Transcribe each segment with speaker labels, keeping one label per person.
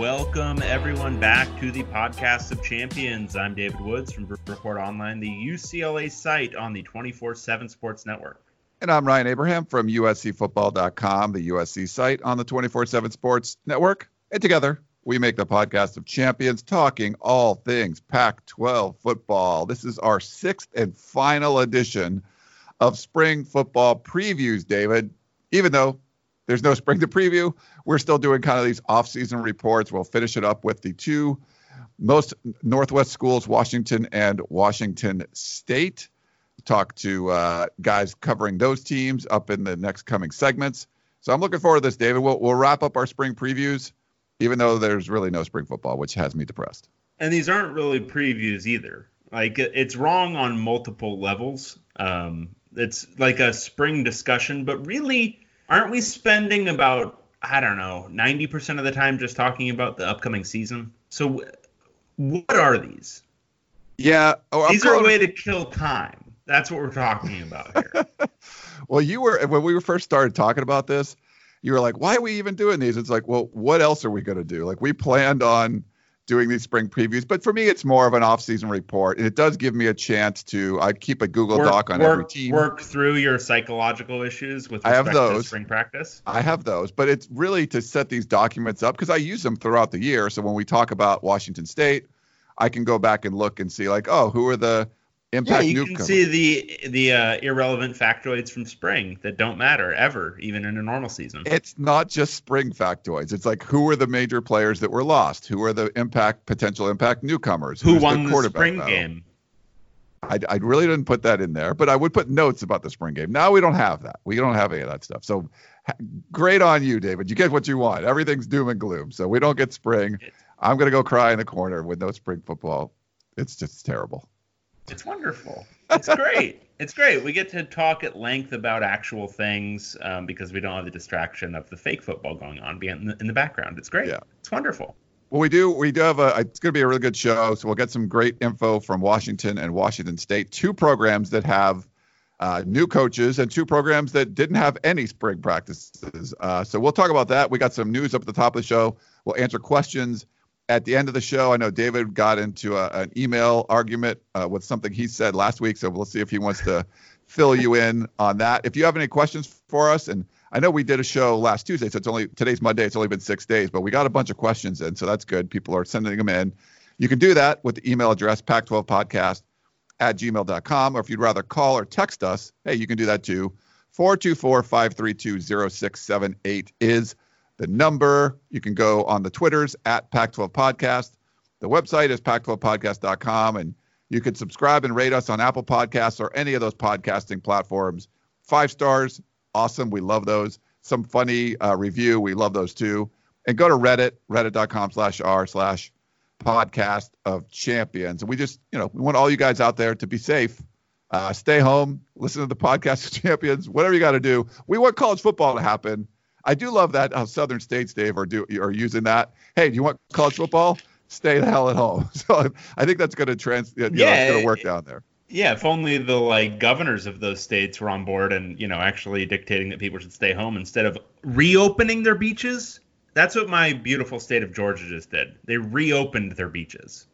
Speaker 1: Welcome, everyone, back to the podcast of champions. I'm David Woods from Report Online, the UCLA site on the 24 7 Sports Network.
Speaker 2: And I'm Ryan Abraham from USCFootball.com, the USC site on the 24 7 Sports Network. And together, we make the podcast of champions talking all things Pac 12 football. This is our sixth and final edition of spring football previews, David. Even though there's no spring to preview, we're still doing kind of these off-season reports. We'll finish it up with the two most Northwest schools, Washington and Washington State. Talk to uh, guys covering those teams up in the next coming segments. So I'm looking forward to this, David. We'll, we'll wrap up our spring previews, even though there's really no spring football, which has me depressed.
Speaker 1: And these aren't really previews either. Like it's wrong on multiple levels. Um, it's like a spring discussion, but really, aren't we spending about I don't know, 90% of the time just talking about the upcoming season. So, what are these?
Speaker 2: Yeah.
Speaker 1: Oh, these are a way to kill time. That's what we're talking about here.
Speaker 2: well, you were, when we first started talking about this, you were like, why are we even doing these? It's like, well, what else are we going to do? Like, we planned on doing these spring previews. But for me, it's more of an off-season report, and it does give me a chance to. I keep a Google
Speaker 1: work,
Speaker 2: Doc on
Speaker 1: work,
Speaker 2: every team.
Speaker 1: Work through your psychological issues with
Speaker 2: I have those
Speaker 1: spring practice.
Speaker 2: I have those, but it's really to set these documents up because I use them throughout the year. So when we talk about Washington State, I can go back and look and see like, oh, who are the impact
Speaker 1: yeah, you
Speaker 2: newcomers?
Speaker 1: can see the the uh, irrelevant factoids from spring that don't matter ever, even in a normal season.
Speaker 2: It's not just spring factoids. It's like who are the major players that were lost? Who are the impact potential impact newcomers?
Speaker 1: Who
Speaker 2: Who's
Speaker 1: won
Speaker 2: the,
Speaker 1: the, spring
Speaker 2: battle?
Speaker 1: game?
Speaker 2: I, I really didn't put that in there, but I would put notes about the spring game. Now we don't have that. We don't have any of that stuff. So great on you, David. You get what you want. Everything's doom and gloom. So we don't get spring. I'm gonna go cry in the corner with no spring football. It's just terrible.
Speaker 1: It's wonderful. It's great. it's great. We get to talk at length about actual things um, because we don't have the distraction of the fake football going on in the, in the background. It's great.
Speaker 2: Yeah.
Speaker 1: It's wonderful.
Speaker 2: Well, we do. We do have a. It's going to be a really good show. So we'll get some great info from Washington and Washington State. Two programs that have uh, new coaches and two programs that didn't have any spring practices. Uh, so we'll talk about that. We got some news up at the top of the show. We'll answer questions at the end of the show. I know David got into a, an email argument uh, with something he said last week. So we'll see if he wants to fill you in on that. If you have any questions for us and I know we did a show last Tuesday, so it's only today's Monday. It's only been six days, but we got a bunch of questions in, so that's good. People are sending them in. You can do that with the email address pac12podcast at gmail.com, or if you'd rather call or text us, hey, you can do that too. 424 532 0678 is the number. You can go on the Twitters at Pac12 Podcast. The website is pac12podcast.com, and you can subscribe and rate us on Apple Podcasts or any of those podcasting platforms. Five stars, awesome. We love those. Some funny uh, review, we love those too. And go to Reddit, reddit.com slash r slash podcast of champions. And we just, you know, we want all you guys out there to be safe. Uh, stay home, listen to the podcast of champions, whatever you got to do. We want college football to happen. I do love that how Southern states, Dave, are do are using that. Hey, do you want college football? Stay the hell at home. So I think that's going to trans, you know,
Speaker 1: Yeah,
Speaker 2: it's going to work down there.
Speaker 1: Yeah, if only the like governors of those states were on board and you know actually dictating that people should stay home instead of reopening their beaches. That's what my beautiful state of Georgia just did. They reopened their beaches.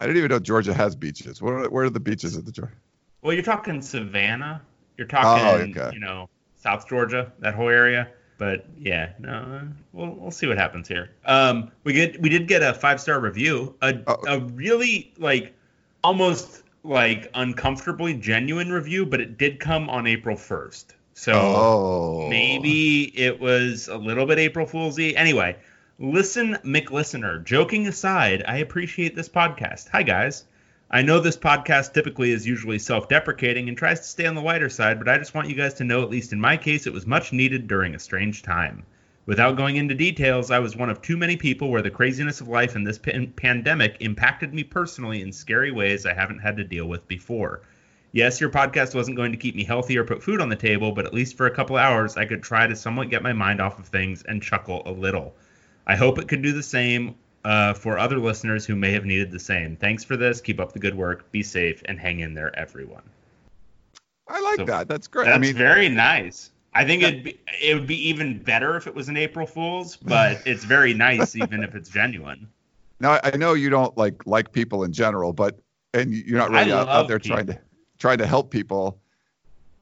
Speaker 2: I didn't even know Georgia has beaches. Where are, where are the beaches of the Georgia?
Speaker 1: Well, you're talking Savannah. You're talking, oh,
Speaker 2: okay.
Speaker 1: you know, South Georgia, that whole area. But yeah, no, we'll we'll see what happens here. Um, we get we did get a five star review, a
Speaker 2: Oh.
Speaker 1: a really like almost like uncomfortably genuine review, but it did come on April first. So
Speaker 2: Oh,
Speaker 1: maybe it was a little bit April Foolsy. Anyway, listen, McListener. Joking aside, I appreciate this podcast. Hi guys. I know this podcast typically is usually self deprecating and tries to stay on the lighter side, but I just want you guys to know, at least in my case, it was much needed during a strange time. Without going into details, I was one of too many people where the craziness of life and this pan- pandemic impacted me personally in scary ways I haven't had to deal with before. Yes, your podcast wasn't going to keep me healthy or put food on the table, but at least for a couple hours, I could try to somewhat get my mind off of things and chuckle a little. I hope it could do the same uh, for other listeners who may have needed the same. Thanks for this. Keep up the good work. Be safe and hang in there, everyone.
Speaker 2: I like
Speaker 1: So
Speaker 2: that. That's great.
Speaker 1: That's
Speaker 2: I mean,
Speaker 1: very nice. I think it'd be, it would be even better if it was an April Fool's, but it's very nice even if it's genuine.
Speaker 2: now I know you don't like like people in general, but and you're not really out, out there trying to trying to help people.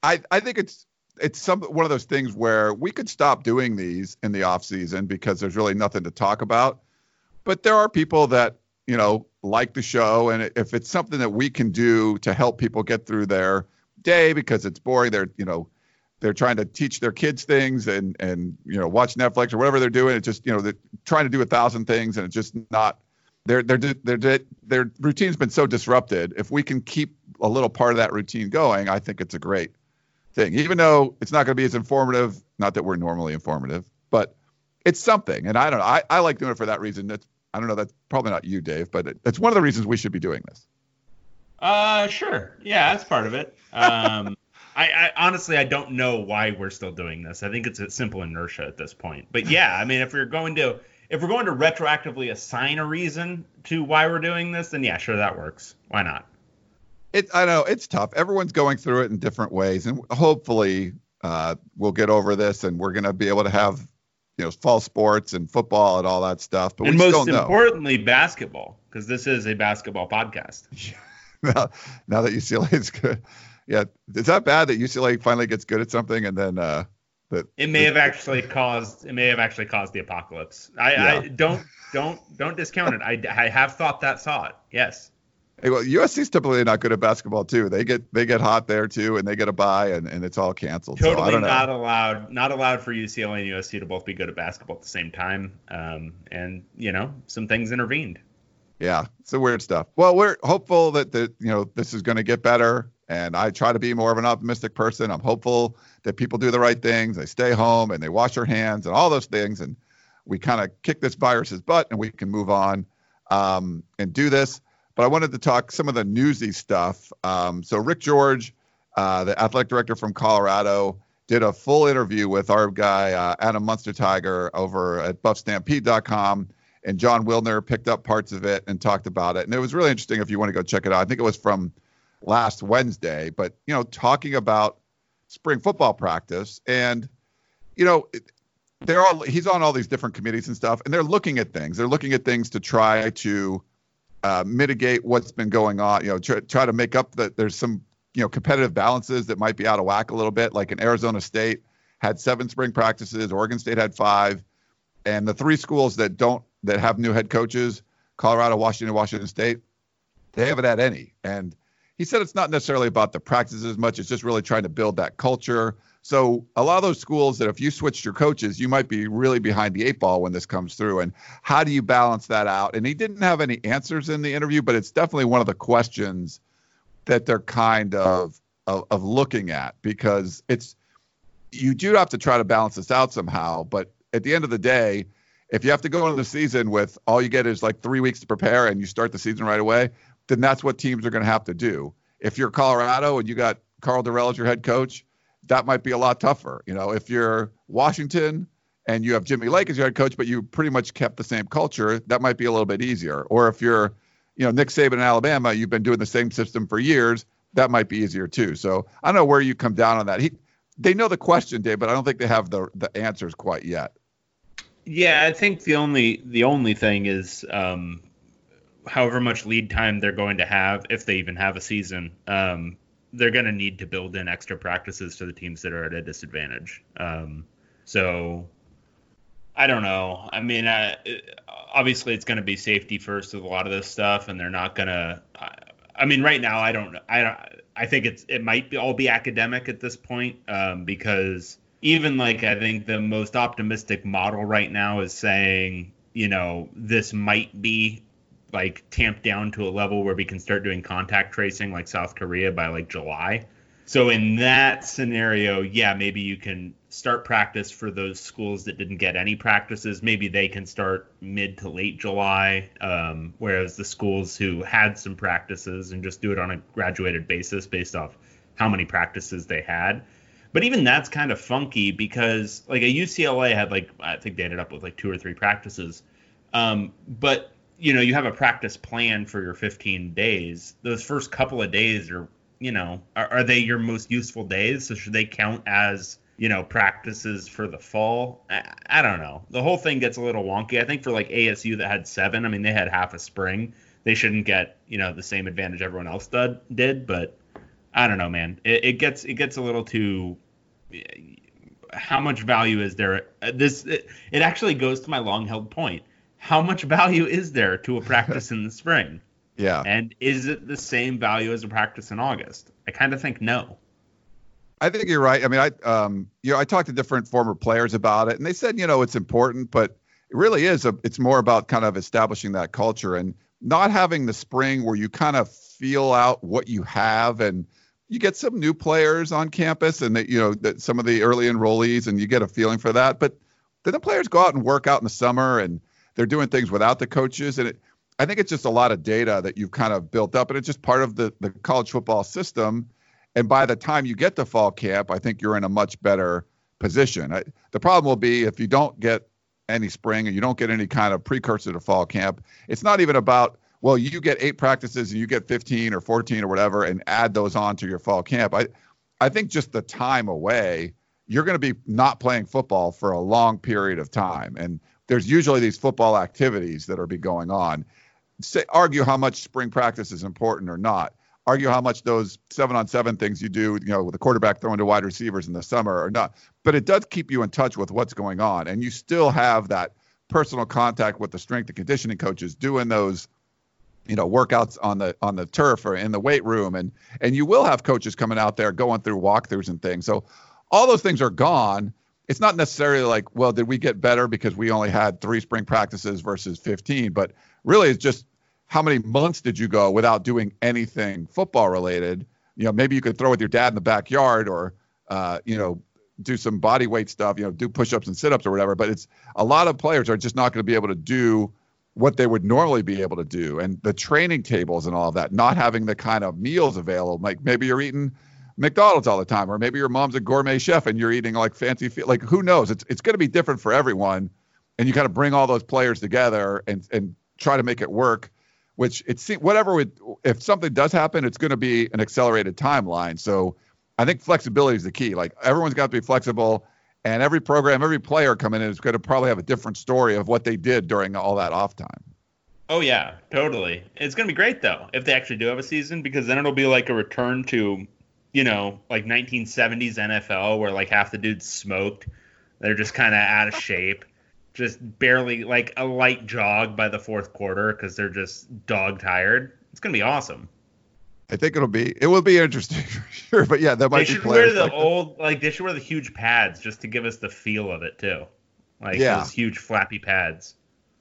Speaker 2: I I think it's it's some one of those things where we could stop doing these in the off season because there's really nothing to talk about. But there are people that you know like the show, and if it's something that we can do to help people get through their day because it's boring, they're you know they're trying to teach their kids things and and you know watch Netflix or whatever they're doing. It's just you know they're trying to do a thousand things and it's just not their their their their routine's been so disrupted. If we can keep a little part of that routine going, I think it's a great thing. Even though it's not going to be as informative, not that we're normally informative, but it's something. And I don't know. I, I like doing it for that reason. That's I don't know. That's probably not you, Dave, but it, it's one of the reasons we should be doing this.
Speaker 1: Uh, sure. Yeah, that's part of it. Um, I, I honestly I don't know why we're still doing this. I think it's a simple inertia at this point. But yeah, I mean, if we're going to if we're going to retroactively assign a reason to why we're doing this, then yeah, sure, that works. Why not?
Speaker 2: It I know it's tough. Everyone's going through it in different ways, and hopefully uh, we'll get over this, and we're going to be able to have you know fall sports and football and all that stuff. But
Speaker 1: and most
Speaker 2: still know
Speaker 1: importantly, basketball, because this is a basketball podcast.
Speaker 2: now, now that UCLA is good. Yeah, is that bad that UCLA finally gets good at something and then uh, that
Speaker 1: It may have actually caused it may have actually caused the apocalypse. I, I don't don't don't discount it. I, I have thought that thought. Yes.
Speaker 2: Well, USC's typically not good at basketball too. They get they get hot there too, and they get a bye, and, and it's all canceled. so I
Speaker 1: Totally
Speaker 2: don't know.
Speaker 1: not allowed. Not allowed for UCLA and USC to both be good at basketball at the same time. Um, and you know, some things intervened.
Speaker 2: Yeah, it's a weird stuff. Well, we're hopeful that the you know this is going to get better, and I try to be more of an optimistic person. I'm hopeful that people do the right things, they stay home, and they wash their hands, and all those things, and we kind of kick this virus's butt, and we can move on um, and do this. But I wanted to talk some of the newsy stuff. Um, so Rick George, uh, the athletic director from Colorado, did a full interview with our guy uh, Adam Munsterteiger over at BuffStampede.com and Jon Wilner picked up parts of it and talked about it. And it was really interesting if you want to go check it out. I think it was from last Wednesday, but you know, talking about spring football practice and you know, they're all he's on all these different committees and stuff, and they're looking at things. They're looking at things to try to uh, mitigate what's been going on. You know, try, try to make up that there's some you know competitive balances that might be out of whack a little bit. Like in Arizona State had seven spring practices, Oregon State had five, and the three schools that don't that have new head coaches, Colorado, Washington, Washington State, they haven't had any. And he said it's not necessarily about the practices as much; it's just really trying to build that culture. So a lot of those schools that if you switched your coaches, you might be really behind the eight ball when this comes through. And how do you balance that out? And he didn't have any answers in the interview, but it's definitely one of the questions that they're kind of of, of looking at because it's you do have to try to balance this out somehow. But at the end of the day, if you have to go into the season with all you get is like three weeks to prepare and you start the season right away, then that's what teams are going to have to do. If you're Colorado and you got Karl Dorrell as your head coach, that might be a lot tougher. You know, if you're Washington and you have Jimmy Lake as your head coach, but you pretty much kept the same culture, that might be a little bit easier. Or if you're, you know, Nick Saban in Alabama, you've been doing the same system for years, that might be easier too. So I don't know where you come down on that. He, they know the question, Dave, but I don't think they have the the answers quite yet.
Speaker 1: Yeah, I think the only the only thing is um, however much lead time they're going to have, if they even have a season, um, they're going to need to build in extra practices to the teams that are at a disadvantage. Um, so I don't know. I mean, uh, obviously it's going to be safety first with a lot of this stuff, and they're not going to. I mean, right now I don't. I don't. I think it's it might be all be academic at this point um, because even like I think the most optimistic model right now is saying you know this might be like tamped down to a level where we can start doing contact tracing like South Korea by like July. So in that scenario, yeah, maybe you can start practice for those schools that didn't get any practices. Maybe they can start mid to late July, um, whereas the schools who had some practices and just do it on a graduated basis based off how many practices they had. But even that's kind of funky because like a UCLA had like I think they ended up with like two or three practices. Um, but you know, you have a practice plan for your 15 days. Those first couple of days are, you know, are, are they your most useful days? So should they count as, you know, practices for the fall? I, I don't know. The whole thing gets a little wonky. I think for like ASU that had seven, I mean, they had half a spring. They shouldn't get, you know, the same advantage everyone else did, did but I don't know, man. It, it gets it gets a little too. How much value is there? This it, it actually goes to my long held point how much value is there to a practice in the spring?
Speaker 2: Yeah.
Speaker 1: And is it the same value as a practice in August? I kind of think no.
Speaker 2: I think you're right. I mean, I um, you know, I talked to different former players about it, and they said, you know, it's important, but it really is. A, it's more about kind of establishing that culture and not having the spring where you kind of feel out what you have and you get some new players on campus and that you know that some of the early enrollees and you get a feeling for that, but then the players go out and work out in the summer and they're doing things without the coaches, and it, I think it's just a lot of data that you've kind of built up, and it's just part of the the college football system. And by the time you get to fall camp, I think you're in a much better position. I, the problem will be if you don't get any spring and you don't get any kind of precursor to fall camp. It's not even about well, you get eight practices and you get 15 or 14 or whatever, and add those on to your fall camp. I, I think just the time away, you're going to be not playing football for a long period of time, and there's usually these football activities that are be going on. Say, argue how much spring practice is important or not. Argue how much those seven on seven things you do, you know, with the quarterback throwing to wide receivers in the summer or not. But it does keep you in touch with what's going on, and you still have that personal contact with the strength and conditioning coaches doing those you know workouts on the on the turf or in the weight room and and you will have coaches coming out there going through walkthroughs and things so all those things are gone it's not necessarily like, well, did we get better because we only had three spring practices versus 15? But really, it's just how many months did you go without doing anything football related? You know, maybe you could throw with your dad in the backyard or, uh, you know, do some body weight stuff, you know, do push ups and sit ups or whatever. But it's a lot of players are just not going to be able to do what they would normally be able to do. And the training tables and all of that, not having the kind of meals available, like maybe you're eating McDonald's all the time, or maybe your mom's a gourmet chef and you're eating like fancy, like who knows? It's it's going to be different for everyone, and you kind of bring all those players together and and try to make it work. Which it seems whatever would if something does happen, it's going to be an accelerated timeline. So I think flexibility is the key. Like everyone's got to be flexible, and every program, every player coming in is going to probably have a different story of what they did during all that off time.
Speaker 1: Oh yeah, totally. It's going to be great though if they actually do have a season because then it'll be like a return to you know, like 1970s NFL where like half the dudes smoked. They're just kind of out of shape, just barely like a light jog by the fourth quarter because they're just dog tired. It's gonna be awesome.
Speaker 2: I think it'll be it will be interesting for sure. But yeah, that might
Speaker 1: they
Speaker 2: be
Speaker 1: should wear the
Speaker 2: like
Speaker 1: old like they should wear the huge pads just to give us the feel of it too. Like
Speaker 2: Yeah.
Speaker 1: those huge flappy pads.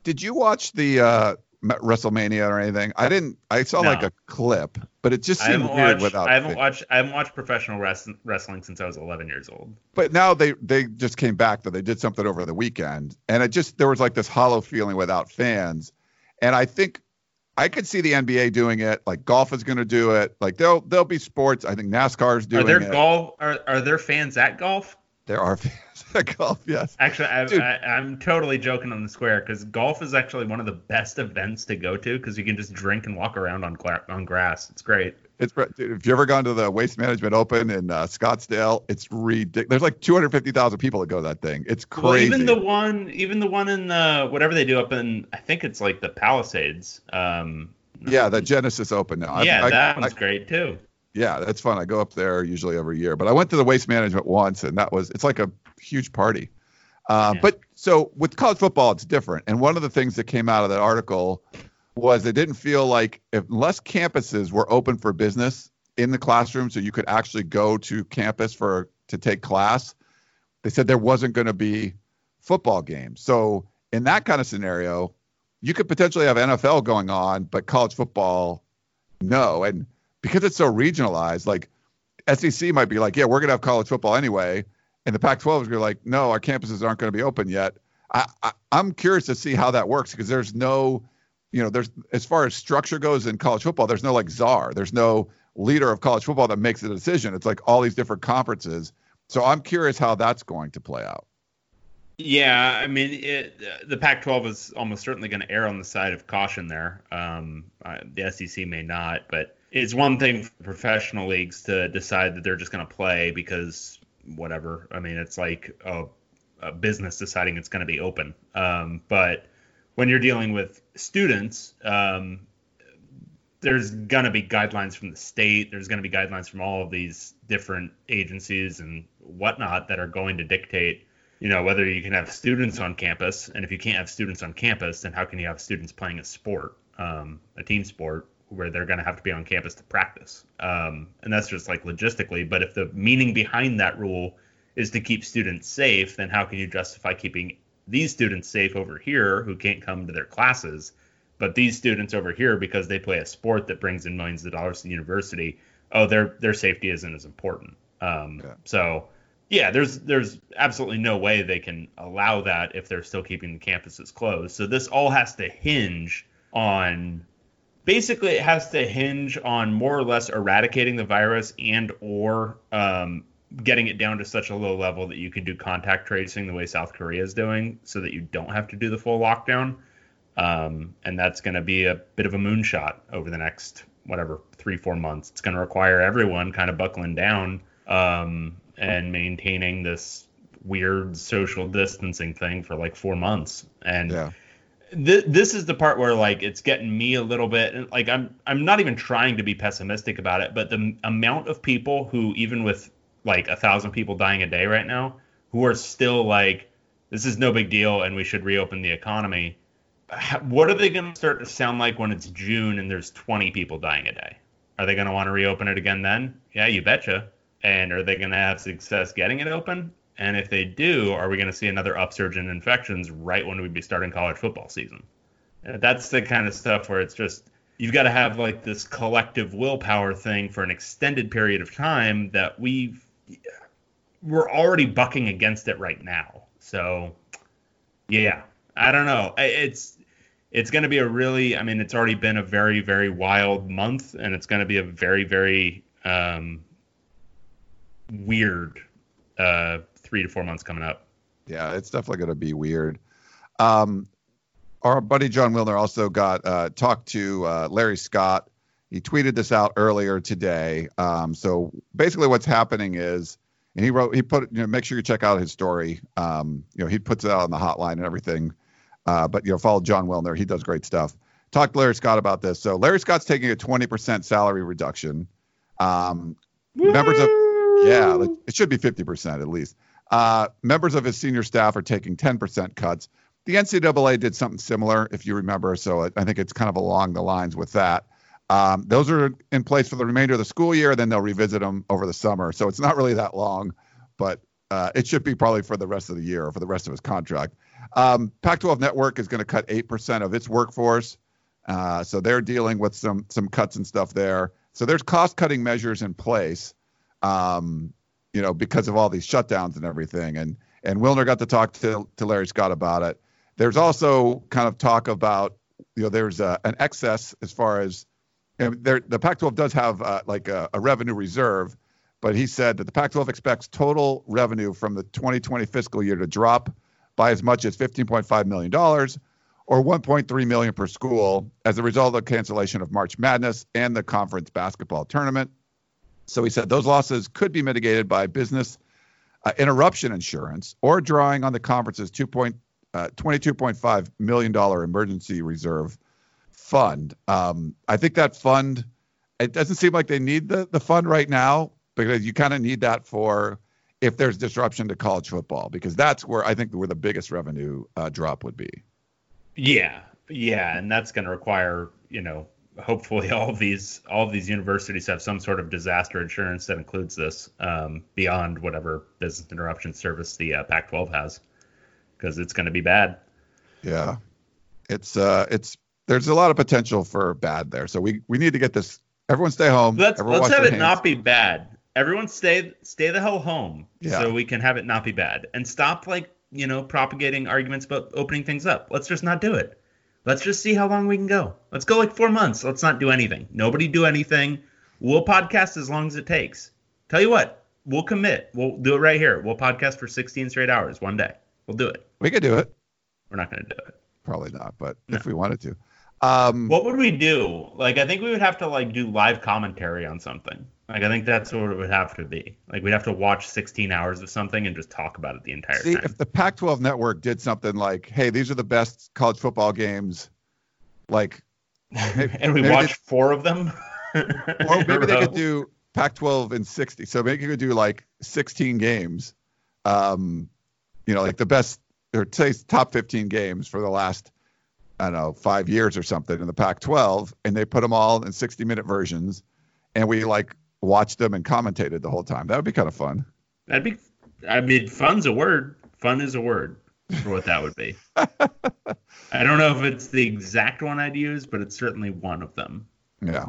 Speaker 2: Did you watch the uh, WrestleMania or anything? I didn't. I saw
Speaker 1: No.
Speaker 2: like a clip, but it just seemed weird
Speaker 1: watched.
Speaker 2: without.
Speaker 1: I haven't watched. I haven't watched professional wrestling, wrestling since I was 11 years old.
Speaker 2: But now they they just came back though. They did something over the weekend, and it just there was like this hollow feeling without fans. And I think I could see the NBA doing it. Like golf is going to do it. Like there'll there'll be sports. I think NASCAR's doing
Speaker 1: Are there
Speaker 2: it.
Speaker 1: golf? Are are there fans at golf?
Speaker 2: There are fans at golf. Yes.
Speaker 1: Actually, I, I, I'm totally joking on the square because golf is actually one of the best events to go to because you can just drink and walk around on on grass. It's great.
Speaker 2: It's dude, if you ever gone to the Waste Management Open in uh, Scottsdale, it's ridiculous. There's like 250,000 people that go to that thing. It's crazy.
Speaker 1: Well, even the one, even the one in the whatever they do up in, I think it's like the Palisades. Um,
Speaker 2: yeah, the Genesis Open now.
Speaker 1: Yeah,
Speaker 2: I-
Speaker 1: that
Speaker 2: I-
Speaker 1: one's great too.
Speaker 2: Yeah, that's fun. I go up there usually every year, but I went to the waste management once, and that was it's like a huge party. Uh,
Speaker 1: Yeah.
Speaker 2: But so with college football, it's different. And one of the things that came out of that article was it didn't feel like if, unless campuses were open for business in the classroom, so you could actually go to campus for to take class, they said there wasn't going to be football games. So in that kind of scenario, you could potentially have NFL going on, but college football, no. And because it's so regionalized, like SEC might be like, yeah, we're gonna have college football anyway, and the Pac-12 is gonna be like, no, our campuses aren't going to be open yet. I, I I'm curious to see how that works because there's no, you know, there's as far as structure goes in college football, there's no like czar, there's no leader of college football that makes the decision. It's like all these different conferences. So I'm curious how that's going to play out.
Speaker 1: Yeah, I mean, it, the Pac-12 is almost certainly going to err on the side of caution there. Um, the SEC may not, but it's one thing for professional leagues to decide that they're just going to play because whatever. I mean, it's like a, a business deciding it's going to be open. Um, but when you're dealing with students, um, there's going to be guidelines from the state. There's going to be guidelines from all of these different agencies and whatnot that are going to dictate you know whether you can have students on campus and if you can't have students on campus then how can you have students playing a sport um, a team sport where they're going to have to be on campus to practice. Um, and that's just like logistically but if the meaning behind that rule is to keep students safe then how can you justify keeping these students safe over here who can't come to their classes but these students over here because they play a sport that brings in millions of dollars to the university oh their their safety isn't as important. Um, so yeah, there's there's absolutely no way they can allow that if they're still keeping the campuses closed. So this all has to hinge on basically it has to hinge on more or less eradicating the virus and or um, getting it down to such a low level that you can do contact tracing the way South Korea is doing, so that you don't have to do the full lockdown. Um, and that's going to be a bit of a moonshot over the next whatever three four months. It's going to require everyone kind of buckling down um, and maintaining this weird social distancing thing for like four months. And yeah. Th- this is the part where like it's getting me a little bit like I'm I'm not even trying to be pessimistic about it, but the amount of people who even with like a thousand people dying a day right now who are still like this is no big deal and we should reopen the economy. What are they going to start to sound like when it's June and there's 20 people dying a day? Are they going to want to reopen it again then? Yeah, you betcha. And are they going to have success getting it open? And if they do, are we going to see another upsurge in infections right when we'd be starting college football season? That's the kind of stuff where it's just you've got to have like this collective willpower thing for an extended period of time that we've we're already bucking against it right now. So yeah, I don't know. It's it's going to be a really I mean it's already been a very very wild month and it's going to be a very very um, weird uh, three to four months coming up.
Speaker 2: Yeah, it's definitely going to be weird. Um, our buddy Jon Wilner also got uh, talked to uh, Larry Scott. He tweeted this out earlier today. Um, so basically, what's happening is, and he wrote, he put, you know, make sure you check out his story. Um, you know, he puts it out on the hotline and everything. Uh, but you know, follow Jon Wilner. He does great stuff. Talked to Larry Scott about this. So Larry Scott's taking a 20% salary reduction. Um, members of yeah, it should be 50% at least. Uh, members of his senior staff are taking 10% cuts. The NCAA did something similar, if you remember. So I think it's kind of along the lines with that. Um, those are in place for the remainder of the school year. Then they'll revisit them over the summer. So it's not really that long, but uh, it should be probably for the rest of the year or for the rest of his contract. Um, Pac-12 Network is going to cut 8% of its workforce. Uh, so they're dealing with some some cuts and stuff there. So there's cost-cutting measures in place um, you know, because of all these shutdowns and everything. And and Wilner got to talk to, to Larry Scott about it. There's also kind of talk about, you know, there's a, an excess as far as there, the Pac-12 does have uh, like a, a revenue reserve, but he said that the Pac-12 expects total revenue from the 2020 fiscal year to drop by as much as 15.5 million dollars or 1.3 million per school as a result of the cancellation of March Madness and the conference basketball tournament. So he said those losses could be mitigated by business uh, interruption insurance or drawing on the conference's uh, $22.5 million emergency reserve fund. Um, I think that fund, it doesn't seem like they need the, the fund right now because you kind of need that for if there's disruption to college football because that's where I think where the biggest revenue uh, drop would be.
Speaker 1: Yeah, yeah, and that's going to require you know hopefully all of these all of these universities have some sort of disaster insurance that includes this um, beyond whatever business interruption service the uh, Pac-12 has because it's going to be bad.
Speaker 2: Yeah, it's uh, it's there's a lot of potential for bad there. So we we need to get this. Everyone stay home.
Speaker 1: Let's
Speaker 2: Everyone
Speaker 1: let's have it
Speaker 2: hands.
Speaker 1: not be bad. Everyone stay stay the hell home
Speaker 2: Yeah.
Speaker 1: so we can have it not be bad and stop like you know propagating arguments about opening things up. Let's just not do it. Let's just see how long we can go. Let's go like four months. Let's not do anything. Nobody do anything. We'll podcast as long as it takes. Tell you what, we'll commit. We'll do it right here. We'll podcast for 16 straight hours one day. We'll do it.
Speaker 2: We could do it.
Speaker 1: We're not going to do it.
Speaker 2: Probably not, but
Speaker 1: No.
Speaker 2: if we wanted to. Um,
Speaker 1: What would we do? Like, I think we would have to like do live commentary on something. Like, I think that's what it would have to be. Like, we'd have to watch 16 hours of something and just talk about it the entire
Speaker 2: see,
Speaker 1: time.
Speaker 2: if the Pac-12 network did something like, "Hey, these are the best college football games," like, maybe-
Speaker 1: and we watch four of them.
Speaker 2: or maybe they could do Pac-12 in 60. So maybe you could do like 16 games, um, you know, like the best or say top 15 games for the last, I don't know, five years or something in the Pac-12, and they put them all in 60-minute versions, and we like watched them and commentated the whole time. That would be kind of fun.
Speaker 1: That'd be. I mean, fun's a word. Fun is a word for what that would be. I don't know if it's the exact one I'd use, but it's certainly one of them.
Speaker 2: Yeah.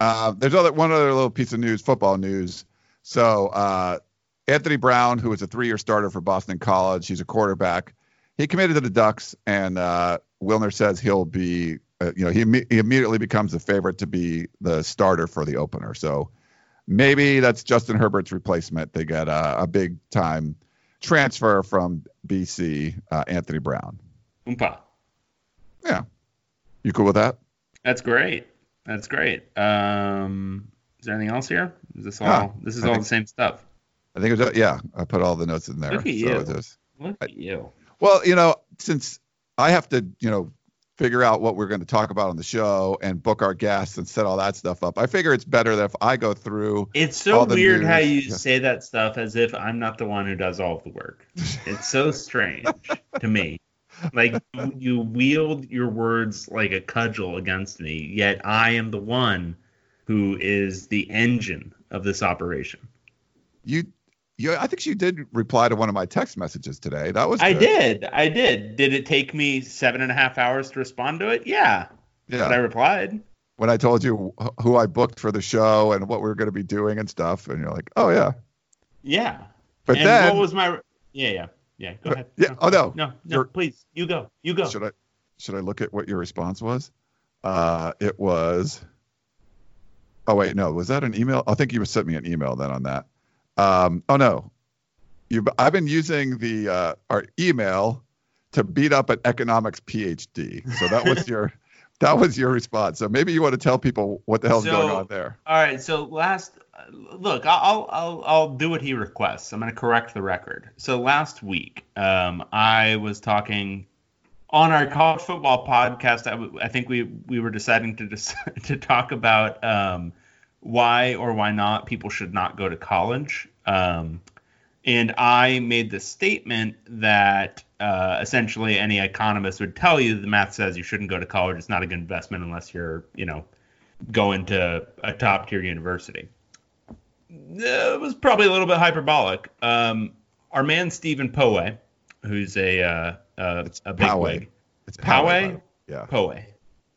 Speaker 2: Uh, there's other one other little piece of news, football news. So uh, Anthony Brown, who was a three-year starter for Boston College, he's a quarterback. He committed to the Ducks, and uh, Wilner says he'll be, uh, you know, he, he immediately becomes the favorite to be the starter for the opener. So maybe that's Justin Herbert's replacement. They get a, a big-time transfer from BC, uh, Anthony Brown.
Speaker 1: Oompa.
Speaker 2: Yeah, you cool with that?
Speaker 1: That's great. That's great. Um, is there anything else here? Is this all?
Speaker 2: Yeah,
Speaker 1: this is
Speaker 2: I
Speaker 1: all
Speaker 2: think-
Speaker 1: the same stuff.
Speaker 2: I think it was, yeah. I put all the notes in there.
Speaker 1: Look at
Speaker 2: so
Speaker 1: you.
Speaker 2: is.
Speaker 1: Look at you.
Speaker 2: Well, you know, since I have to, you know, figure out what we're going to talk about on the show and book our guests and set all that stuff up, I figure it's better that if I go through.
Speaker 1: It's so weird how you
Speaker 2: yeah.
Speaker 1: say that stuff as if I'm not the one who does all of the work. It's so strange to me. Like you, you wield your words like a cudgel against me, yet I am the one who is the engine of this operation.
Speaker 2: You, you, I think you did reply to one of my text messages today. That was.
Speaker 1: I did. I did. Did it take me seven and a half hours to respond to it? Yeah.
Speaker 2: Yeah.
Speaker 1: But I replied.
Speaker 2: when I told you who I booked for the show and what we were going to be doing and stuff, and you're like, oh yeah.
Speaker 1: Yeah.
Speaker 2: But
Speaker 1: and
Speaker 2: then,
Speaker 1: what was my? Yeah, yeah, yeah. Go ahead.
Speaker 2: yeah, oh, no.
Speaker 1: no, no.
Speaker 2: You're-
Speaker 1: Please, you go. You go.
Speaker 2: should I, should I look at what your response was? Uh, it was. Oh wait, no, was that an email? I think you sent me an email then on that. Um, oh no, you. I've been using the uh, our email to beat up an economics PhD. So that was your that was your response. So maybe you want to tell people what the hell's
Speaker 1: So-
Speaker 2: going on there.
Speaker 1: All right. So last, look, I'll I'll I'll do what he requests. I'm going to correct the record. So last week, um, I was talking on our college football podcast. I, w- I think we we were deciding to dis- to talk about um, why or why not people should not go to college. Um, and I made the statement that uh, essentially any economist would tell you the math says you shouldn't go to college. It's not a good investment unless you're, you know, going to a top tier university. It was probably a little bit hyperbolic. Um, our man Stephen Poe, who's a uh, uh,
Speaker 2: It's
Speaker 1: a big
Speaker 2: Poway.
Speaker 1: wig,
Speaker 2: It's
Speaker 1: Poway?
Speaker 2: Poway. by the way. Yeah.
Speaker 1: Poe.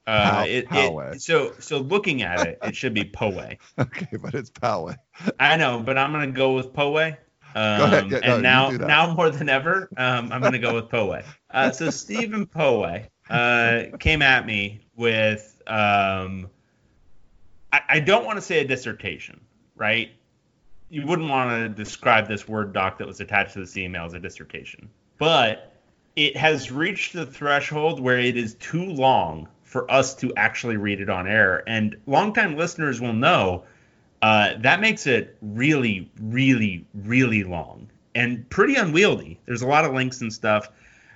Speaker 1: Uh, it, it, so so looking at it, it should be Poe.
Speaker 2: Okay, but it's Poway.
Speaker 1: I know, but I'm gonna go with Poe. Um,
Speaker 2: ahead. Yeah, no,
Speaker 1: and now, now more than ever, um, I'm gonna go with Poe. Uh, so Stephen Poe uh, came at me with, um, I, I don't want to say a dissertation, right? You wouldn't want to describe this Word doc that was attached to this email as a dissertation, but it has reached the threshold where it is too long for us to actually read it on air. And longtime listeners will know uh, that makes it really, really, really long and pretty unwieldy. There's a lot of links and stuff.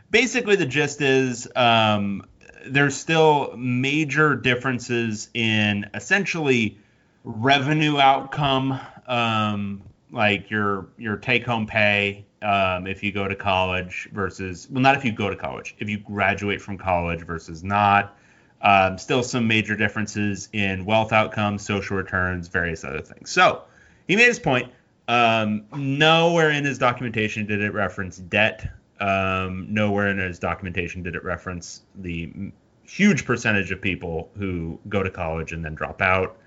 Speaker 1: Basically, the gist is um, there's still major differences in essentially revenue outcome, um, like your your take home pay um, if you go to college versus well, not if you go to college, if you graduate from college versus not. Um, still some major differences in wealth outcomes, social returns, various other things. So he made his point. Um, nowhere in his documentation did it reference debt Um, nowhere in his documentation did it reference the huge percentage of people who go to college and then drop out.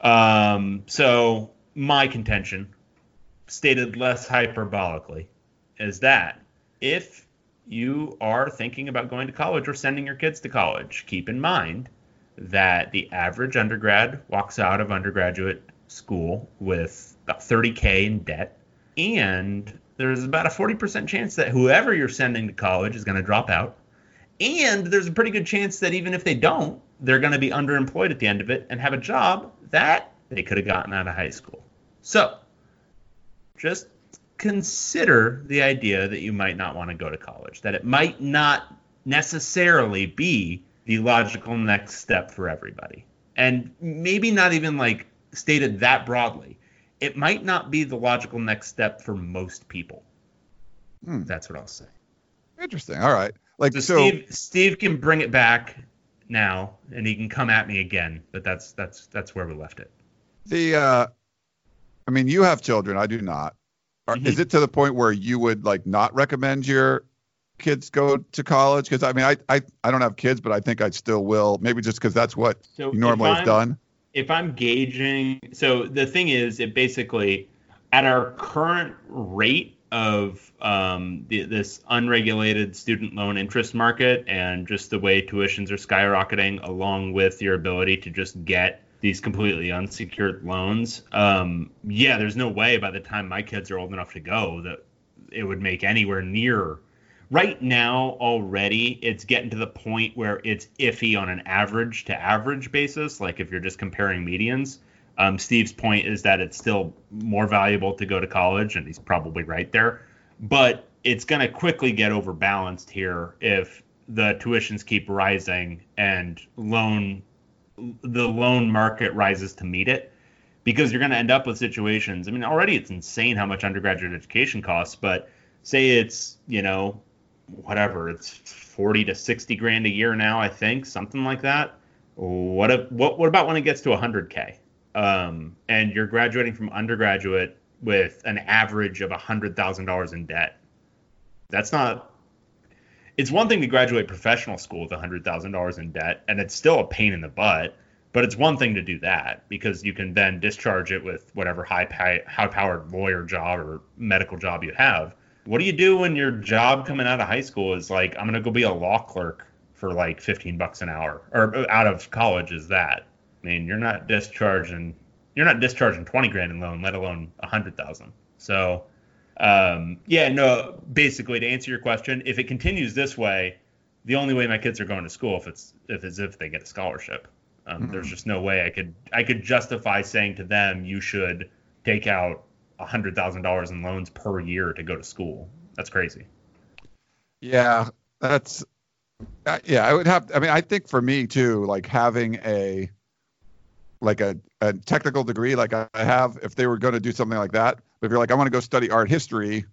Speaker 1: Um, so my contention, stated less hyperbolically, is that if you are thinking about going to college or sending your kids to college, keep in mind that the average undergrad walks out of undergraduate school with about 30k in debt and there's about a 40% chance that whoever you're sending to college is going to drop out and there's a pretty good chance that even if they don't they're going to be underemployed at the end of it and have a job that they could have gotten out of high school. So just consider the idea that you might not want to go to college that it might not necessarily be the logical next step for everybody. And maybe not even like stated that broadly. It might not be the logical next step for most people.
Speaker 2: Hmm.
Speaker 1: That's what I'll say.
Speaker 2: Interesting. All right. Like
Speaker 1: So,
Speaker 2: so,
Speaker 1: Steve Steve can bring it back now and he can come at me again, but that's that's that's where we left it.
Speaker 2: the uh I mean, you have children, I do not. Are,
Speaker 1: Mhm.
Speaker 2: Is it to the point where you would like not recommend your kids go to college? Because I mean, I, I I don't have kids, but I think I still will. Maybe just because that's what
Speaker 1: So
Speaker 2: you normally
Speaker 1: if
Speaker 2: have done.
Speaker 1: if I'm gauging, so the thing is, it basically, at our current rate of um, the, this unregulated student loan interest market and just the way tuitions are skyrocketing, along with your ability to just get these completely unsecured loans, um, yeah, there's no way by the time my kids are old enough to go that it would make anywhere near. Right now already it's getting to the point where it's iffy on an average to average basis like if you're just comparing medians. Um, steve's point is that it's still more valuable to go to college and he's probably right there. But it's going to quickly get overbalanced here if the tuitions keep rising and loan the loan market rises to meet it because you're going to end up with situations i mean already it's insane how much undergraduate education costs but say it's you know whatever it's 40 to 60 grand a year now i think something like that. What if, what what about when it gets to 100k um, and you're graduating from undergraduate with an average of $100000 in debt. That's not it's one thing to graduate professional school with $100000 in debt and it's still a pain in the butt but it's one thing to do that because you can then discharge it with whatever high high powered lawyer job or medical job you have what do you do when your job coming out of high school is like, I'm gonna go be a law clerk for like 15 bucks an hour, or uh, out of college is that? I mean, you're not discharging, you're not discharging 20 grand in loan, let alone a hundred thousand. So, um, yeah, no. Basically, to answer your question, if it continues this way, the only way my kids are going to school if it's if it's if they get a scholarship. Um,
Speaker 2: Mhm.
Speaker 1: There's just no way I could I could justify saying to them, you should take out hundred thousand dollars in loans per year to go to school. That's crazy.
Speaker 2: Yeah, that's uh, yeah. I would have. I mean, I think for me too, like having a like a, a technical degree, like I have, if they were going to do something like that, but if you're like, I want to go study art history,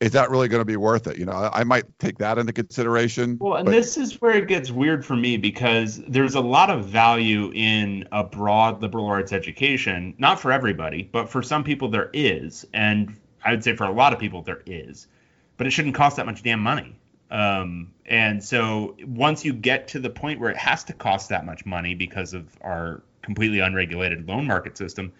Speaker 2: is that really going to be worth it? You know, I, I might take that into consideration.
Speaker 1: Well, and
Speaker 2: but-
Speaker 1: this is where it gets weird for me because there's a lot of value in a broad liberal arts education. Not for everybody, but for some people there is, and I would say for a lot of people there is. But it shouldn't cost that much damn money. Um, and so once you get to the point where it has to cost that much money because of our completely unregulated loan market system,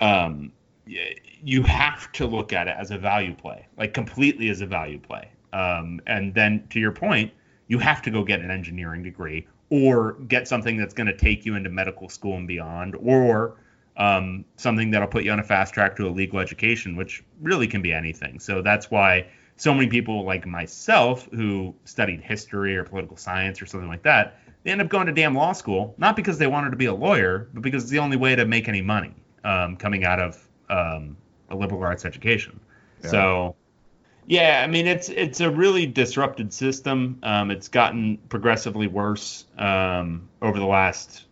Speaker 1: um, you have to look at it as a value play, like completely as a value play. Um, and then to your point, you have to go get an engineering degree or get something that's going to take you into medical school and beyond, or um, something that'll put you on a fast track to a legal education, which really can be anything. So that's why so many people like myself who studied history or political science or something like that, they end up going to damn law school, not because they wanted to be a lawyer, but because it's the only way to make any money um, coming out of um, a liberal arts education.
Speaker 2: Yeah.
Speaker 1: So, yeah, I mean it's it's a really disrupted system. Um, it's gotten progressively worse um, over the last,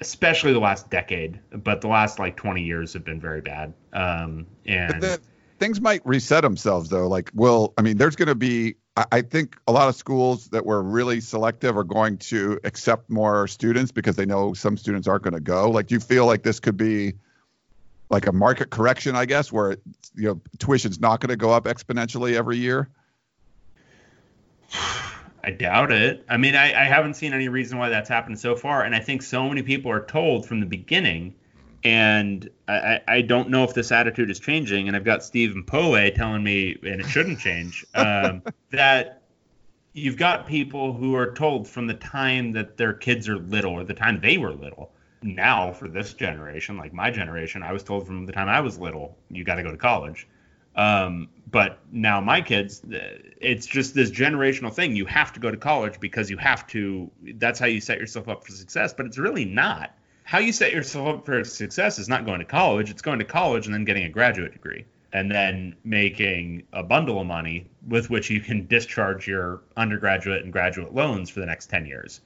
Speaker 1: especially the last decade, but the last like 20 years have been very bad. Um, and
Speaker 2: things might reset themselves though. Like, well, I mean, there's going to be. I, think a lot of schools that were really selective are going to accept more students because they know some students aren't going to go. Like, do you feel like this could be like a market correction, I guess, where you know tuition's not going to go up exponentially every year?
Speaker 1: I doubt it. I mean, I, I haven't seen any reason why that's happened so far, and I think so many people are told from the beginning, and I, I don't know if this attitude is changing. And I've got Stephen Poe telling me, and it shouldn't change, um, that you've got people who are told from the time that their kids are little, or the time they were little. Now, for this generation, like my generation, I was told from the time I was little, you got to go to college. Um, but now my kids, it's just this generational thing. You have to go to college because you have to. That's how you set yourself up for success. But it's really not. How you set yourself up for success is not going to college. It's going to college and then getting a graduate degree and then making a bundle of money with which you can discharge your undergraduate and graduate loans for the next 10 years.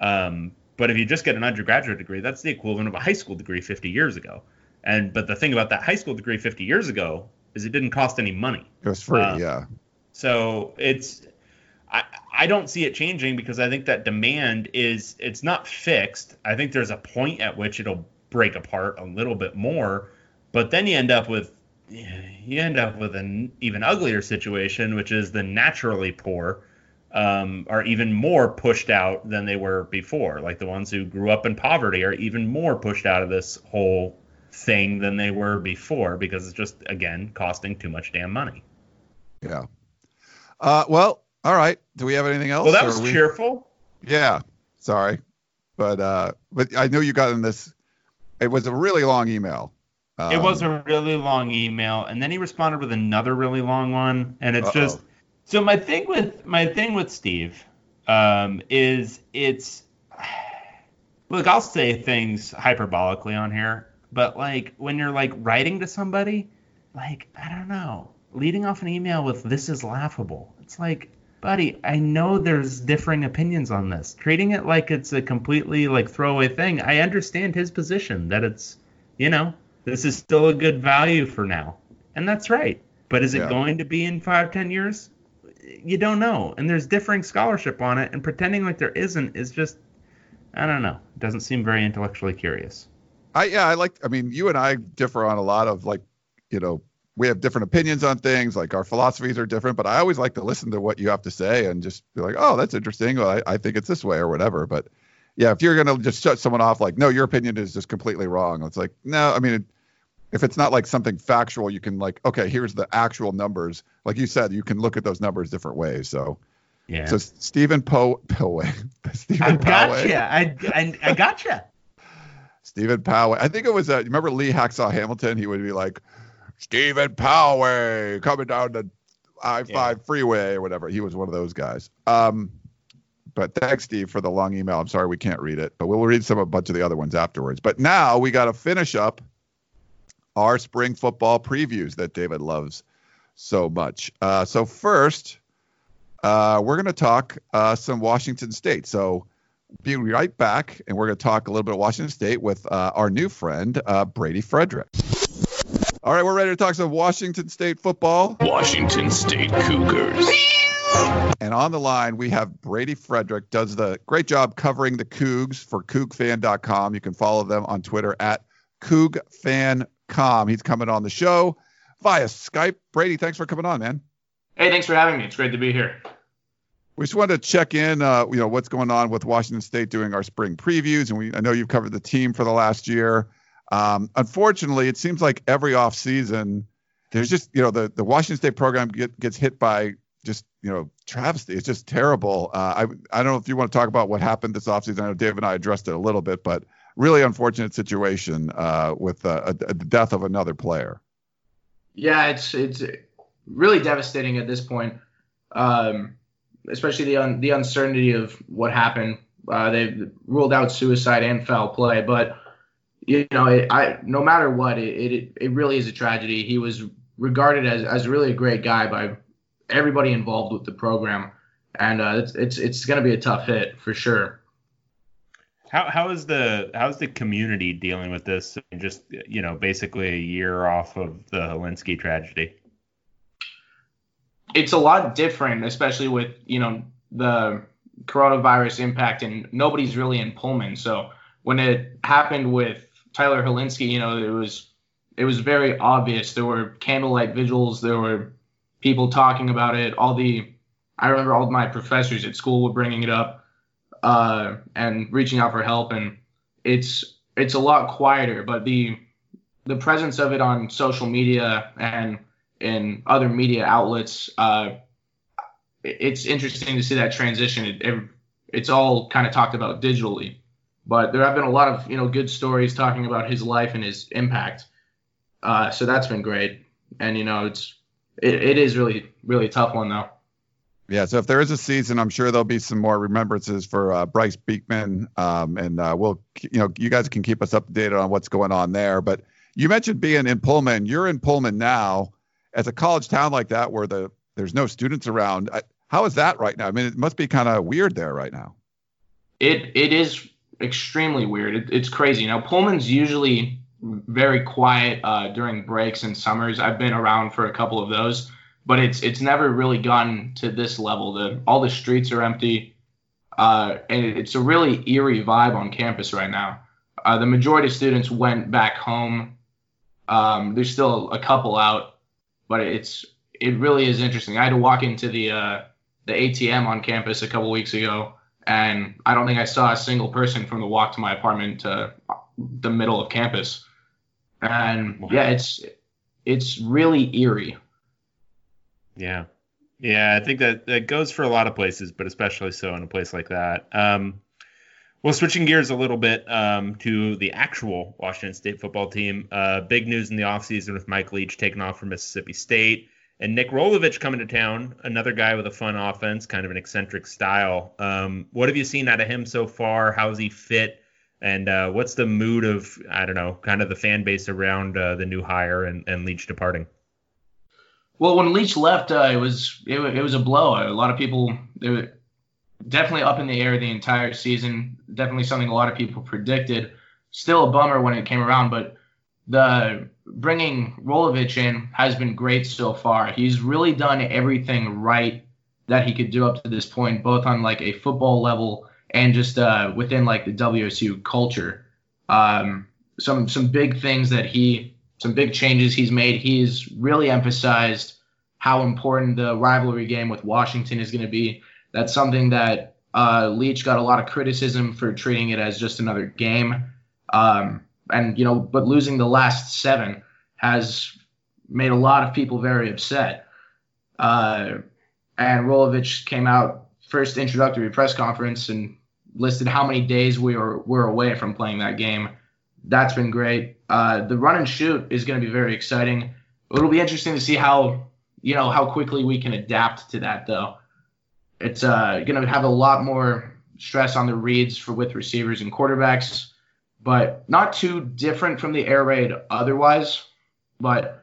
Speaker 1: Um, but if you just get an undergraduate degree, that's the equivalent of a high school degree 50 years ago. And but the thing about that high school degree 50 years ago is it didn't cost any money.
Speaker 2: It was free, uh, yeah.
Speaker 1: So it's I I don't see it changing because I think that demand is it's not fixed. I think there's a point at which it'll break apart a little bit more, but then you end up with you end up with an even uglier situation, which is the naturally poor um, are even more pushed out than they were before. Like the ones who grew up in poverty are even more pushed out of this whole thing than they were before because it's just again costing too much damn money.
Speaker 2: Yeah. Uh, well, all right. Do we have anything else?
Speaker 1: Well, that was we... cheerful.
Speaker 2: Yeah. Sorry, but uh, but I know you got in this. It was a really long email.
Speaker 1: Um, it was a really long email, and then he responded with another really long one, and it's uh-oh. just. So my thing with my thing with Steve um, is it's look. I'll say things hyperbolically on here, but like when you're like writing to somebody, like I don't know, leading off an email with "this is laughable." It's like, buddy, I know there's differing opinions on this. Treating it like it's a completely like throwaway thing. I understand his position that it's, you know, this is still a good value for now, and that's right. But is it going to be in five, ten years? You don't know, and there's differing scholarship on it, and pretending like there isn't is just, I don't know. It doesn't seem very intellectually curious.
Speaker 2: I yeah, I like. I mean, you and I differ on a lot of like, you know, we have different opinions on things. Like our philosophies are different, but I always like to listen to what you have to say and just be like, oh, that's interesting. Well, I, I think it's this way or whatever. But yeah, if you're gonna just shut someone off, like, no, your opinion is just completely wrong. It's like, no, I mean, if it's not like something factual, you can like, okay, here's the actual numbers. Like you said, you can look at those numbers different ways. So.
Speaker 1: Yeah.
Speaker 2: So Stephen Poe Pillway.
Speaker 1: Stephen I gotcha. I, I I gotcha.
Speaker 2: Stephen Poway. I think it was, uh, remember Lee Hacksaw Hamilton? He would be like, Stephen Poway coming down the I 5 yeah. freeway or whatever. He was one of those guys. Um, but thanks, Steve, for the long email. I'm sorry we can't read it, but we'll read some a bunch of the other ones afterwards. But now we got to finish up our spring football previews that David loves so much. Uh, so first, uh, we're going to talk uh, some Washington State. So be right back, and we're going to talk a little bit of Washington State with uh, our new friend, uh, Brady Frederick. All right, we're ready to talk some Washington State football.
Speaker 3: Washington State Cougars.
Speaker 2: And on the line, we have Brady Frederick, does the great job covering the Cougs for CougFan.com. You can follow them on Twitter at CougFan.com. He's coming on the show via Skype. Brady, thanks for coming on, man.
Speaker 4: Hey, thanks for having me. It's great to be here.
Speaker 2: We just wanted to check in, uh, you know, what's going on with Washington State doing our spring previews, and we I know you've covered the team for the last year. Um, unfortunately, it seems like every off season, there's just you know the the Washington State program get, gets hit by just you know travesty. It's just terrible. Uh, I I don't know if you want to talk about what happened this offseason. I know Dave and I addressed it a little bit, but really unfortunate situation uh, with uh, the death of another player.
Speaker 4: Yeah, it's it's really devastating at this point. Um, especially the un, the uncertainty of what happened. Uh, they've ruled out suicide and foul play, but you know, it, I no matter what, it, it it really is a tragedy. He was regarded as as really a great guy by everybody involved with the program, and uh, it's it's it's going to be a tough hit for sure.
Speaker 1: How how is the how's the community dealing with this? Just you know, basically a year off of the Hilinski tragedy
Speaker 4: it's a lot different, especially with you know the coronavirus impact, and nobody's really in Pullman. So when it happened with Tyler Hilinski, you know, it was it was very obvious. There were candlelight vigils. There were people talking about it. All the I remember all my professors at school were bringing it up uh, and reaching out for help, and it's it's a lot quieter. But the the presence of it on social media and in other media outlets, uh, it's interesting to see that transition. It, it, it's all kind of talked about digitally, but there have been a lot of you know good stories talking about his life and his impact. Uh, so that's been great, and you know it's it, it is really really a tough one though.
Speaker 2: Yeah, so if there is a season, I'm sure there'll be some more remembrances for uh, Bryce Beekman, um, and uh, we'll, you know, you guys can keep us updated on what's going on there. But you mentioned being in Pullman. You're in Pullman now, as a college town like that, where the there's no students around. How is that right now? I mean, it must be kind of weird there right now.
Speaker 4: It it is extremely weird. It, it's crazy. Now Pullman's usually very quiet uh, during breaks and summers. I've been around for a couple of those, but it's it's never really gotten to this level. The all the streets are empty, uh, and it's a really eerie vibe on campus right now. Uh, the majority of students went back home. Um, there's still a couple out, but it's it really is interesting. I had to walk into the uh, the ATM on campus a couple weeks ago, and I don't think I saw a single person from the walk to my apartment to the middle of campus. And wow. yeah, it's it's really eerie.
Speaker 1: Yeah. Yeah, I think that that goes for a lot of places, but especially so in a place like that. Um, well, switching gears a little bit um, to the actual Washington State football team. Uh, big news in the offseason with Mike Leach taking off from Mississippi State. And Nick Rolovich coming to town, another guy with a fun offense, kind of an eccentric style. Um, what have you seen out of him so far? How's he fit? And uh, what's the mood of, I don't know, kind of the fan base around uh, the new hire and, and Leach departing?
Speaker 4: Well, when Leach left, uh, it was it, it, was a blow. A lot of people they were definitely up in the air the entire season. Definitely something a lot of people predicted. Still a bummer when it came around, but the bringing Rolovich in has been great so far. He's really done everything right that he could do up to this point, both on like a football level and just uh, within like the WSU culture. Um, some some big things that he, some big changes he's made. He's really emphasized how important the rivalry game with Washington is going to be. That's something that uh, Leach got a lot of criticism for treating it as just another game. Um, and you know, but losing the last seven has made a lot of people very upset. Uh, and Rolovich came out first introductory press conference and listed how many days we were were away from playing that game. That's been great. Uh, the run and shoot is going to be very exciting. It'll be interesting to see how you know how quickly we can adapt to that though. It's uh, going to have a lot more stress on the reads for with receivers and quarterbacks but not too different from the air raid otherwise. But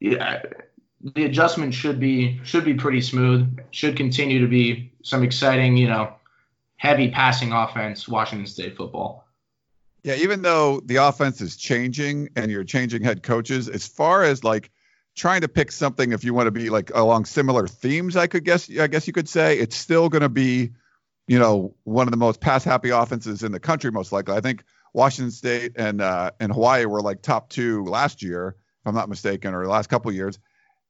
Speaker 4: yeah, the adjustment should be should be pretty smooth. Should continue to be some exciting, you know, heavy passing offense. Washington State football.
Speaker 2: Yeah, even though the offense is changing and you're changing head coaches, as far as like trying to pick something, if you want to be like along similar themes, I could guess, I guess you could say it's still going to be, you know, one of the most pass happy offenses in the country, most likely. I think Washington State and uh, and Hawaii were like top two last year, if I'm not mistaken, or the last couple years.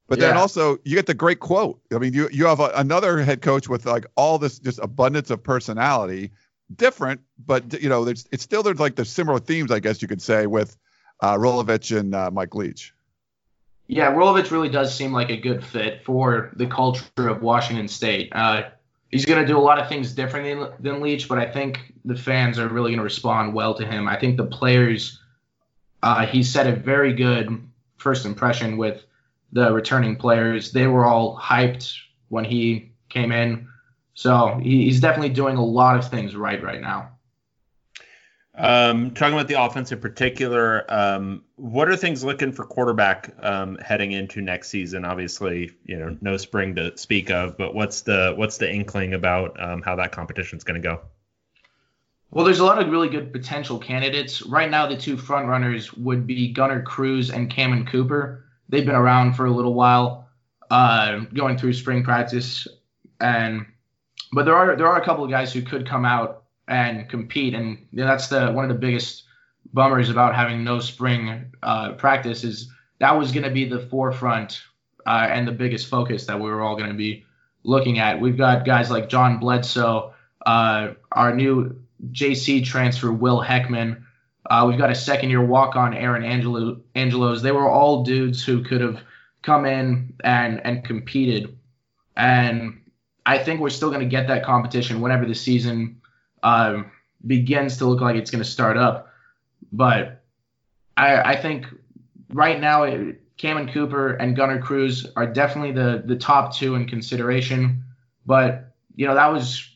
Speaker 2: But yeah. then also you get the great quote. I mean, you you have a, another head coach with like all this just abundance of personality, different, but you know, there's it's still there's like the similar themes, I guess you could say, with uh, Rolovich and uh, Mike Leach.
Speaker 4: Yeah, Rolovich really does seem like a good fit for the culture of Washington State. Uh, he's going to do a lot of things differently than, than Leach, but I think the fans are really going to respond well to him. I think the players, uh, he set a very good first impression with the returning players. They were all hyped when he came in. So he, he's definitely doing a lot of things right right now.
Speaker 1: Um, talking about the offense in particular, um, what are things looking for quarterback um, heading into next season? Obviously, you know, no spring to speak of, but what's the what's the inkling about um, how that competition is going to go?
Speaker 4: Well, there's a lot of really good potential candidates right now. The two front runners would be Gunner Cruz and Cammon Cooper. They've been around for a little while, uh, going through spring practice, and but there are there are a couple of guys who could come out and compete. And that's the one of the biggest bummers about having no spring uh, practice is that was going to be the forefront uh, and the biggest focus that we were all going to be looking at. We've got guys like John Bledsoe, uh, our new JC transfer Will Heckman. Uh, we've got a second year walk on Aaron Angelo, Angelos. They were all dudes who could have come in and and competed. And I think we're still going to get that competition whenever the season um, begins to look like it's going to start up. But I, I think right now, it, Cammon Cooper and Gunner Cruz are definitely the the top two in consideration. But you know that was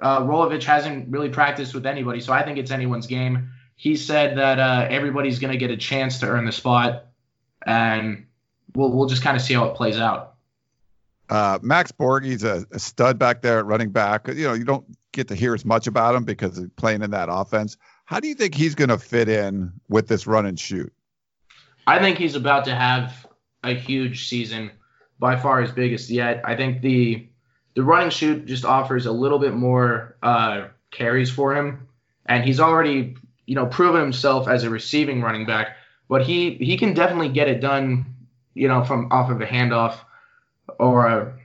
Speaker 4: uh, Rolovich hasn't really practiced with anybody, so I think it's anyone's game. He said that uh, everybody's going to get a chance to earn the spot, and we'll we'll just kind of see how it plays out.
Speaker 2: Uh, Max Borghi's a, a stud back there at running back. You know, you don't get to hear as much about him because he's playing in that offense. How do you think he's going to fit in with this run and shoot?
Speaker 4: I think he's about to have a huge season, by far his biggest yet. I think the the running shoot just offers a little bit more uh, carries for him, and he's already you know proven himself as a receiving running back. But he he can definitely get it done, you know, from off of a handoff or a,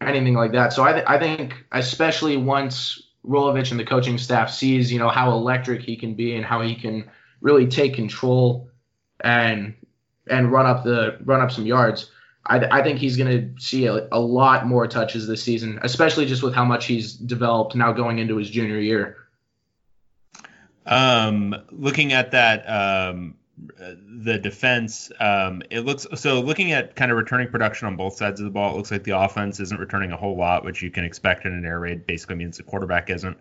Speaker 4: anything like that. So I th- I think especially once Rolovich and the coaching staff sees you know how electric he can be and how he can really take control and and run up the run up some yards. I, I think he's going to see a, a lot more touches this season, especially just with how much he's developed now going into his junior year.
Speaker 1: Um, looking at that, um, the defense, um, it looks so. Looking at kind of returning production on both sides of the ball, it looks like the offense isn't returning a whole lot, which you can expect in an air raid. Basically means the quarterback isn't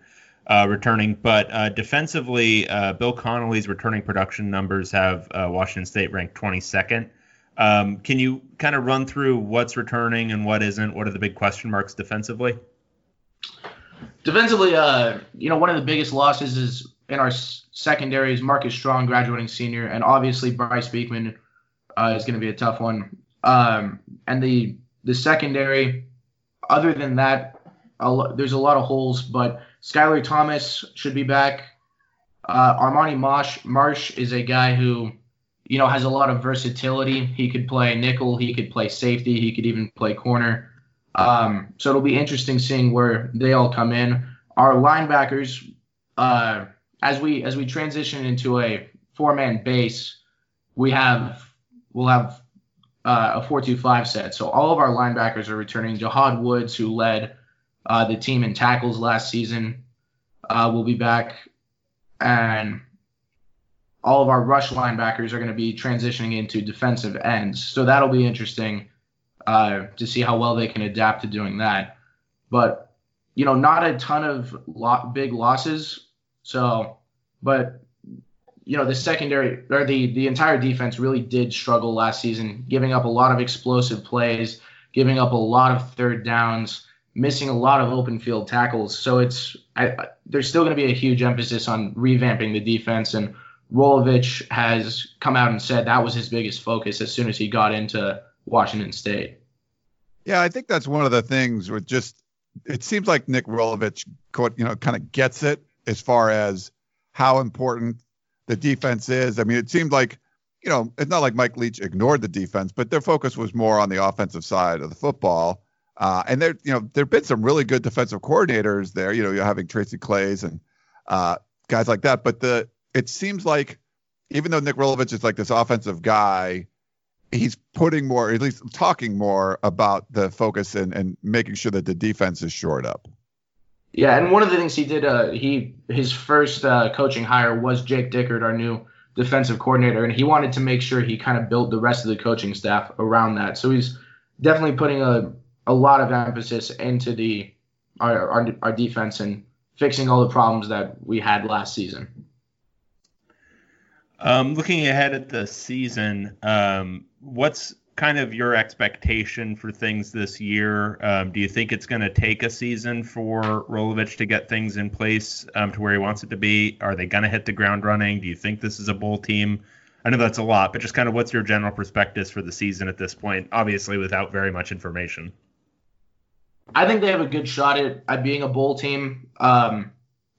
Speaker 1: uh, returning. But uh, defensively, uh, Bill Connelly's returning production numbers have uh, Washington State ranked 22nd. Um, can you kind of run through what's returning and what isn't? What are the big question marks defensively?
Speaker 4: Defensively, uh, you know, one of the biggest losses is in our secondary is Marcus Strong, graduating senior, and obviously Bryce Beekman uh, is going to be a tough one. Um, and the the secondary, other than that, a lo- there's a lot of holes, but Skylar Thomas should be back. Uh, Armani Marsh, Marsh is a guy who, you know, has a lot of versatility. He could play nickel, he could play safety, he could even play corner. Um, so it'll be interesting seeing where they all come in. Our linebackers, uh, as we as we transition into a four-man base, we have we'll have uh, a four-two-five set. So all of our linebackers are returning. Jahad Woods, who led uh, the team in tackles last season, uh, will be back, and all of our rush linebackers are going to be transitioning into defensive ends. So that'll be interesting uh, to see how well they can adapt to doing that. But you know, not a ton of lo- big losses. So, but you know, the secondary or the the entire defense really did struggle last season, giving up a lot of explosive plays, giving up a lot of third downs, missing a lot of open field tackles. So it's I, there's still going to be a huge emphasis on revamping the defense, and Rolovich has come out and said that was his biggest focus as soon as he got into Washington State.
Speaker 2: Yeah, I think that's one of the things with just it seems like Nick Rolovich, you know, kind of gets it as far as how important the defense is. I mean, it seemed like, you know, it's not like Mike Leach ignored the defense, but their focus was more on the offensive side of the football. Uh, and there, you know, there've been some really good defensive coordinators there. You know, you're having Tracy Claeys and uh, guys like that. But the it seems like even though Nick Rolovich is like this offensive guy, he's putting more, at least talking more about the focus and, and making sure that the defense is shored up.
Speaker 4: Yeah, and one of the things he did, uh, he his first uh, coaching hire was Jake Dickert, our new defensive coordinator, and he wanted to make sure he kind of built the rest of the coaching staff around that. So he's definitely putting a a lot of emphasis into the our, our, our defense and fixing all the problems that we had last season.
Speaker 1: Um, looking ahead at the season, um, what's kind of your expectation for things this year? Um, do you think it's going to take a season for Rolovich to get things in place um, to where he wants it to be? Are they going to hit the ground running? Do you think this is a bowl team? I know that's a lot, but just kind of what's your general perspectives for the season at this point? Obviously, without very much information.
Speaker 4: I think they have a good shot at, at being a bowl team. Um,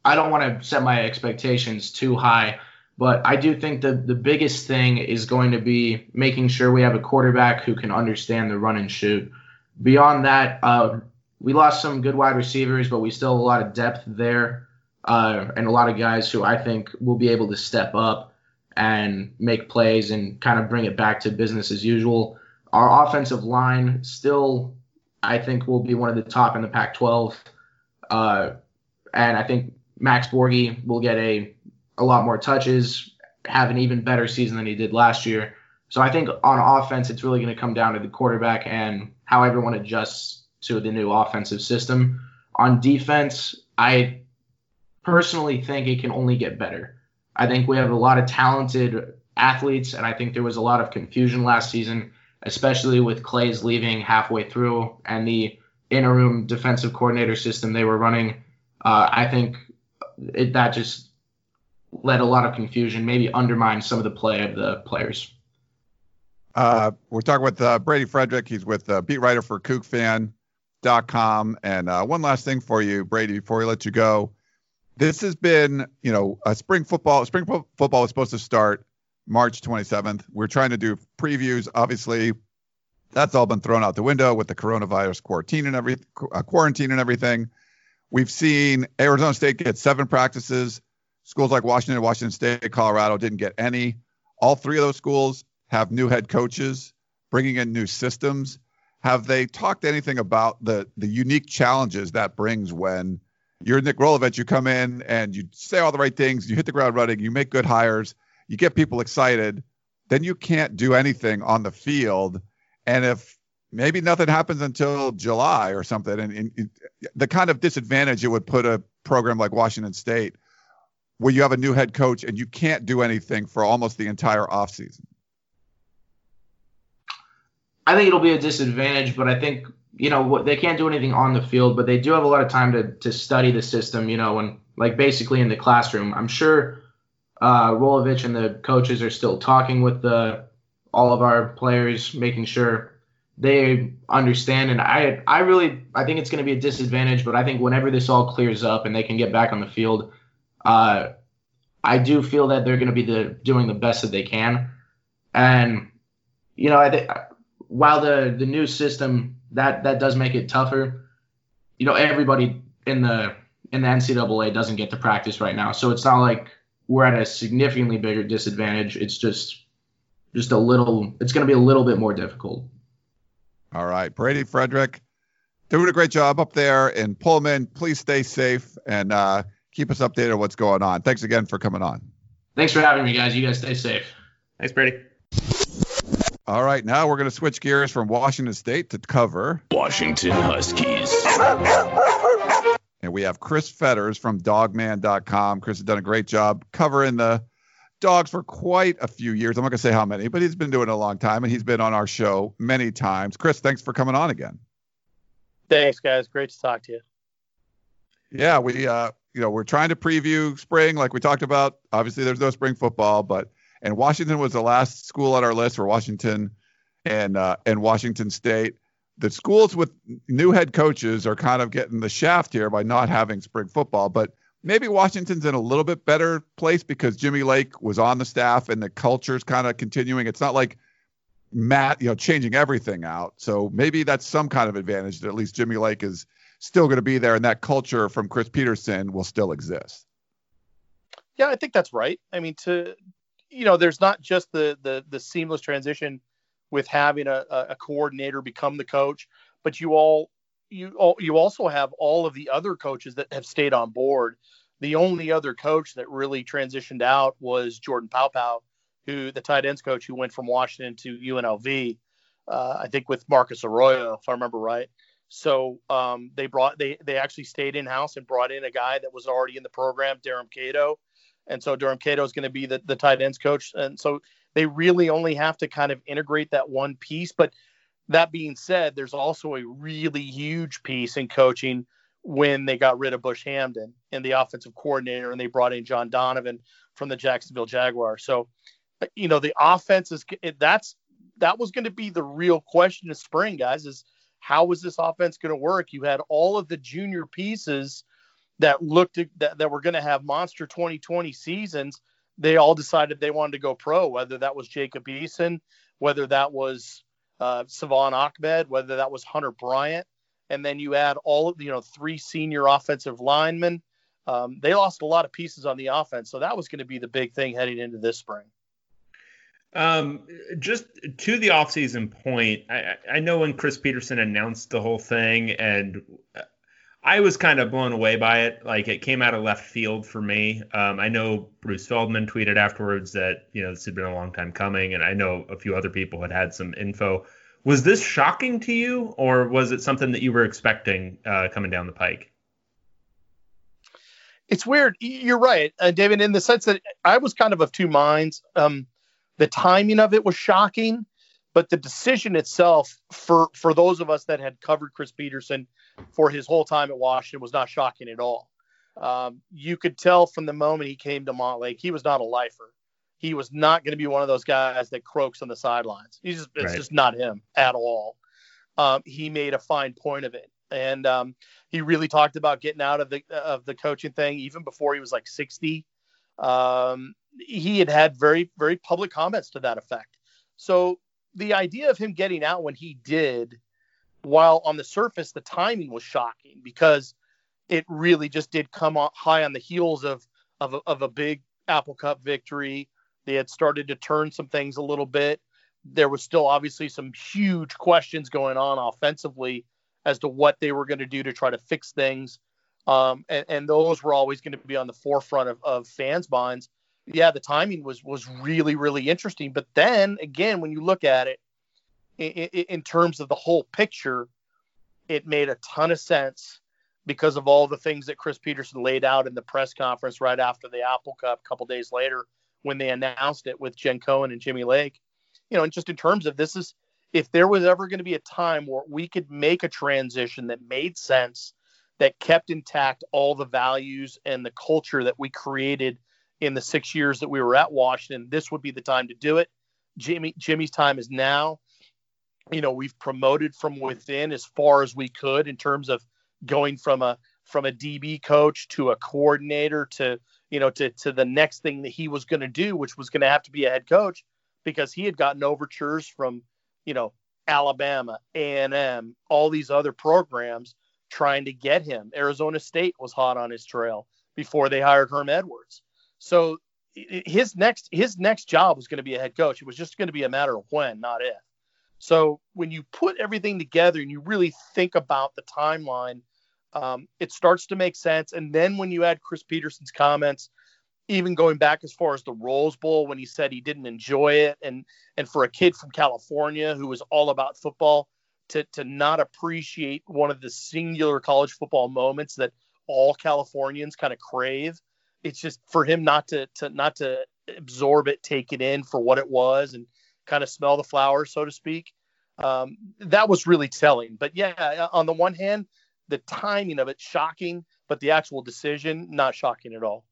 Speaker 4: I don't want to set my expectations too high, but I do think that the biggest thing is going to be making sure we have a quarterback who can understand the run and shoot. Beyond that, uh, we lost some good wide receivers, but we still have a lot of depth there, uh, and a lot of guys who I think will be able to step up and make plays and kind of bring it back to business as usual. Our offensive line still, I think, will be one of the top in the Pac-12, uh, and I think Max Borghi will get a a lot more touches, have an even better season than he did last year. So I think on offense, it's really going to come down to the quarterback and how everyone adjusts to the new offensive system. On defense, I personally think it can only get better. I think we have a lot of talented athletes, and I think there was a lot of confusion last season, especially with Claeys leaving halfway through and the interim defensive coordinator system they were running. Uh, I think it, that just led a lot of confusion, maybe undermined some of the play of the players.
Speaker 2: Uh, we're talking with uh, Brady Frederick. He's with uh, beat writer for CougFan.com. And uh, one last thing for you, Brady, before we let you go. This has been, you know, a spring football. Spring fo- football was supposed to start March 27th. We're trying to do previews. Obviously, that's all been thrown out the window with the coronavirus quarantine and every uh, quarantine and everything. We've seen Arizona State get seven practices. Schools like Washington, Washington State, Colorado didn't get any. All three of those schools have new head coaches, bringing in new systems. Have they talked anything about the the unique challenges that brings when you're Nick Rolovich, you come in and you say all the right things, you hit the ground running, you make good hires, you get people excited, then you can't do anything on the field. And if maybe nothing happens until July or something, and, and the kind of disadvantage it would put a program like Washington State, where you have a new head coach and you can't do anything for almost the entire offseason.
Speaker 4: I think it'll be a disadvantage, but I think you know they can't do anything on the field, but they do have a lot of time to to study the system. You know, and like basically in the classroom. I'm sure uh, Rolovich and the coaches are still talking with the all of our players, making sure they understand. And I I really I think it's going to be a disadvantage, but I think whenever this all clears up and they can get back on the field, uh, I do feel that they're going to be the doing the best that they can. And you know, I think while the the new system that that does make it tougher, you know, everybody in the in the NCAA doesn't get to practice right now, so it's not like we're at a significantly bigger disadvantage. It's just just a little. It's going to be a little bit more difficult.
Speaker 2: All right, Brady Frederick, doing a great job up there in Pullman. Please stay safe and uh, keep us updated on what's going on. Thanks again for coming on.
Speaker 4: Thanks for having me, guys. You guys stay safe.
Speaker 1: Thanks, Brady.
Speaker 2: All right, now we're going to switch gears from Washington State to cover
Speaker 3: Washington Huskies.
Speaker 2: And we have Chris Fetters from Dawgman.com. Chris has done a great job covering the dogs for quite a few years. I'm not going to say how many, but he's been doing it a long time and he's been on our show many times. Chris, thanks for coming on again.
Speaker 5: Thanks, guys. Great to talk to you.
Speaker 2: Yeah, we uh, you know, we're trying to preview spring like we talked about. Obviously there's no spring football, but and Washington was the last school on our list for Washington and uh, and Washington State. The schools with new head coaches are kind of getting the shaft here by not having spring football, but maybe Washington's in a little bit better place because Jimmy Lake was on the staff and the culture's kind of continuing. It's not like Matt, you know, changing everything out. So maybe that's some kind of advantage that at least Jimmy Lake is still going to be there and that culture from Chris Petersen will still exist.
Speaker 5: Yeah, I think that's right. I mean, to you know, there's not just the the the seamless transition with having a, a coordinator become the coach, but you all you all you also have all of the other coaches that have stayed on board. The only other coach that really transitioned out was Jordan Paopao, who the tight ends coach who went from Washington to UNLV, uh, I think with Marcus Arroyo, if I remember right. So um, they brought they they actually stayed in house and brought in a guy that was already in the program, Derham Cato, and so Derham Cato is going to be the, the tight ends coach. And so they really only have to kind of integrate that one piece. But that being said, there's also a really huge piece in coaching when they got rid of Bush Hamdan and the offensive coordinator and they brought in John Donovan from the Jacksonville Jaguars. So, you know, the offense is that's that was going to be the real question of spring, guys, is how was this offense going to work? You had all of the junior pieces – that looked at, that, that were going to have monster 2020 seasons, they all decided they wanted to go pro, whether that was Jacob Eason, whether that was uh, Salvon Ahmed, whether that was Hunter Bryant. and then you add all of you know three senior offensive linemen. Um, they lost a lot of pieces on the offense, so that was going to be the big thing heading into this spring.
Speaker 1: Um, just to the offseason point, I, I know when Chris Petersen announced the whole thing, and I was kind of blown away by it. Like it came out of left field for me. Um, I know Bruce Feldman tweeted afterwards that you know this had been a long time coming, and I know a few other people had had some info. Was this shocking to you, or was it something that you were expecting uh, coming down the pike?
Speaker 5: It's weird. You're right, uh, David, in the sense that I was kind of of two minds. Um, the timing of it was shocking, but the decision itself, for for those of us that had covered Chris Petersen for his whole time at Washington, was not shocking at all. Um, you could tell from the moment he came to Montlake, he was not a lifer. He was not going to be one of those guys that croaks on the sidelines. He's just, it's
Speaker 1: Right.
Speaker 5: just not him at all. Um, he made a fine point of it, and um, he really talked about getting out of the of the coaching thing even before he was like 60. Um, he had had very very public comments to that effect. So the idea of him getting out when he did, while on the surface the timing was shocking because it really just did come on high on the heels of of a, of a big Apple Cup victory. They had started to turn some things a little bit. There was still obviously some huge questions going on offensively as to what they were going to do to try to fix things. Um, and, and those were always going to be on the forefront of, of fans' minds. Yeah, the timing was was really really interesting. But then again, when you look at it in, in, terms of the whole picture, it made a ton of sense because of all the things that Chris Petersen laid out in the press conference right after the Apple Cup, a couple days later when they announced it with Jen Cohen and Jimmy Lake. You know, and just in terms of this is if there was ever going to be a time where we could make a transition that made sense, that kept intact all the values and the culture that we created in the six years that we were at Washington, this would be the time to do it. Jimmy Jimmy's time is now. You know, we've promoted from within as far as we could in terms of going from a from a DB coach to a coordinator to you know to to the next thing that he was going to do, which was going to have to be a head coach because he had gotten overtures from you know Alabama, A&M, all these other programs trying to get him. Arizona State was hot on his trail before they hired Herm Edwards. So his next his next job was going to be a head coach. It was just going to be a matter of when, not if. So when you put everything together and you really think about the timeline, um, it starts to make sense. And then when you add Chris Petersen's comments, even going back as far as the Rose Bowl when he said he didn't enjoy it, and and for a kid from California who was all about football to to not appreciate one of the singular college football moments that all Californians kind of crave, it's just for him not to to not to absorb it, take it in for what it was, and kind of smell the flowers, so to speak. Um, that was really telling. But yeah, on the one hand, the timing of it shocking, but the actual decision not shocking at all.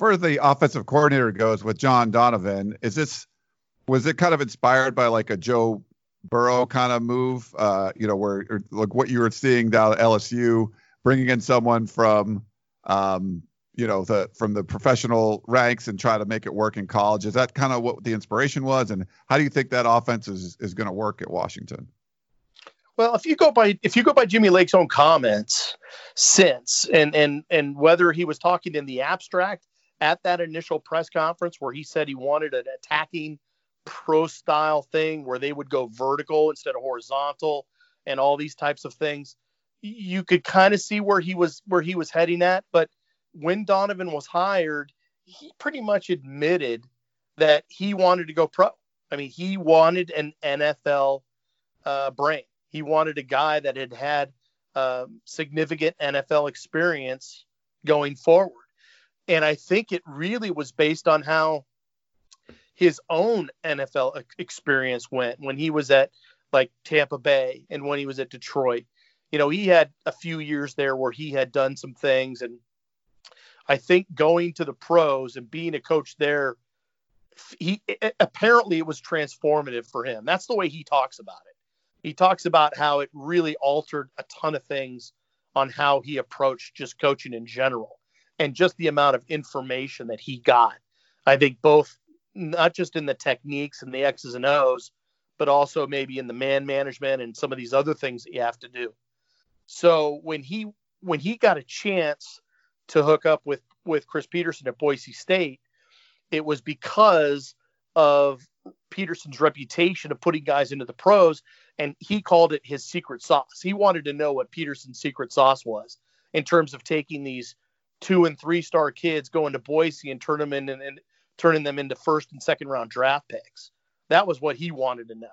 Speaker 2: as the offensive coordinator goes with John Donovan, is this was it kind of inspired by like a Joe Burrow kind of move? Uh, you know, where like what you were seeing down at LSU, bringing in someone from, um, you know, the from the professional ranks and try to make it work in college. Is that kind of what the inspiration was? And how do you think that offense is is going to work at Washington?
Speaker 5: Well, if you go by if you go by Jimmy Lake's own comments since and and and whether he was talking in the abstract at that initial press conference where he said he wanted an attacking pro style thing where they would go vertical instead of horizontal and all these types of things, you could kind of see where he was where he was heading at. But when Donovan was hired, he pretty much admitted that he wanted to go pro. I mean, he wanted an NFL uh, brain. He wanted a guy that had had um, significant NFL experience going forward. And I think it really was based on how his own NFL experience went when he was at like Tampa Bay and when he was at Detroit. You know, he had a few years there where he had done some things. And I think going to the pros and being a coach there, he apparently it was transformative for him. That's the way he talks about it. He talks about how it really altered a ton of things on how he approached just coaching in general and just the amount of information that he got. I think both not just in the techniques and the X's and O's, but also maybe in the man management and some of these other things that you have to do. So when he when he got a chance to hook up with with Chris Petersen at Boise State, it was because of Petersen's reputation of putting guys into the pros, and he called it his secret sauce. He wanted to know what Petersen's secret sauce was in terms of taking these two and three star kids going to Boise and turn them in and, and turning them into first and second round draft picks. That was what he wanted to know.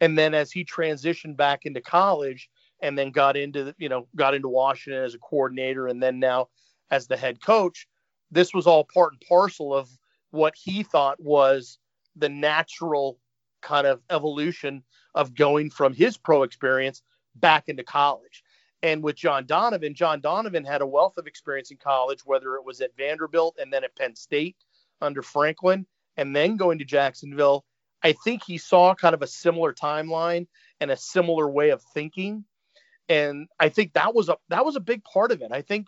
Speaker 5: And then as he transitioned back into college and then got into you know got into Washington as a coordinator and then now as the head coach, this was all part and parcel of what he thought was the natural kind of evolution of going from his pro experience back into college. And with John Donovan, John Donovan had a wealth of experience in college, whether it was at Vanderbilt and then at Penn State under Franklin, and then going to Jacksonville. I think he saw kind of a similar timeline and a similar way of thinking. And I think that was a that was a big part of it. I think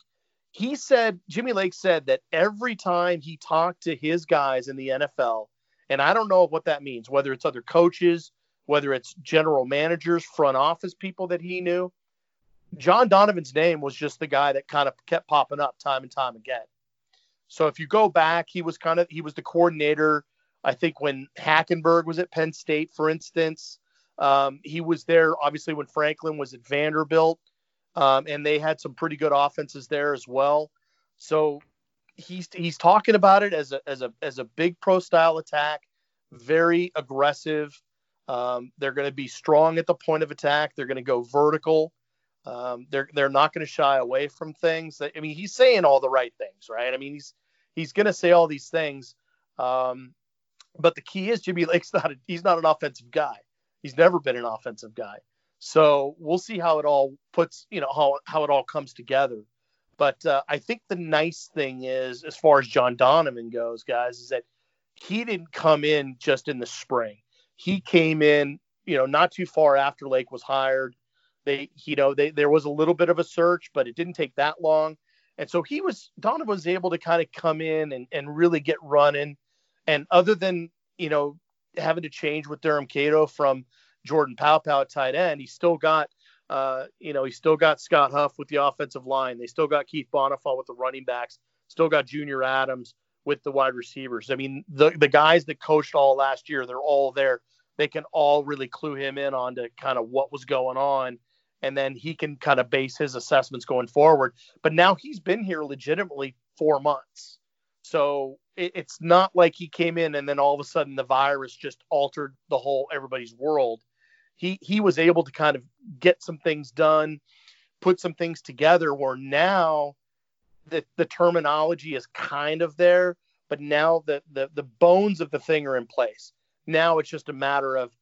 Speaker 5: he said Jimmy Lake said that every time he talked to his guys in the NFL, and I don't know what that means, whether it's other coaches, whether it's general managers, front office people that he knew. John Donovan's name was just the guy that kind of kept popping up time and time again. So if you go back, he was kind of he was the coordinator. I think when Hackenberg was at Penn State, for instance, um, he was there obviously when Franklin was at Vanderbilt, um, and they had some pretty good offenses there as well. So he's he's talking about it as a as a as a big pro style attack, very aggressive. Um, they're going to be strong at the point of attack. They're going to go vertical. Um, they're they're not going to shy away from things. I mean, he's saying all the right things, right? I mean, he's he's going to say all these things. Um, but the key is Jimmy Lake's not a, he's not an offensive guy. He's never been an offensive guy. So we'll see how it all puts, you know, how how it all comes together. But uh, I think the nice thing is, as far as John Donovan goes, guys, is that he didn't come in just in the spring. He came in, you know, not too far after Lake was hired. They, you know, they there was a little bit of a search, but it didn't take that long. And so he was Donovan was able to kind of come in and, and really get running. And other than, you know, having to change with Derham Cato from Jordan at tight end, he still got uh, you know, he still got Scott Huff with the offensive line. They still got Keith Bhonapha with the running backs. Still got Junior Adams with the wide receivers. I mean, the the guys that coached all last year, they're all there. They can all really clue him in on to kind of what was going on, and then he can kind of base his assessments going forward. But now he's been here legitimately four months, so it, it's not like he came in and then all of a sudden the virus just altered the whole everybody's world he he was able to kind of get some things done, put some things together where now the the terminology is kind of there, but now the the the bones of the thing are in place. Now it's just a matter of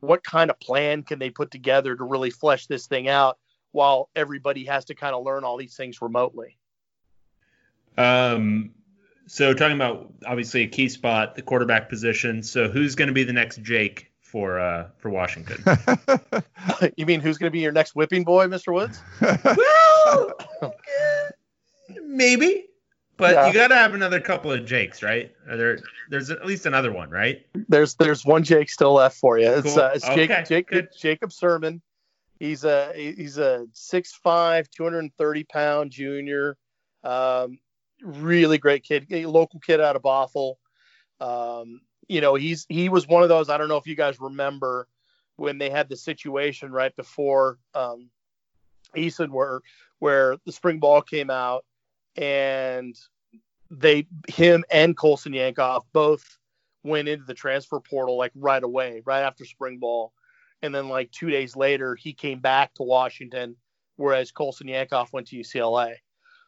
Speaker 5: what kind of plan can they put together to really flesh this thing out while everybody has to kind of learn all these things remotely.
Speaker 1: Um so talking about obviously a key spot, the quarterback position. So who's going to be the next Jake for uh, for Washington.
Speaker 5: you mean who's going to be your next whipping boy, Mr. Woods?
Speaker 1: well, maybe, but
Speaker 5: Yeah.
Speaker 1: you got to have another couple of Jakes, right? Are there? There's at least another one, right?
Speaker 5: There's there's one Jake still left for you. It's
Speaker 1: Cool.
Speaker 5: uh, it's Jake,
Speaker 1: Okay,
Speaker 5: Jake
Speaker 1: good.
Speaker 5: Jacob Sirmon. He's a he's a 6'5", 230 pound junior. Um, really great kid, a local kid out of Bothell. Um, you know, he's he was one of those. I don't know if you guys remember when they had the situation right before um, Eason where where the spring ball came out and they him and Colson Yankoff both went into the transfer portal like right away, right after spring ball. And then like two days later, he came back to Washington, whereas Colson Yankoff went to UCLA.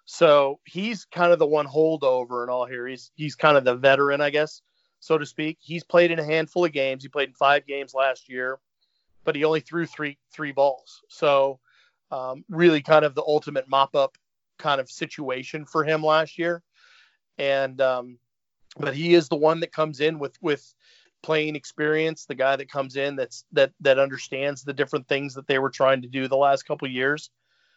Speaker 5: So he's kind of the one holdover and all here. He's he's kind of the veteran, I guess, so to speak. He's played in a handful of games. He played in five games last year, but he only threw three three balls. So um, really kind of the ultimate mop up kind of situation for him last year. And um, but he is the one that comes in with with playing experience, the guy that comes in that's that that understands the different things that they were trying to do the last couple years.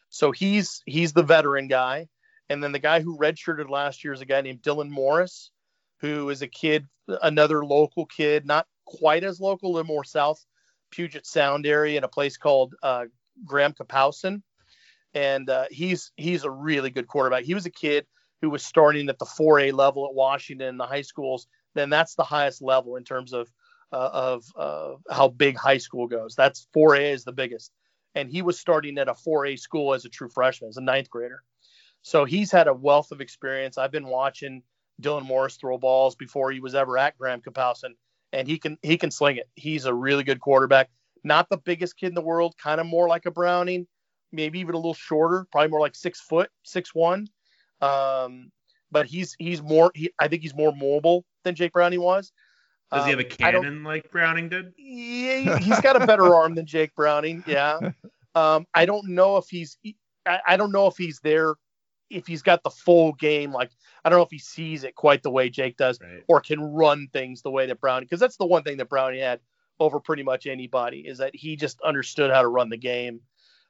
Speaker 5: So he's he's the veteran guy. And then the guy who redshirted last year is a guy named Dylan Morris, who is a kid, another local kid, not quite as local, a little more south Puget Sound area in a place called uh, Graham Kapowsin. and uh, he's he's a really good quarterback. He was a kid who was starting at the 4A level at Washington in the high schools. Then that's the highest level in terms of uh, of uh, how big high school goes. That's 4A is the biggest, and he was starting at a 4A school as a true freshman, as a ninth grader. So he's had a wealth of experience. I've been watching Dylan Morris throw balls before he was ever at Graham Kapowsin, and he can he can sling it. He's a really good quarterback. Not the biggest kid in the world, kind of more like a Browning, maybe even a little shorter, probably more like six foot, six one. Um, but he's he's more. He, I think he's more mobile than Jake Browning was.
Speaker 1: Does he have a
Speaker 5: Um,
Speaker 1: cannon like Browning did?
Speaker 5: Yeah, he's got a better arm than Jake Browning. Yeah. Um, I don't know if he's. I, I don't know if he's there. If he's got the full game, like I don't know if he sees it quite the way Jake does,
Speaker 1: Right.
Speaker 5: or can run things the way that Browning. Because that's the one thing that Browning had over pretty much anybody is that he just understood how to run the game.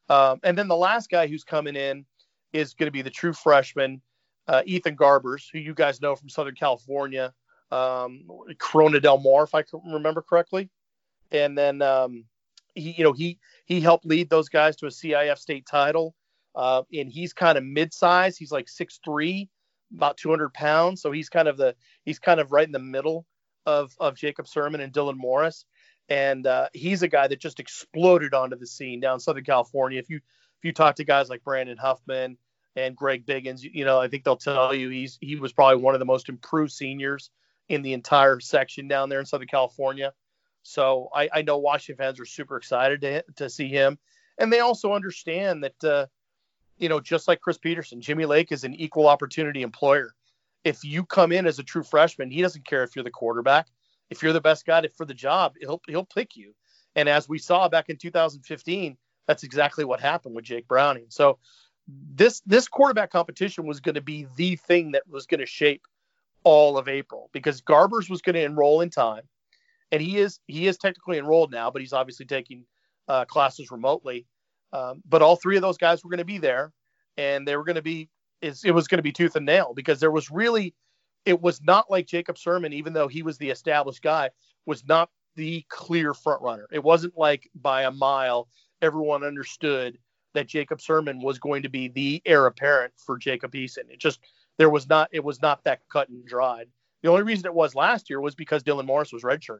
Speaker 5: Um, and then the last guy who's coming in is going to be the true freshman, uh, Ethan Garbers, who you guys know from Southern California, um, Corona Del Mar, if I can remember correctly. And then um, he, you know, he he helped lead those guys to a CIF state title. Uh, and he's kind of mid-size. He's like 6'3", about 200 pounds. So he's kind of the he's kind of right in the middle of of Jacob Sirmon and Dylan Morris. And uh, he's a guy that just exploded onto the scene down Southern California. If you if you talk to guys like Brandon Huffman and Greg Biggins, you, you know, I think they'll tell you he's he was probably one of the most improved seniors in the entire section down there in Southern California. So I, I know Washington fans are super excited to to see him, and they also understand that uh, you know just like Chris Petersen, Jimmy Lake is an equal opportunity employer. If you come in as a true freshman, he doesn't care if you're the quarterback. If you're the best guy for the job, he'll he'll pick you. And as we saw back in 2015, that's exactly what happened with Jake Browning. So this this quarterback competition was going to be the thing that was going to shape all of April because Garbers was going to enroll in time, and he is he is technically enrolled now, but he's obviously taking uh, classes remotely. Um, but all three of those guys were going to be there, and they were going to be it was going to be tooth and nail because there was really it was not like Jacob Sirmon, even though he was the established guy, was not the clear front runner. It wasn't like by a mile everyone understood that Jacob Sirmon was going to be the heir apparent for Jacob Eason. It just there was not it was not that cut and dried. The only reason it was last year was because Dylan Morris was redshirting.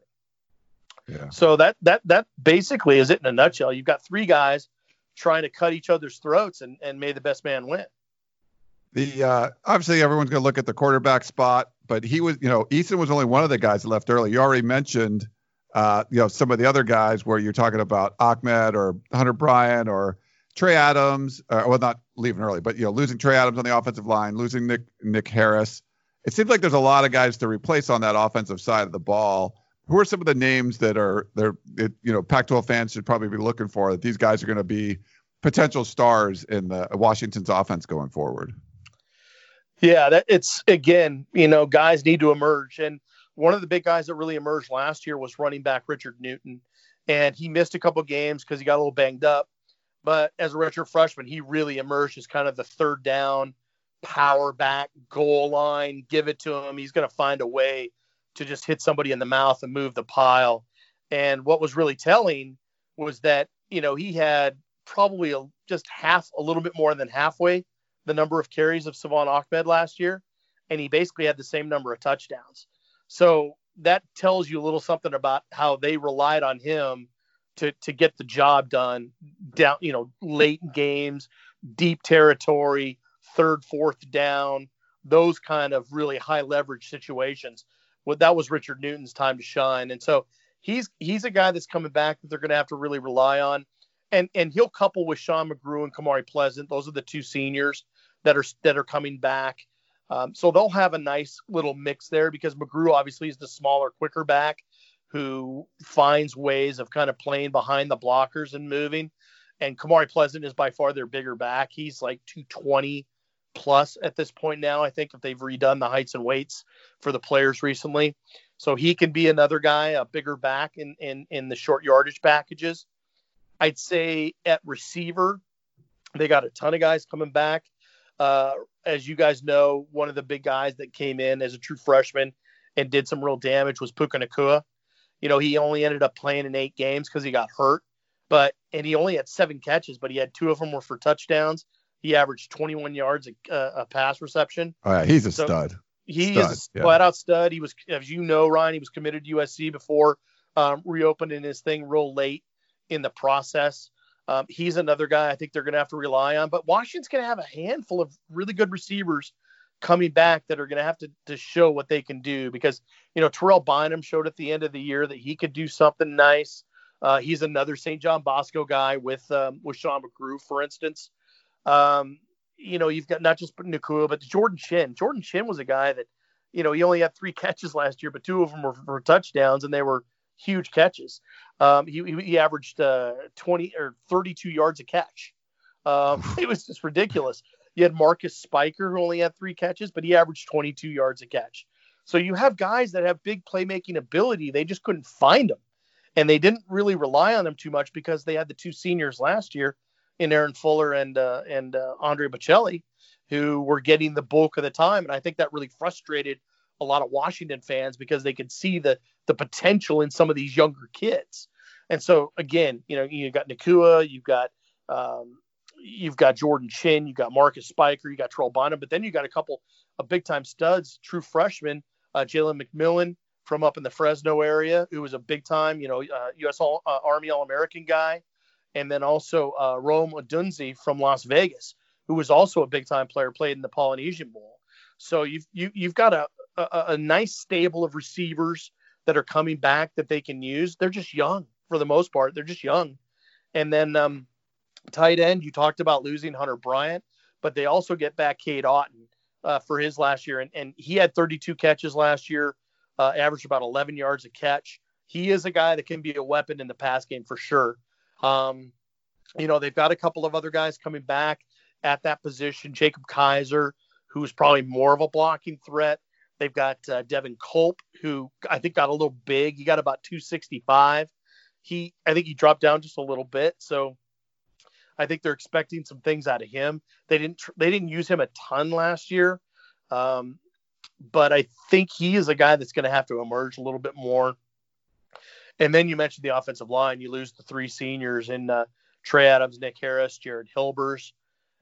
Speaker 2: Yeah.
Speaker 5: So that that that basically is it in a nutshell. You've got three guys trying to cut each other's throats and, and may the best man win.
Speaker 2: The uh, obviously everyone's going to look at the quarterback spot, but he was, you know, Eason was only one of the guys that left early. You already mentioned, uh, you know, some of the other guys where you're talking about Ahmed or Hunter Bryant or Trey Adams. Uh, well, not leaving early, but you know, losing Trey Adams on the offensive line, losing Nick Nick Harris. It seems like there's a lot of guys to replace on that offensive side of the ball. Who are some of the names that are they're it, you know Pac-12 fans should probably be looking for that these guys are going to be potential stars in the uh, Washington's offense going forward?
Speaker 5: Yeah, that it's again, you know, guys need to emerge. And one of the big guys that really emerged last year was running back Richard Newton. And he missed a couple games because he got a little banged up. But as a redshirt freshman, he really emerged as kind of the third down, power back, goal line, give it to him. He's going to find a way to just hit somebody in the mouth and move the pile. And what was really telling was that, you know, he had probably a, just half, a little bit more than halfway the number of carries of Salvon Ahmed last year, and he basically had the same number of touchdowns. So that tells you a little something about how they relied on him to to get the job done down, you know, late games, deep territory, third, fourth down, those kind of really high leverage situations. That was Richard Newton's time to shine, and so he's he's a guy that's coming back that they're going to have to really rely on, and and he'll couple with Sean McGrew and Kamari Pleasant. Those are the two seniors that are that are coming back. Um, so they'll have a nice little mix there because McGrew obviously is the smaller, quicker back who finds ways of kind of playing behind the blockers and moving. And Kamari Pleasant is by far their bigger back. He's like 220 plus at this point now. I think if they've redone the heights and weights for the players recently, so he can be another guy, a bigger back in in in the short yardage packages. I'd say at receiver, they got a ton of guys coming back. Uh, as you guys know, one of the big guys that came in as a true freshman and did some real damage was Puka Nacua. You know, he only ended up playing in eight games because he got hurt. but and he only had seven catches, but he had two of them were for touchdowns. He averaged 21 yards a, a pass reception.
Speaker 2: Oh yeah, he's a
Speaker 5: So-
Speaker 2: stud.
Speaker 5: He
Speaker 2: Stud,
Speaker 5: is a
Speaker 2: yeah.
Speaker 5: flat out stud. He was, as you know, Ryan, he was committed to USC before um, reopening his thing real late in the process. Um, he's another guy I think they're going to have to rely on. But Washington's going to have a handful of really good receivers coming back that are going to have to, to show what they can do because, you know, Terrell Bynum showed at the end of the year that he could do something nice. Uh, he's another St. John Bosco guy with um, with Sean McGrew, for instance. Um, you know, you've got not just Nacua, but Jordan Chin. Jordan Chin was a guy that, you know, he only had three catches last year, but two of them were for touchdowns, and they were huge catches. Um, he, he averaged uh, 20 or 32 yards a catch. Um, it was just ridiculous. You had Marquis Spiker who only had three catches, but he averaged 22 yards a catch. So you have guys that have big playmaking ability. They just couldn't find them, and they didn't really rely on them too much because they had the two seniors last year in Aaron Fuller and uh, and uh, Andre Baccellia, who were getting the bulk of the time, and I think that really frustrated a lot of Washington fans because they could see the the potential in some of these younger kids. And so again, you know, you got Nacua, you've got um, you've got Jordan Chin, you've got Marquis Spiker, you got Terrell Bynum, but then you got a couple of big time studs, true freshmen, uh, Jalen McMillan from up in the Fresno area, who was a big time, you know, uh, U.S. All, uh, Army All American guy, and then also uh, Rome Odunze from Las Vegas, who was also a big time player, played in the Polynesian Bowl. So you've you, you've got a, a a nice stable of receivers that are coming back that they can use. They're just young for the most part. They're just young, and then um, tight end. You talked about losing Hunter Bryant, but they also get back Cade Otton uh, for his last year, and, and he had 32 catches last year, uh, averaged about 11 yards a catch. He is a guy that can be a weapon in the pass game for sure. Um, you know, they've got a couple of other guys coming back at that position. Jacob Kizer, who's probably more of a blocking threat. They've got uh, Devin Culp, who I think got a little big. He got about 265. He, I think he dropped down just a little bit. So I think they're expecting some things out of him. They didn't, they didn't use him a ton last year, um, but I think he is a guy that's going to have to emerge a little bit more. And then you mentioned the offensive line. You lose the three seniors in uh, Trey Adams, Nick Harris, Jared Hilbers,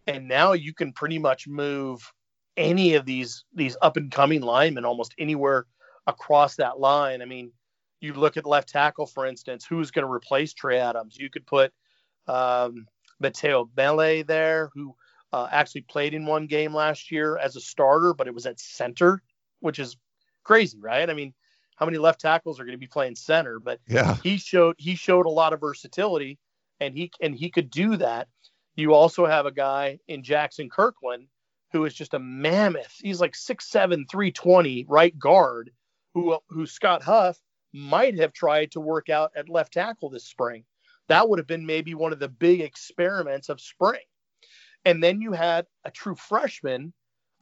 Speaker 5: and now you can pretty much move any of these these up and coming linemen almost anywhere across that line. I mean, you look at left tackle, for instance, who's going to replace Trey Adams? You could put um, Matteo Mele there, who uh, actually played in one game last year as a starter, but it was at center, which is crazy, right? I mean, how many left tackles are going to be playing center? But
Speaker 2: Yeah.
Speaker 5: he showed he showed a lot of versatility, and he and he could do that. You also have a guy in Jackson Kirkland who is just a mammoth. He's like 6'7", 320 right guard, who who Scott Huff might have tried to work out at left tackle this spring. That would have been maybe one of the big experiments of spring. And then you had a true freshman,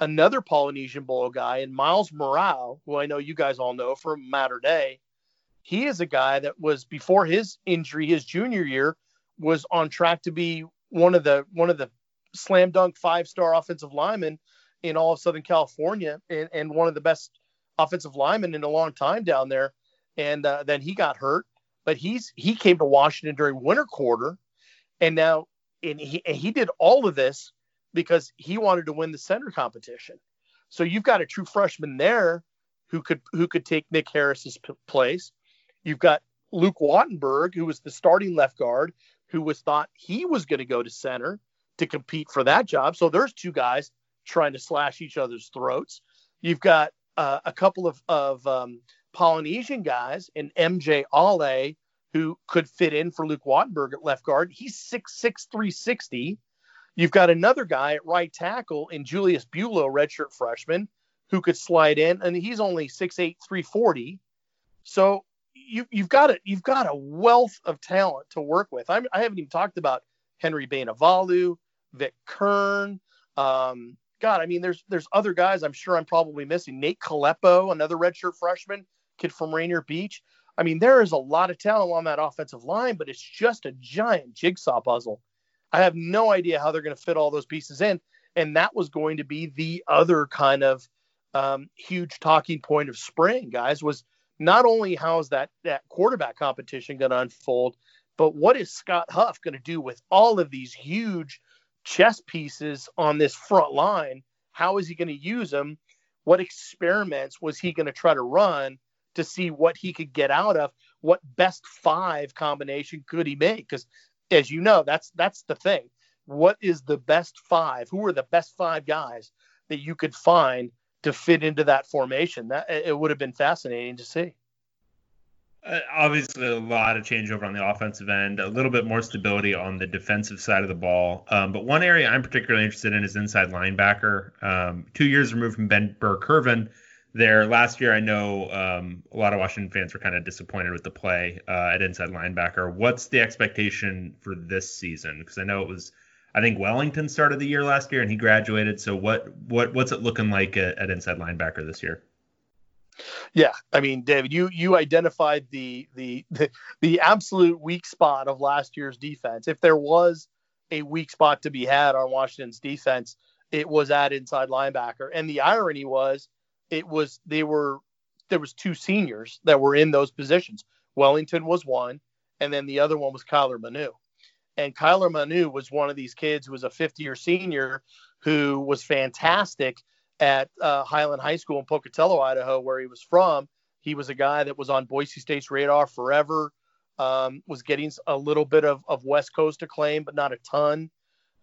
Speaker 5: another Polynesian Bowl guy, and Myles Murao, who I know you guys all know from Mater Dei. He is a guy that was before his injury, his junior year, was on track to be one of the one of the slam dunk five star offensive linemen in all of Southern California and, and one of the best offensive linemen in a long time down there. And uh, then he got hurt, but he's he came to Washington during winter quarter, and now and he and he did all of this because he wanted to win the center competition. So you've got a true freshman there who could who could take Nick Harris's p- place. You've got Luke Wattenberg, who was the starting left guard, who was thought he was going to go to center to compete for that job. So there's two guys trying to slash each other's throats. You've got uh, a couple of, of um, Polynesian guys and MJ Ale who could fit in for Luke Wattenberg at left guard. He's 6'6", 360. You've got another guy at right tackle in Julius Buelow, redshirt freshman, who could slide in, and he's only 6'8", 340. So you, you've got a you've got a wealth of talent to work with. I'm, I haven't even talked about Henry Bainivalu, Vic Kern. Um, God, I mean, there's there's other guys I'm sure I'm probably missing. Nate Kalepo, another redshirt freshman, kid from Rainier Beach. I mean, there is a lot of talent on that offensive line, but it's just a giant jigsaw puzzle. I have no idea how they're going to fit all those pieces in. And that was going to be the other kind of um, huge talking point of spring, guys, was not only how is that that quarterback competition going to unfold, But what is Scott Huff going to do with all of these huge chess pieces on this front line? How is he going to use them? What experiments was he going to try to run to see what he could get out of? What best five combination could he make? Because as you know, that's that's the thing. What is the best five? Who are the best five guys that you could find to fit into that formation? That it would have been fascinating to see.
Speaker 1: Uh, obviously, a lot of changeover on the offensive end, a little bit more stability on the defensive side of the ball. Um, but one area I'm particularly interested in is inside linebacker. Um, two years removed from Ben Burr-Kirven there. Last year, I know um, a lot of Washington fans were kind of disappointed with the play uh, at inside linebacker. What's the expectation for this season? Because I know it was, I think Wellington started the year last year and he graduated. So what what what's it looking like at, at inside linebacker this year?
Speaker 5: Yeah, I mean, David, you you identified the, the the the absolute weak spot of last year's defense. If there was a weak spot to be had on Washington's defense, it was at inside linebacker. And the irony was, it was they were there was two seniors that were in those positions. Wellington was one, and then the other one was Kyler Manu. And Kyler Manu was one of these kids who was a 50 year senior who was fantastic at uh, Highland High School in Pocatello, Idaho, where he was from. He was a guy that was on Boise State's radar forever, um, was getting a little bit of, of West Coast acclaim, but not a ton.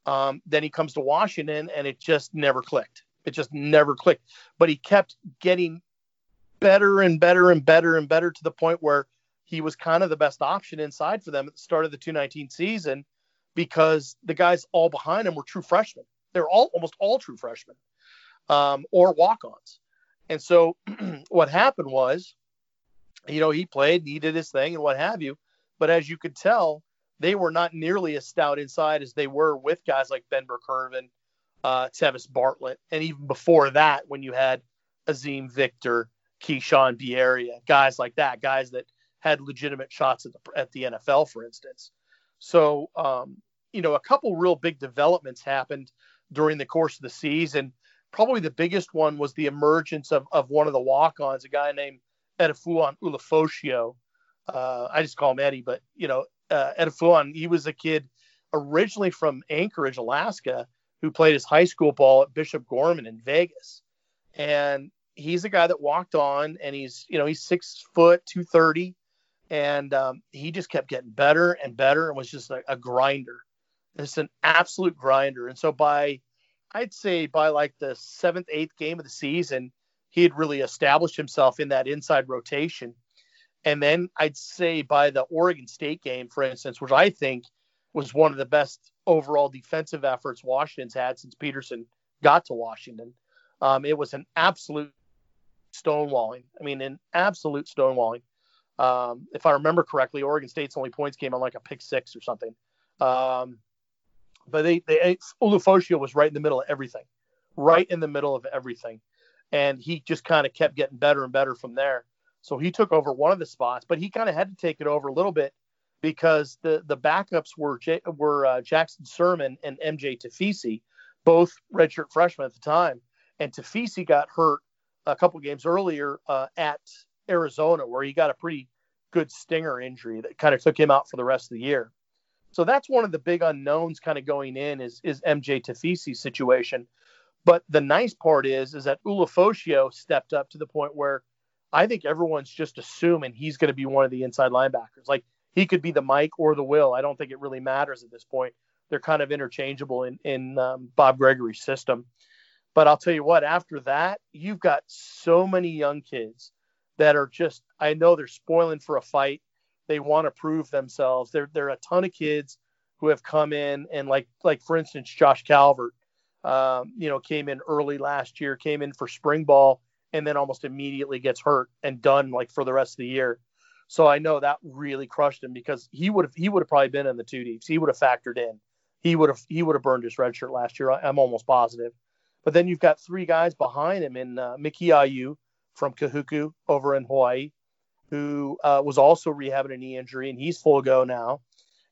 Speaker 5: Um, then he comes to Washington and it just never clicked. It just never clicked. But he kept getting better and better and better and better to the point where he was kind of the best option inside for them at the start of the 219 season because the guys all behind him were true freshmen. They're all almost all true freshmen um, or walk-ons. And so what happened was, you know, he played, he did his thing, and what have you. But as you could tell, they were not nearly as stout inside as they were with guys like Ben Burr-Kirven, uh, Tevis Bartlett, and even before that, when you had Azeem Victor, Keishawn Bierria, guys like that, guys that had legitimate shots at the at the NFL, for instance. So, um, you know, a couple real big developments happened during the course of the season probably the biggest one was the emergence of, of one of the walk-ons, a guy named Edifuan Ulofoshio. Uh, I just call him Eddie, but you know, uh, Edifuan, he was a kid originally from Anchorage, Alaska, who played his high school ball at Bishop Gorman in Vegas. And he's a guy that walked on and he's, you know, he's six foot, 230. And um, he just kept getting better and better and was just a, a grinder. Just an absolute grinder. And so by I'd say by like the seventh, eighth game of the season, he had really established himself in that inside rotation. And then I'd say by the Oregon State game, for instance, which I think was one of the best overall defensive efforts Washington's had since Petersen got to Washington. Um, it was an absolute stonewalling. I mean, an absolute stonewalling. Um, if I remember correctly, Oregon State's only points came on like a pick six or something. Um, but they, they was right in the middle of everything, right in the middle of everything, and he just kind of kept getting better and better from there. So he took over one of the spots, but he kind of had to take it over a little bit because the the backups were J, were uh, Jackson Sirmon and MJ Tafisi, both redshirt freshmen at the time, and Tafisi got hurt a couple games earlier uh, at Arizona, where he got a pretty good stinger injury that kind of took him out for the rest of the year. So that's one of the big unknowns kind of going in is is MJ Tafisi's situation. But the nice part is is that Ulofoshio stepped up to the point where I think everyone's just assuming he's going to be one of the inside linebackers. Like he could be the Mike or the Will. I don't think it really matters at this point. They're kind of interchangeable in in um, Bob Gregory's system. But I'll tell you what, after that, you've got so many young kids that are just I know they're spoiling for a fight they want to prove themselves. There, there are a ton of kids who have come in and like, like for instance, Josh Calvert, um, you know, came in early last year, came in for spring ball, and then almost immediately gets hurt and done like for the rest of the year. So I know that really crushed him because he would have he would have probably been in the two deeps. He would have factored in. He would have he would have burned his red shirt last year. I'm almost positive. But then you've got three guys behind him in uh, Miki Ayu from Kahuku over in Hawaii, who uh, was also rehabbing a knee injury, and he's full go now.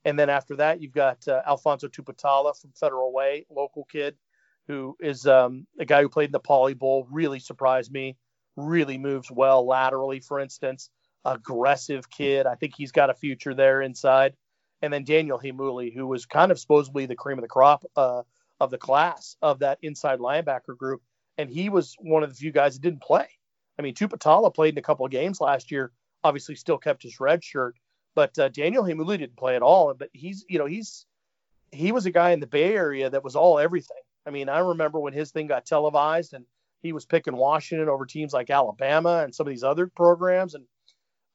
Speaker 5: And then after that, you've got uh, Alfonso Tuputala from Federal Way, local kid, who is um, a guy who played in the Poly Bowl. Really surprised me. Really moves well laterally, for instance. Aggressive kid. I think he's got a future there inside. and then Daniel Heimuli, who was kind of supposedly the cream of the crop uh, of the class of that inside linebacker group, and he was one of the few guys that didn't play. I mean, Tuputala played in a couple of games last year. Obviously, still kept his red shirt, but uh, Daniel Heimuli didn't play at all. But he's, you know, he's he was a guy in the Bay Area that was all everything. I mean, I remember when his thing got televised and he was picking Washington over teams like Alabama and some of these other programs, and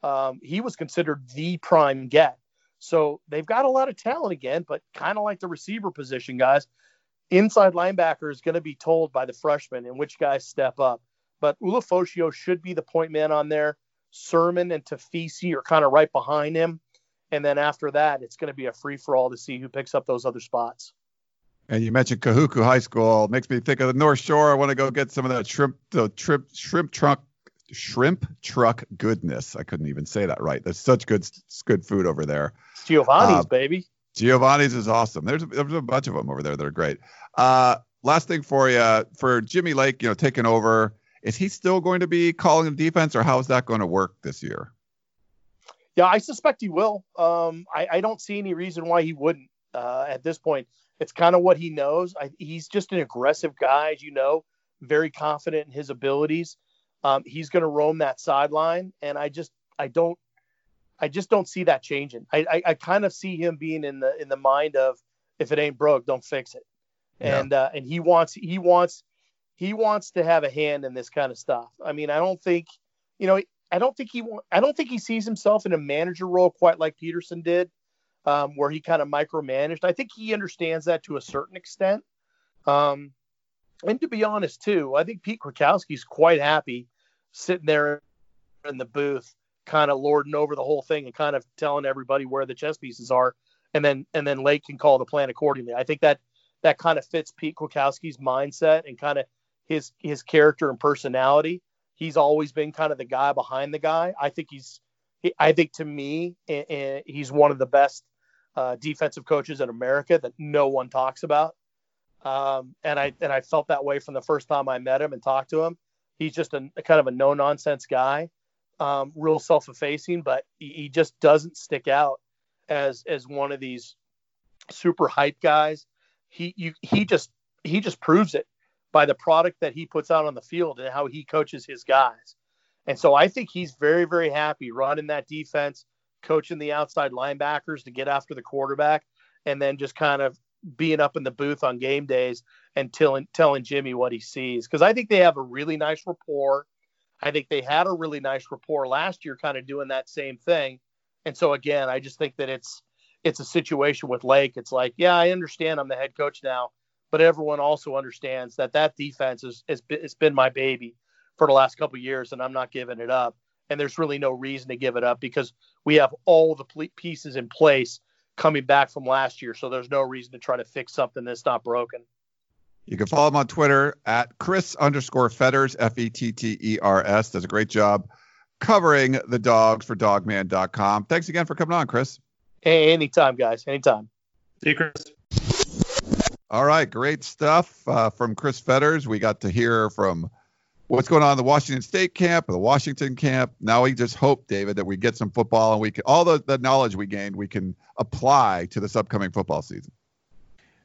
Speaker 5: um, he was considered the prime get. So they've got a lot of talent again, but kind of like the receiver position, guys. Inside linebacker is going to be told by the freshmen and which guys step up. But Ulofoshio should be the point man on there. Sirmon and Tafisi are kind of right behind him. And then after that, it's going to be a free for all to see who picks up those other spots.
Speaker 2: And you mentioned Kahuku High School. Makes me think of the North Shore. I want to go get some of that shrimp, the trip, shrimp truck, shrimp truck goodness. I couldn't even say that right. There's such good, good food over there.
Speaker 5: Giovanni's, uh, baby.
Speaker 2: Giovanni's is awesome. There's, there's a bunch of them over there that are great. Uh, last thing for you, for Jimmy Lake, you know, taking over. Is he still going to be calling the defense, or how is that going to work this year?
Speaker 5: Yeah, I suspect he will. Um, I, I, don't see any reason why he wouldn't uh, at this point. It's kind of what he knows. I, he's just an aggressive guy, as you know, very confident in his abilities. Um, he's going to roam that sideline, and I just I don't I just don't see that changing. I, I, I kind of see him being in the in the mind of if it ain't broke, don't fix it. Yeah. And uh, and he wants he wants he wants to have a hand in this kind of stuff. I mean, I don't think you know I don't think he I don't think he sees himself in a manager role quite like Petersen did um, where he kind of micromanaged. I think he understands that to a certain extent. Um, and to be honest, too, I think Pete Kwiatkowski's quite happy sitting there in the booth, kind of lording over the whole thing and kind of telling everybody where the chess pieces are, and then and then Lake can call the plan accordingly. I think that that kind of fits Pete Kwiatkowski's mindset and kind of his his character and personality. He's always been kind of the guy behind the guy. I think he's I think to me, he's one of the best uh, defensive coaches in America that no one talks about. Um, and I and I felt that way from the first time I met him and talked to him. He's just a, a kind of a no nonsense guy, um, real self effacing, but he, he, just doesn't stick out as as one of these super hype guys. He you, he just he just proves it by the product that he puts out on the field and how he coaches his guys. And so I think he's very very happy running that defense coaching the outside linebackers to get after the quarterback, and then just kind of being up in the booth on game days and telling telling Jimmy what he sees. Because I think they have a really nice rapport. I think they had a really nice rapport last year, kind of doing that same thing. And so again, I just think that it's it's a situation with Lake. It's like, yeah, I understand I'm the head coach now, but everyone also understands that that defense is, it's been my baby for the last couple years, and I'm not giving it up and there's really no reason to give it up because we have all the pieces in place coming back from last year. So there's no reason to try to fix something that's not broken.
Speaker 2: You can follow him on Twitter at Chris underscore Fetters, F E T T E R S. Does a great job covering the dogs for dawgman.com. Thanks again for coming on, Chris.
Speaker 5: Hey, anytime, guys. Anytime.
Speaker 1: See you, Chris.
Speaker 2: All right. Great stuff uh, from Chris Fetters. We got to hear from what's going on in the Washington State camp, the Washington camp. Now we just hope, David, that we get some football and we can all the, the knowledge we gained we can apply to this upcoming football season.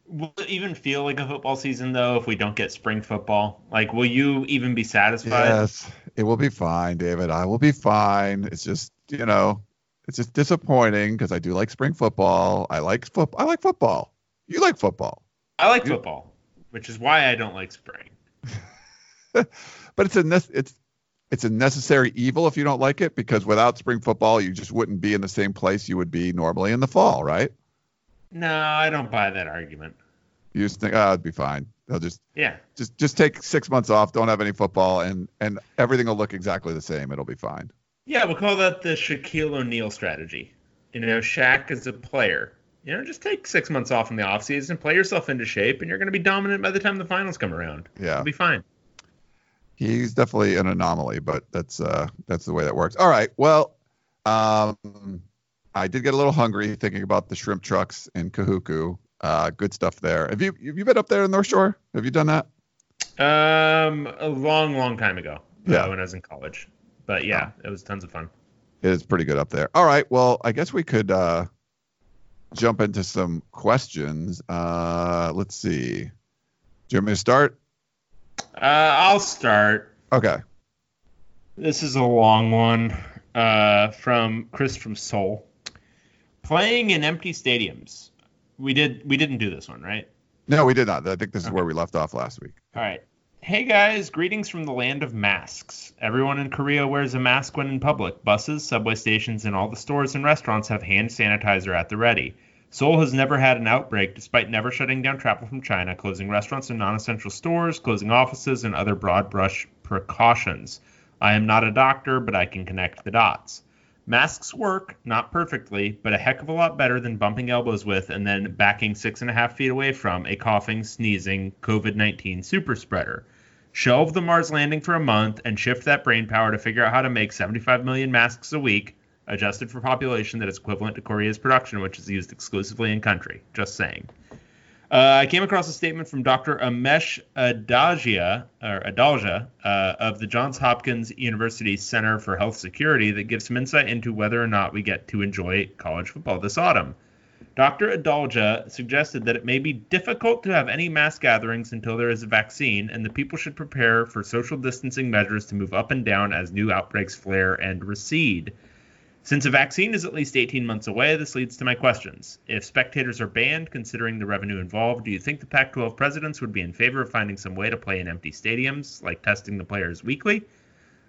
Speaker 1: Will it even feel like a football season though if we don't get spring football? Like, will you even be satisfied?
Speaker 2: Yes, it will be fine, David. I will be fine. It's just you know, it's just disappointing because I do like spring football. I like football. I like football. You like football.
Speaker 1: I like football, which is why I don't like spring.
Speaker 2: but it's a ne- it's it's a necessary evil if you don't like it because without spring football you just wouldn't be in the same place you would be normally in the fall, right?
Speaker 1: No, I don't buy that argument.
Speaker 2: You just think, oh, it'd be fine. They'll just
Speaker 1: yeah,
Speaker 2: just just take six months off, don't have any football, and and everything will look exactly the same. It'll be fine.
Speaker 1: Yeah, we'll call that the Shaquille O'Neal strategy. You know, Shaq is a player. You know, just take six months off in the offseason, play yourself into shape, and you're going to be dominant by the time the finals come around.
Speaker 2: Yeah,
Speaker 1: it'll be fine
Speaker 2: he's definitely an anomaly, but that's uh, that's the way that works. All right. Well, um, I did get a little hungry thinking about the shrimp trucks in Kahuku. Uh, good stuff there. Have you have you been up there in North Shore? Have you done that?
Speaker 1: Um, a long, long time ago.
Speaker 2: Uh, yeah.
Speaker 1: Uh, when I was in college. But yeah, oh. it was tons of fun.
Speaker 2: It is pretty good up there. All right. Well, I guess we could uh, jump into some questions. Uh, let's see. Do you want me to start?
Speaker 1: Uh, I'll start.
Speaker 2: Okay.
Speaker 1: This is a long one uh, from Chris from Seoul. Playing in empty stadiums. We did. We didn't do this one, right?
Speaker 2: No, we did not. I think this is
Speaker 1: Okay.
Speaker 2: where we left off last week.
Speaker 1: All right. Hey guys, greetings from the land of masks. Everyone in Korea wears a mask when in public. Buses, subway stations, and all the stores and restaurants have hand sanitizer at the ready. Seoul has never had an outbreak despite never shutting down travel from China, closing restaurants and non essential stores, closing offices, and other broad brush precautions. I am not a doctor, but I can connect the dots. Masks work, not perfectly, but a heck of a lot better than bumping elbows with and then backing six and a half feet away from a coughing, sneezing COVID 19 super spreader. Shelve the Mars landing for a month and shift that brain power to figure out how to make 75 million masks a week, adjusted for population that is equivalent to Korea's production, which is used exclusively in country. Just saying. Uh, I came across a statement from Dr. Amesh Adagia, or Adalja, uh, of the Johns Hopkins University Center for Health Security that gives some insight into whether or not we get to enjoy college football this autumn. Dr. Adalja suggested that it may be difficult to have any mass gatherings until there is a vaccine, and the people should prepare for social distancing measures to move up and down as new outbreaks flare and recede. Since a vaccine is at least 18 months away, this leads to my questions. If spectators are banned, considering the revenue involved, do you think the Pac 12 presidents would be in favor of finding some way to play in empty stadiums, like testing the players weekly?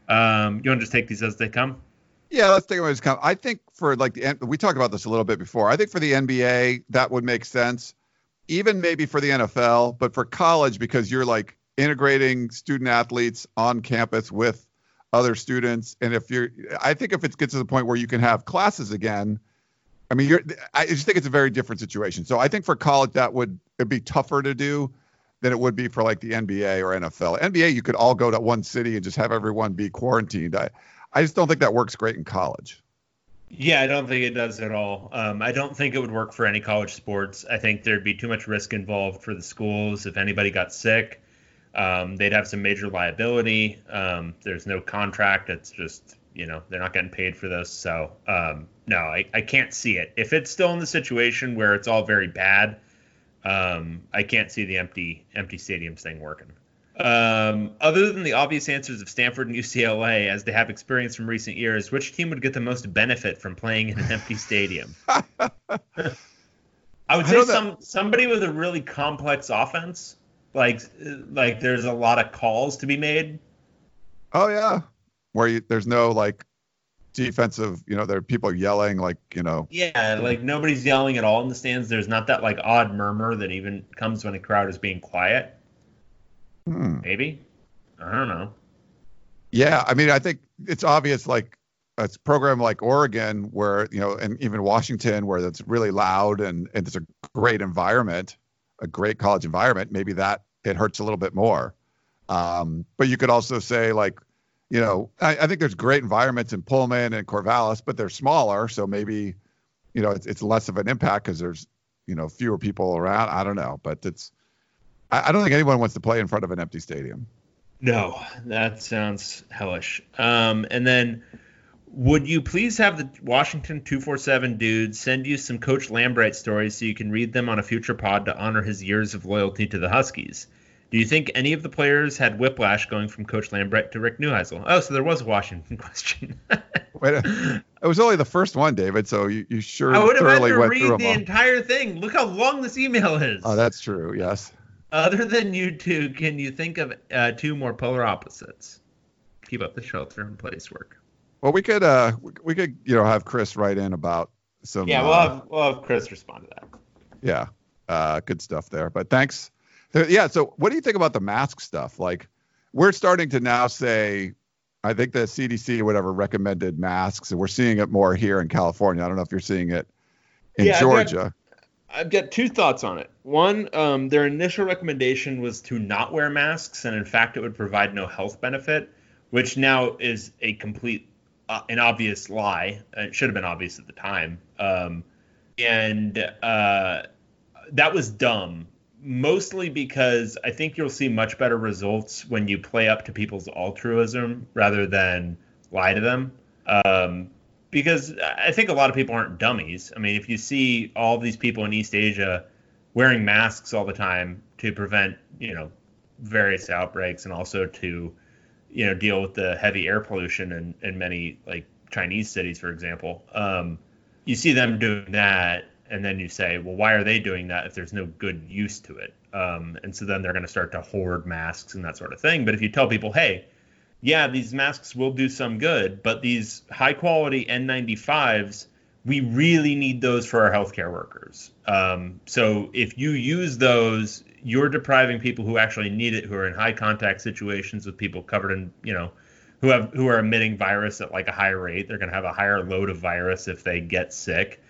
Speaker 1: Um, you want to just take these as they come?
Speaker 2: Yeah, let's take them as they come. I think for like the we talked about this a little bit before. I think for the NBA that would make sense, even maybe for the NFL, but for college because you're like integrating student athletes on campus with other students, and if you're, I think if it gets to the point where you can have classes again, I mean, you're, I just think it's a very different situation. So I think for college that would it'd be tougher to do than it would be for like the NBA or NFL. NBA, you could all go to one city and just have everyone be quarantined. I, I just don't think that works great in college.
Speaker 1: Yeah, I don't think it does at all. Um, I don't think it would work for any college sports. I think there'd be too much risk involved for the schools. If anybody got sick, um, they'd have some major liability. Um, there's no contract. It's just, you know, they're not getting paid for this. So, um, no, I, I can't see it. If it's still in the situation where it's all very bad, um, I can't see the empty empty stadiums thing working. Um, other than the obvious answers of Stanford and UCLA, as they have experience from recent years, which team would get the most benefit from playing in an empty stadium? I would
Speaker 2: I
Speaker 1: say
Speaker 2: that-
Speaker 1: some somebody with a really complex offense, like like there's a lot of calls to be made.
Speaker 2: Oh yeah, where you, there's no like defensive, you know, there are people yelling like, you know,
Speaker 1: Yeah, like nobody's yelling at all in the stands. There's not that like odd murmur that even comes when a crowd is being quiet.
Speaker 2: hmm.
Speaker 1: Maybe I don't know.
Speaker 2: Yeah, I mean, I think it's obvious like a program like Oregon where, you know, and even Washington where it's really loud and, and it's a great environment, a great college environment, maybe that it hurts a little bit more. Um, but you could also say like, you know, I, I think there's great environments in Pullman and Corvallis, but they're smaller, so maybe, you know, it's it's less of an impact because there's, you know, fewer people around. I don't know, but it's, I, I don't think anyone wants to play in front of an empty stadium.
Speaker 1: No, that sounds hellish. Um, and then, would you please have the Washington 247 dude send you some Coach Lambright stories so you can read them on a future pod to honor his years of loyalty to the Huskies? Do you think any of the players had whiplash going from Coach Lambright to Rick Neuheisel? Oh, so there was a Washington question.
Speaker 2: Wait, it was only the first one, David. So you, you sure
Speaker 1: I would have had to read the entire thing. Look how long this email is.
Speaker 2: Oh, that's true. Yes.
Speaker 1: Other than you two, can you think of uh, two more polar opposites? Keep up the shelter and place work.
Speaker 2: Well, we could uh we, we could you know have Chris write in about some
Speaker 1: Yeah,
Speaker 2: uh,
Speaker 1: we'll have, we'll have Chris respond to that.
Speaker 2: yeah uh good stuff there. But thanks. Yeah. So what do you think about the mask stuff? Like we're starting to now say. I think the CDC or whatever recommended masks, and we're seeing it more here in California. I don't know if you're seeing it in
Speaker 1: Yeah,
Speaker 2: Georgia.
Speaker 1: I've got two thoughts on it. One, um, their initial recommendation was to not wear masks, and in fact, it would provide no health benefit, which now is a complete, uh, an obvious lie. Uh, It should have been obvious at the time. Um, and uh, that was dumb, mostly because I think you'll see much better results when you play up to people's altruism rather than lie to them. Um, because I think a lot of people aren't dummies. I mean, if you see all these people in East Asia wearing masks all the time to prevent, you know, various outbreaks and also to, you know, deal with the heavy air pollution in, in many like Chinese cities, for example, um, you see them doing that, and then you say, well, why are they doing that if there's no good use to it? Um, and so then they're going to start to hoard masks and that sort of thing. But if you tell people, hey, yeah, these masks will do some good, but these high quality N95s, we really need those for our healthcare workers. Um, so if you use those, you're depriving people who actually need it, who are in high contact situations with people covered in, you know, who have who are emitting virus at like a higher rate. They're going to have a higher load of virus if they get sick.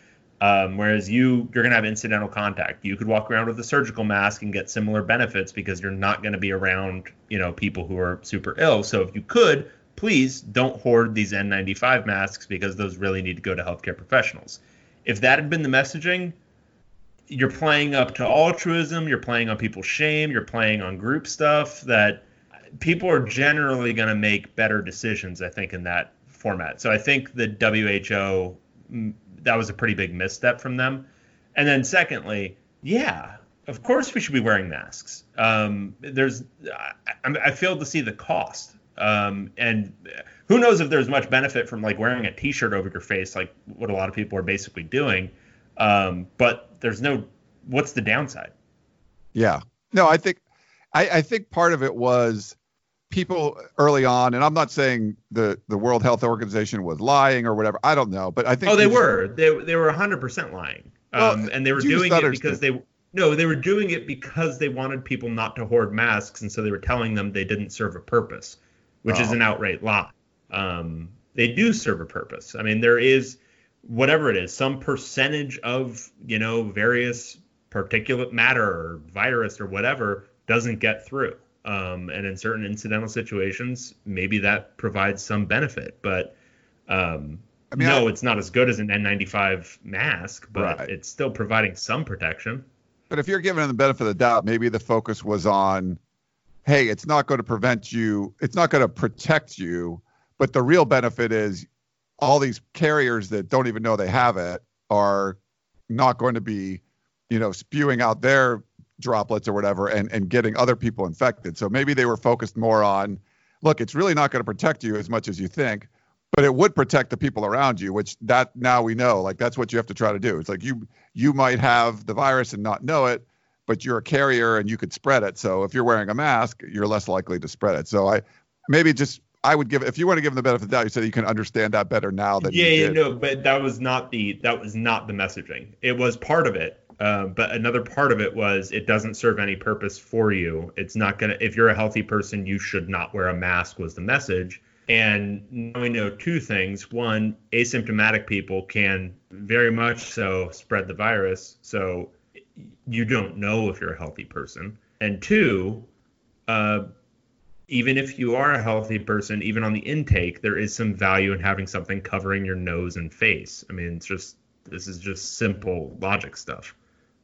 Speaker 1: Um, whereas you, you're going to have incidental contact. You could walk around with a surgical mask and get similar benefits because you're not going to be around, you know, people who are super ill. So if you could, please don't hoard these N95 masks because those really need to go to healthcare professionals. If that had been the messaging, you're playing up to altruism, you're playing on people's shame, you're playing on group stuff that people are generally going to make better decisions, I think, in that format. So I think the WHO that was a pretty big misstep from them. And then secondly, yeah, of course we should be wearing masks. Um, there's, I, I failed to see the cost. Um, and who knows if there's much benefit from like wearing a T-shirt over your face, like what a lot of people are basically doing. Um, but there's no, what's the downside?
Speaker 2: Yeah, no, I think, I, I think part of it was people early on, and I'm not saying the the World Health Organization was lying or whatever. I don't know, but I think
Speaker 1: oh, they were they they were 100 percent lying, well, um, and they were doing it because they no, they were doing it because they wanted people not to hoard masks, and so they were telling them they didn't serve a purpose, which oh. is an outright lie. Um, they do serve a purpose. I mean, there is whatever it is, some percentage of you know various particulate matter or virus or whatever doesn't get through. Um, and in certain incidental situations, maybe that provides some benefit. But um, I mean, no, I, it's not as good as an N95 mask, but right. it's still providing some protection.
Speaker 2: But if you're giving them the benefit of the doubt, maybe the focus was on, hey, it's not going to prevent you, it's not going to protect you, but the real benefit is all these carriers that don't even know they have it are not going to be, you know, spewing out their droplets or whatever and, and getting other people infected. So maybe they were focused more on, look, it's really not going to protect you as much as you think, but it would protect the people around you, which that now we know, like that's what you have to try to do. It's like you you might have the virus and not know it, but you're a carrier and you could spread it. So if you're wearing a mask, you're less likely to spread it. So I maybe just I would give if you want to give them the benefit of the doubt, you said you can understand that better now than
Speaker 1: yeah, yeah, no, but that was not the that was not the messaging. It was part of it, uh, but another part of it was it doesn't serve any purpose for you. It's not gonna. If you're a healthy person, you should not wear a mask. Was the message. And now we know two things. One, asymptomatic people can very much so spread the virus. So you don't know if you're a healthy person. And two, uh, even if you are a healthy person, even on the intake, there is some value in having something covering your nose and face. I mean, it's just this is just simple logic stuff.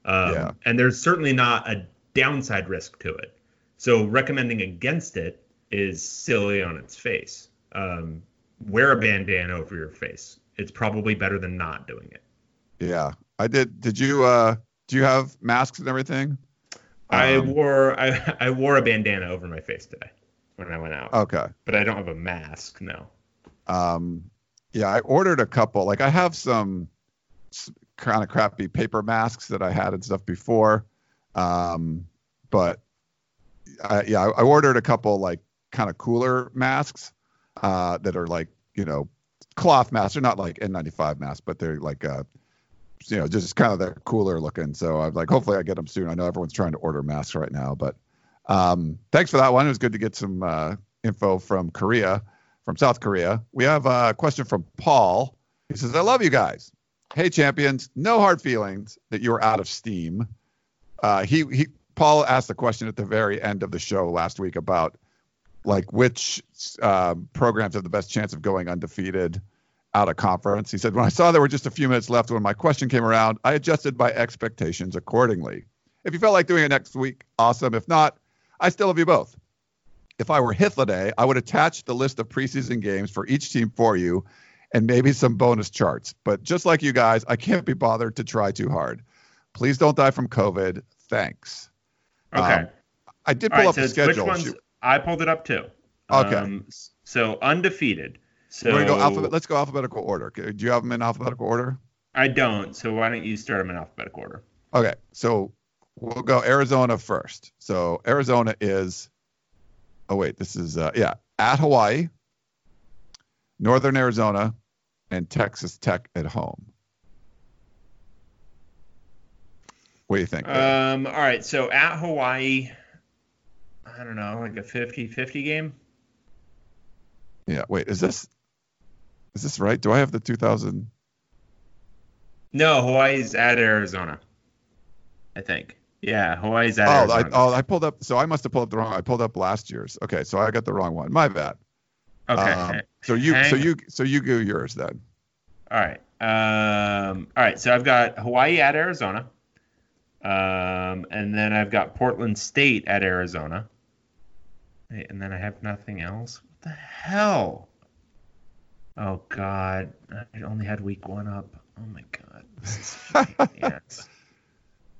Speaker 1: Um, yeah. And there's certainly not a downside risk to it. So recommending against it is silly on its face. Um, wear a bandana over your face. It's probably better than not doing it.
Speaker 2: Yeah, I did. Did you? Uh, do you have masks and everything?
Speaker 1: I um, wore I, I wore a bandana over my face today when I went out.
Speaker 2: Okay.
Speaker 1: But I don't have a mask. No.
Speaker 2: Um. Yeah, I ordered a couple. Like I have some kind of crappy paper masks that I had and stuff before. Um, but I, yeah, I, I ordered a couple like kind of cooler masks uh, that are like you know cloth masks. They're not like N95 masks, but they're like uh, you know just kind of they're cooler looking. So I'm like, hopefully I get them soon. I know everyone's trying to order masks right now, but um, thanks for that one. It was good to get some uh, info from Korea, from South Korea. We have a question from Paul. He says, "I love you guys. Hey, champions, no hard feelings that you are out of steam. Uh, he he. Paul asked the question at the very end of the show last week about like which uh, programs have the best chance of going undefeated out of conference. He said, when I saw there were just a few minutes left when my question came around, I adjusted my expectations accordingly. If you felt like doing it next week, awesome. If not, I still love you both. If I were Hythloday, I would attach the list of preseason games for each team for you and maybe some bonus charts. But just like you guys, I can't be bothered to try too hard. Please don't die from COVID. Thanks.
Speaker 1: Okay.
Speaker 2: Um, I did pull
Speaker 1: right.
Speaker 2: up
Speaker 1: So
Speaker 2: the
Speaker 1: it's- which
Speaker 2: schedule.
Speaker 1: ones? I pulled it up too.
Speaker 2: Okay.
Speaker 1: Um, so undefeated. So
Speaker 2: We're go alphabet. Let's go alphabetical order. Do you have them in alphabetical order?
Speaker 1: I don't. So why don't you start them in alphabetical order?
Speaker 2: Okay, so we'll go Arizona first. So Arizona is. Oh wait, this is uh, yeah at Hawaii, Northern Arizona, and Texas Tech at home. What do you think?
Speaker 1: Um. All right. So at Hawaii, I don't know, like a 50-50 game.
Speaker 2: yeah. Wait, is this is this right? Do I have the 2000?
Speaker 1: No, Hawaii's at Arizona. I think. Yeah, Hawaii's at
Speaker 2: Oh, I,
Speaker 1: Arizona.
Speaker 2: oh, I pulled up. So I must have pulled up the wrong. I pulled up last year's. Okay, so I got the wrong one. My bad.
Speaker 1: okay.
Speaker 2: Um, so you,
Speaker 1: Hang-
Speaker 2: so you, so you go yours then.
Speaker 1: All right. Um, all right. So I've got Hawaii at Arizona. Um, and then I've got Portland State at Arizona. And then I have nothing else. What the hell? Oh God! I only had week one up. Oh my God! This is.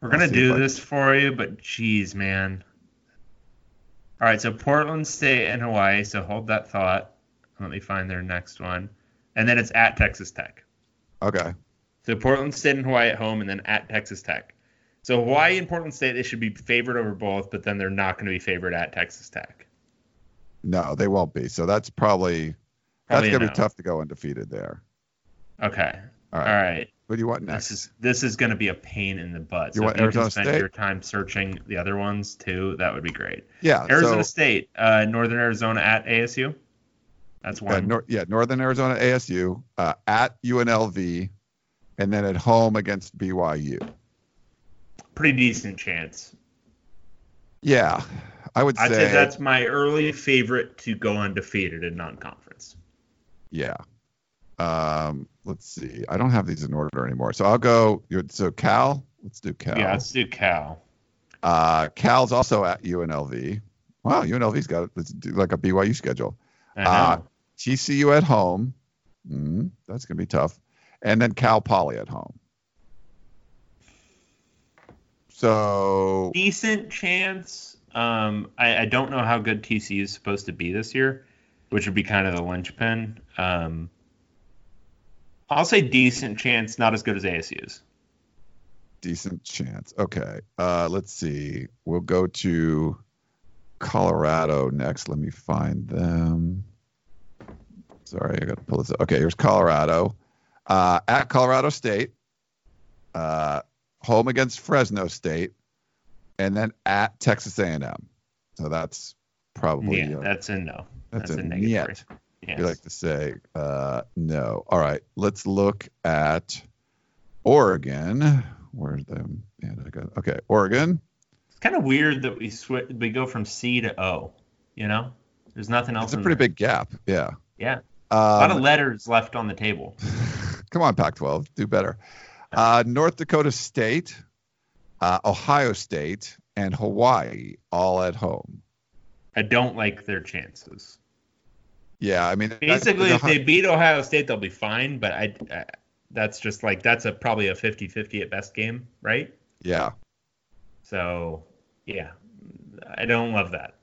Speaker 1: We're gonna do
Speaker 2: if
Speaker 1: this for you, but geez, man. All right, so Portland State and Hawaii. So hold that thought. Let me find their next one, and then it's at Texas Tech.
Speaker 2: Okay.
Speaker 1: So Portland State and Hawaii at home, and then at Texas Tech. So Hawaii and Portland State, they should be favored over both, but then they're not going to be favored at Texas Tech.
Speaker 2: No, they won't be. So that's probably
Speaker 1: Probably
Speaker 2: that's gonna
Speaker 1: no.
Speaker 2: be tough to go undefeated there.
Speaker 1: Okay.
Speaker 2: All
Speaker 1: All
Speaker 2: right. What do you want
Speaker 1: This is this is going to be a pain in the butt.
Speaker 2: You
Speaker 1: So
Speaker 2: want
Speaker 1: if you
Speaker 2: Arizona
Speaker 1: can spend
Speaker 2: State?
Speaker 1: your time searching the other ones too, that would be great.
Speaker 2: yeah.
Speaker 1: Arizona
Speaker 2: so,
Speaker 1: State, uh, Northern Arizona at ASU. That's
Speaker 2: uh,
Speaker 1: one.
Speaker 2: nor- yeah, Northern Arizona ASU uh, at UNLV, and then at home against BYU.
Speaker 1: Pretty decent chance.
Speaker 2: Yeah, I would
Speaker 1: I'd
Speaker 2: say,
Speaker 1: say that's my early favorite to go undefeated in non-conference.
Speaker 2: yeah. Um, let's see. I don't have these in order anymore, so I'll go. So Cal, let's do Cal.
Speaker 1: Yeah, let's do Cal.
Speaker 2: Uh, Cal's also at UNLV. Wow, UNLV's got let's do like a BYU schedule. Uh, TCU at home. Mm, that's gonna be tough. And then Cal Poly at home. So
Speaker 1: decent chance. Um, I, I don't know how good TCU is supposed to be this year, which would be kind of the linchpin. Um, I'll say decent chance, not as good as ASU's.
Speaker 2: decent chance. Okay. Uh, let's see. We'll go to Colorado next. Let me find them. Sorry, I got to pull this up. Okay, here's Colorado. Uh, at Colorado State, uh, home against Fresno State, and then at Texas A&M. So that's probably
Speaker 1: Yeah,
Speaker 2: uh,
Speaker 1: that's a no.
Speaker 2: that's,
Speaker 1: That's,
Speaker 2: a
Speaker 1: a negatory. Yes.
Speaker 2: You like to say uh, no. All right, let's look at Oregon. Where's them? Yeah, okay. Oregon.
Speaker 1: It's kind of weird that we switch. We go from C to O. You know, there's nothing else.
Speaker 2: It's a pretty
Speaker 1: there.
Speaker 2: big gap. Yeah.
Speaker 1: Yeah, a lot of
Speaker 2: Um,
Speaker 1: letters left on the table.
Speaker 2: come on, Pac-12, do better. Uh, North Dakota State, uh, Ohio State, and Hawaii all at home.
Speaker 1: I don't like their chances.
Speaker 2: Yeah, I mean,
Speaker 1: Basically,
Speaker 2: the
Speaker 1: if they beat Ohio State, they'll be fine. But I, I that's just like that's a probably a 50-50 at best game, right?
Speaker 2: yeah,
Speaker 1: So yeah, I don't love that.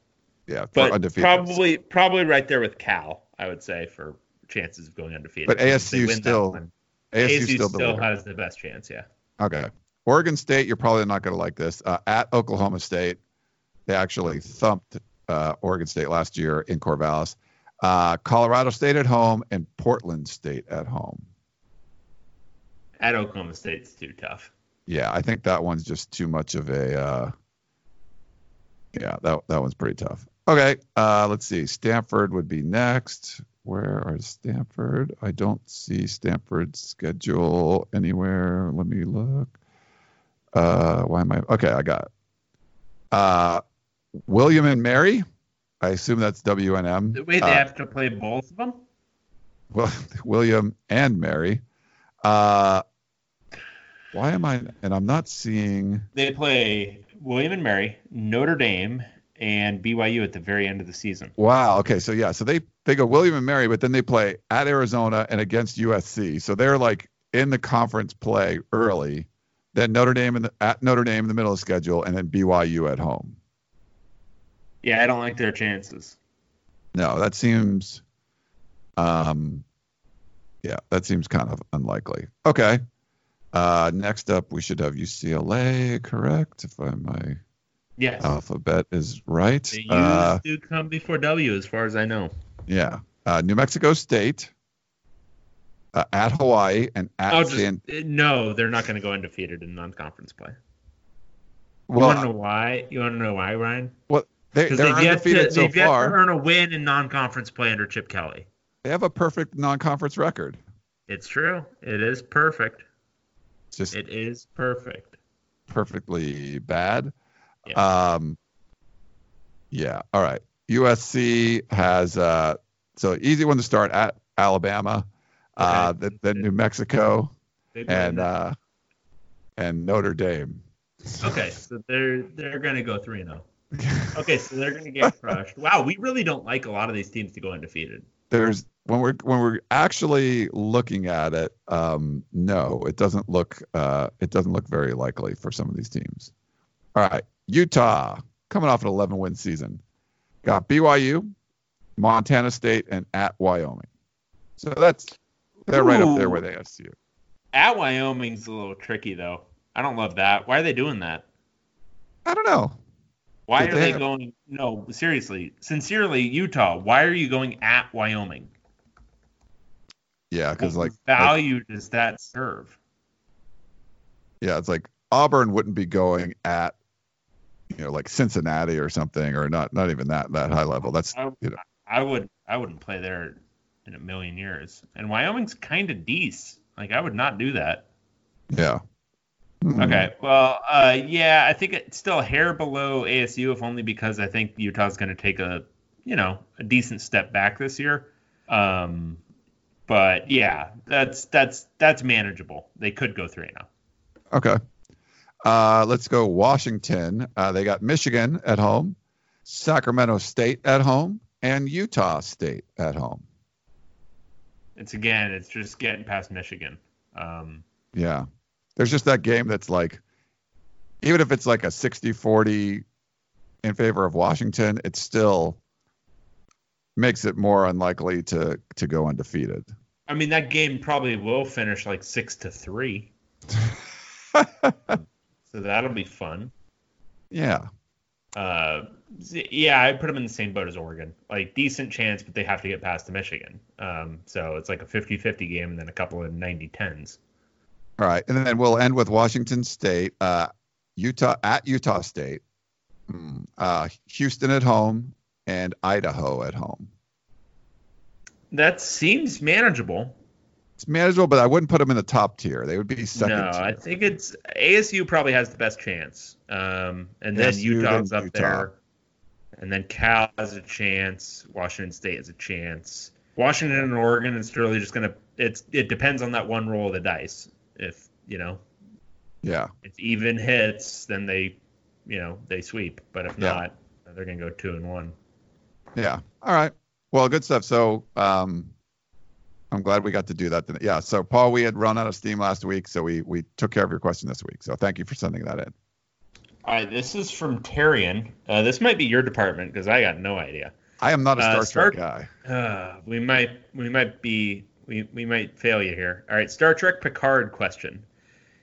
Speaker 2: yeah,
Speaker 1: But
Speaker 2: undefeated.
Speaker 1: probably probably right there with Cal, I would say for chances of going undefeated.
Speaker 2: But ASU still- ASU,
Speaker 1: ASU
Speaker 2: still,
Speaker 1: still, has the best chance. Yeah.
Speaker 2: Okay. Oregon State, you're probably not going to like this. Uh, at Oklahoma State, they actually thumped uh, Oregon State last year in Corvallis. Uh, Colorado State at home and Portland State at home.
Speaker 1: At Oklahoma State, it's too tough.
Speaker 2: Yeah, I think that one's just too much of a. Uh, yeah, that that one's pretty tough. Okay, uh, let's see. Stanford would be next. Where are Stanford? I don't see Stanford's schedule anywhere. Let me look. Uh, why am I? Okay, I got it. Uh, William and Mary. I assume that's WNM.
Speaker 1: The way they
Speaker 2: Uh,
Speaker 1: have to play both of them.
Speaker 2: well, William and Mary. Uh, why am I? And I'm not seeing.
Speaker 1: They play William and Mary, Notre Dame, and BYU at the very end of the season.
Speaker 2: Wow. Okay. So yeah. So they they go William and Mary, but then they play at Arizona and against USC. So they're like in the conference play early. Then Notre Dame in the, at Notre Dame in the middle of the schedule, and then BYU at home.
Speaker 1: Yeah, I don't like their chances.
Speaker 2: No, that seems, um, yeah, that seems kind of unlikely. Okay. Uh, next up, we should have UCLA, correct? If I, my
Speaker 1: Yes.
Speaker 2: alphabet is right.
Speaker 1: the U's
Speaker 2: Uh,
Speaker 1: do come before W, as far as I know.
Speaker 2: yeah. Uh, New Mexico State, uh, at Hawaii, and at
Speaker 1: Oh, just
Speaker 2: San.
Speaker 1: uh, no, they're not going to go undefeated in non-conference play. You
Speaker 2: Well,
Speaker 1: want to know why? You want to know why, Ryan?
Speaker 2: They, they're
Speaker 1: they've, yet to,
Speaker 2: so
Speaker 1: they've yet to
Speaker 2: far.
Speaker 1: earn a win in non-conference play under Chip Kelly.
Speaker 2: They have a perfect non-conference record.
Speaker 1: It's true. It is perfect.
Speaker 2: It's just
Speaker 1: It is perfect.
Speaker 2: perfectly bad.
Speaker 1: Yeah.
Speaker 2: Um, yeah. All right. USC has uh, so easy one to start at Alabama, uh, then, then New Mexico, and uh, and Notre Dame.
Speaker 1: okay, so they're they're going to go three and zero. Okay, so they're going to get crushed. Wow, we really don't like a lot of these teams to go undefeated.
Speaker 2: There's when we're when we're actually looking at it, um, no, it doesn't look uh, it doesn't look very likely for some of these teams. All right, Utah coming off an 11 win season, got BYU, Montana State, and at Wyoming. So that's they're right up there
Speaker 1: Ooh.
Speaker 2: with ASU.
Speaker 1: At Wyoming's a little tricky though. I don't love that. Why are they doing that?
Speaker 2: I don't know.
Speaker 1: Why are
Speaker 2: they have-
Speaker 1: going? No, seriously, sincerely, Utah. Why are you going at Wyoming?
Speaker 2: Yeah, because like, like
Speaker 1: value does that serve?
Speaker 2: yeah, it's like Auburn wouldn't be going at you know like Cincinnati or something, or not not even that that high level. That's
Speaker 1: I,
Speaker 2: you know.
Speaker 1: I would I wouldn't play there in a million years. And Wyoming's kind of decent. Like I would not do that.
Speaker 2: yeah. Hmm.
Speaker 1: Okay. Well, uh, yeah, I think it's still a hair below ASU, if only because I think Utah's going to take a, you know, a decent step back this year. Um, but yeah, that's that's that's manageable. They could go three now.
Speaker 2: Okay. Uh, let's go Washington. Uh, they got Michigan at home, Sacramento State at home, and Utah State at home.
Speaker 1: It's again, it's just getting past Michigan. Um,
Speaker 2: Yeah. There's just that game that's like, even if it's like a 60 40 in favor of Washington, it still makes it more unlikely to, to go undefeated.
Speaker 1: I mean, that game probably will finish like six to three, so that'll be fun.
Speaker 2: Yeah.
Speaker 1: Uh, yeah, I put them in the same boat as Oregon. Like decent chance, but they have to get past the Michigan. Um, so it's like a 50-50 game and then a couple of 90-10s.
Speaker 2: All right. And then we'll end with Washington State, uh, Utah at Utah State, Hmm. uh, Houston at home, and Idaho at home.
Speaker 1: That seems manageable.
Speaker 2: It's manageable, but I wouldn't put them in the top tier. They would be second.
Speaker 1: no,
Speaker 2: tier.
Speaker 1: I think it's ASU probably has the best chance. Um, and then
Speaker 2: ASU,
Speaker 1: Utah's up
Speaker 2: Utah.
Speaker 1: there. And then Cal has a chance. Washington State has a chance. Washington and Oregon, is really just gonna. It's it depends on that one roll of the dice. If you know,
Speaker 2: yeah.
Speaker 1: if even hits, then they, you know, they sweep. But if
Speaker 2: Yeah.
Speaker 1: not, they're gonna go two and one.
Speaker 2: Yeah. All right. Well, good stuff. So, um, I'm glad we got to do that. Yeah. So, Paul, we had run out of steam last week, so we we took care of your question this week. So, thank you for sending that in.
Speaker 1: All right, this is from Tarian. Uh, this might be your department because I got no idea.
Speaker 2: I am not a
Speaker 1: Uh,
Speaker 2: Star Trek
Speaker 1: Star-
Speaker 2: guy.
Speaker 1: Uh, we might we might be we, we might fail you here. All right, Star Trek Picard question.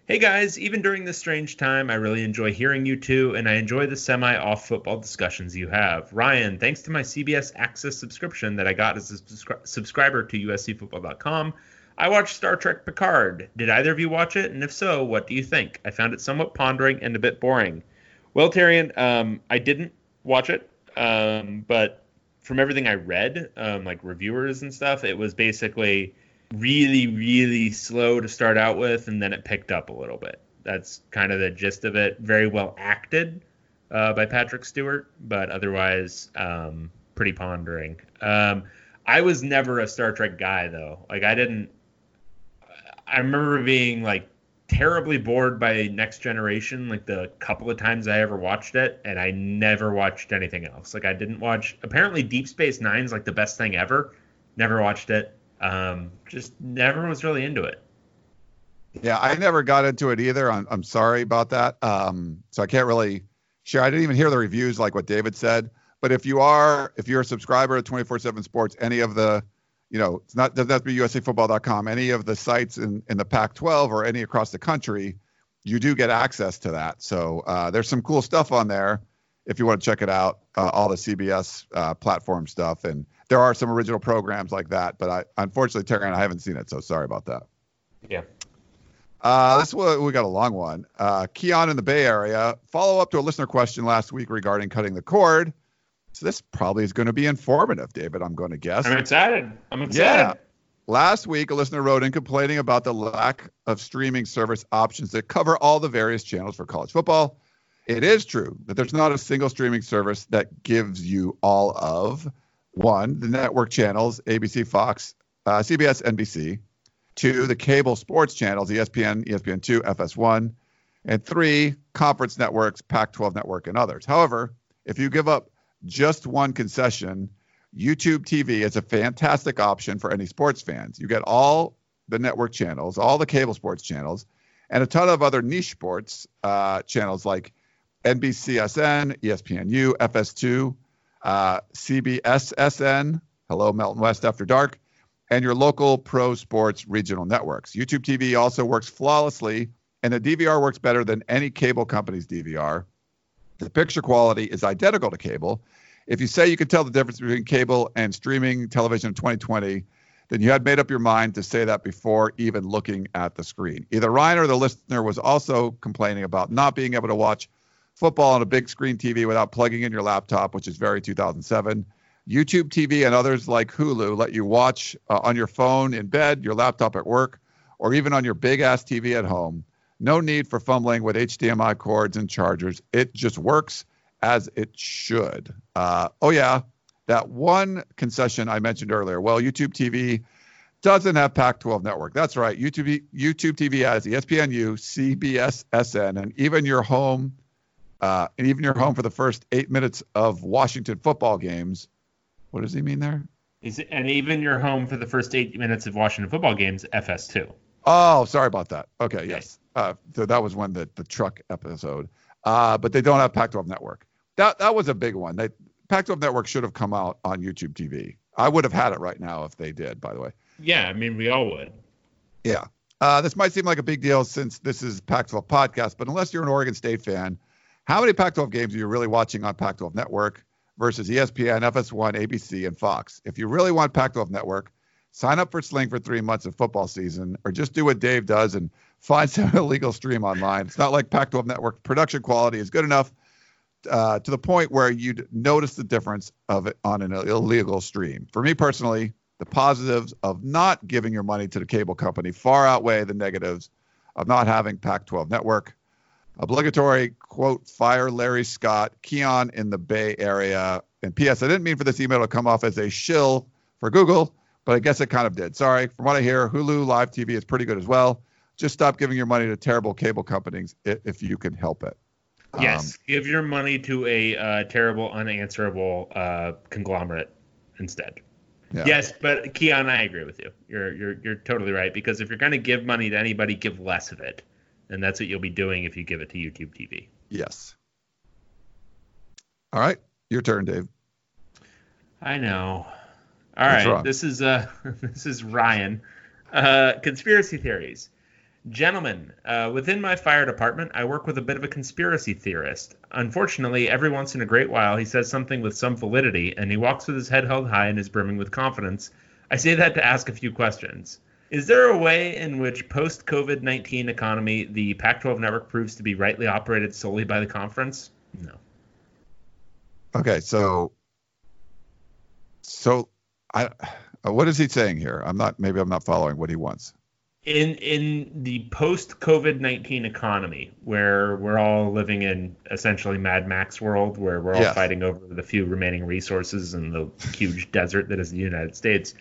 Speaker 1: Hey guys, even during this strange time, I really enjoy hearing you two, and I enjoy the semi off football discussions you have. Ryan, thanks to my CBS Access subscription that I got as a subscri- subscriber to USCFootball.com, I watched Star Trek Picard. Did either of you watch it? And if so, what do you think? I found it somewhat pondering and a bit boring. Well, Tyrion, um, I didn't watch it, um, but from everything I read, um, like reviewers and stuff, it was basically really, really slow to start out with, and then it picked up a little bit. That's kind of the gist of it. Very well acted uh, by Patrick Stewart, but otherwise um, pretty pondering. Um, I was never a Star Trek guy though. Like I didn't. I remember being like terribly bored by Next Generation, like the couple of times I ever watched it, and I never watched anything else. Like I didn't watch. Apparently, Deep Space Nine's like the best thing ever. Never watched it. Um, just never was really into it.
Speaker 2: Yeah, I never got into it either. I'm, I'm sorry about that. Um, so I can't really share. I didn't even hear the reviews like what David said. But if you are, if you're a subscriber to 24/7 Sports, any of the, you know, it's not doesn't have to be USAFootball.com. Any of the sites in in the Pac-12 or any across the country, you do get access to that. So uh, there's some cool stuff on there if you want to check it out. Uh, all the CBS uh, platform stuff, and there are some original programs like that. But I unfortunately, Terry and I haven't seen it, so sorry about that.
Speaker 1: Yeah.
Speaker 2: Uh, this one, we got a long one. Uh, Keon in the Bay Area. Follow up to a listener question last week regarding cutting the cord. So this probably is going to be informative, David. I'm going to guess.
Speaker 1: I'm excited. I'm excited.
Speaker 2: Yeah. Last week, a listener wrote in complaining about the lack of streaming service options that cover all the various channels for college football. It is true that there's not a single streaming service that gives you all of one, the network channels, ABC, Fox, uh, CBS, NBC, two, the cable sports channels, ESPN, ESPN2, FS1, and three, conference networks, Pac 12 network, and others. However, if you give up just one concession, YouTube TV is a fantastic option for any sports fans. You get all the network channels, all the cable sports channels, and a ton of other niche sports uh, channels like NBCSN, ESPNU, FS2, uh, CBSSN, hello, Mountain West After Dark, and your local pro sports regional networks. YouTube TV also works flawlessly, and the DVR works better than any cable company's DVR. The picture quality is identical to cable. If you say you can tell the difference between cable and streaming television in 2020, then you had made up your mind to say that before even looking at the screen. Either Ryan or the listener was also complaining about not being able to watch football on a big screen TV without plugging in your laptop, which is very 2007. YouTube TV and others like Hulu let you watch uh, on your phone in bed, your laptop at work, or even on your big ass TV at home. No need for fumbling with HDMI cords and chargers. It just works as it should. Uh, oh, yeah, that one concession I mentioned earlier. Well, YouTube TV doesn't have Pac 12 network. That's right. YouTube, YouTube TV has ESPNU, CBS, SN, and even your home. Uh, and even your home for the first eight minutes of Washington football games. What does he mean there?
Speaker 1: it, and even your home for the first eight minutes of Washington football games, FS2.
Speaker 2: Oh, sorry about that. Okay, yes. Uh, so that was one that the truck episode. Uh, but they don't have Pac-12 network. That that was a big one. They Pac-12 network should have come out on YouTube TV. I would have had it right now if they did. By the way.
Speaker 1: Yeah, I mean we all would.
Speaker 2: Yeah. Uh, this might seem like a big deal since this is Pac-12 podcast, but unless you're an Oregon State fan, how many Pac-12 games are you really watching on Pac-12 network versus ESPN, FS1, ABC, and Fox? If you really want Pac-12 network, sign up for Sling for three months of football season, or just do what Dave does and find some illegal stream online. It's not like Pac-12 network production quality is good enough uh, to the point where you'd notice the difference of it on an illegal stream. For me personally, the positives of not giving your money to the cable company far outweigh the negatives of not having Pac-12 network. Obligatory quote, fire Larry Scott, Keon in the Bay Area. And P.S. I didn't mean for this email to come off as a shill for Google, but I guess it kind of did. Sorry. From what I hear, Hulu Live TV is pretty good as well. Just stop giving your money to terrible cable companies if you can help it.
Speaker 1: Yes, um, give your money to a uh, terrible, unanswerable uh, conglomerate instead. Yeah. Yes, but Keon, I agree with you. You're you're you're totally right because if you're going to give money to anybody, give less of it, and that's what you'll be doing if you give it to YouTube TV.
Speaker 2: Yes. All right, your turn, Dave.
Speaker 1: I know. All What's right, wrong? this is uh this is Ryan. Uh, conspiracy theories. Gentlemen, uh, within my fire department, I work with a bit of a conspiracy theorist. Unfortunately, every once in a great while, he says something with some validity, and he walks with his head held high and is brimming with confidence. I say that to ask a few questions. Is there a way in which post COVID 19 economy, the Pac 12 network proves to be rightly operated solely by the conference? No.
Speaker 2: Okay, so, so I, what is he saying here? I'm not, maybe I'm not following what he wants
Speaker 1: in in the post COVID nineteen economy, where we're all living in essentially Mad Max world, where we're all yes. fighting over the few remaining resources in the huge desert that is the United States,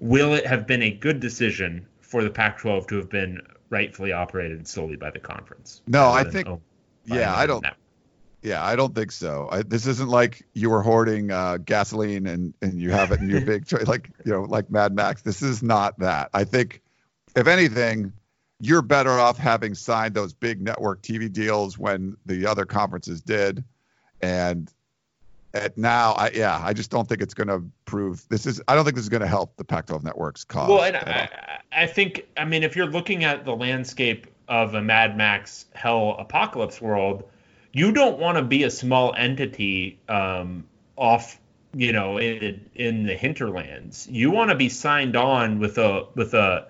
Speaker 1: will it have been a good decision for the Pac-12 to have been rightfully operated solely by the conference.
Speaker 2: No, I think- Yeah, I don't.
Speaker 1: network.
Speaker 2: Yeah, I don't think so. I, this isn't like you were hoarding uh, gasoline and and you have it in your big tray, like you know, like Mad Max. This is not that. I think, if anything, you're better off having signed those big network TV deals when the other conferences did, and at now, I yeah, I just don't think it's going to prove this is. I don't think this is going to help the Pac-12 network's cause.
Speaker 1: Well, and. I, I think, I mean, if you're looking at the landscape of a Mad Max Hell Apocalypse world, you don't want to be a small entity um, off, you know, in, in the hinterlands. You want to be signed on with a with a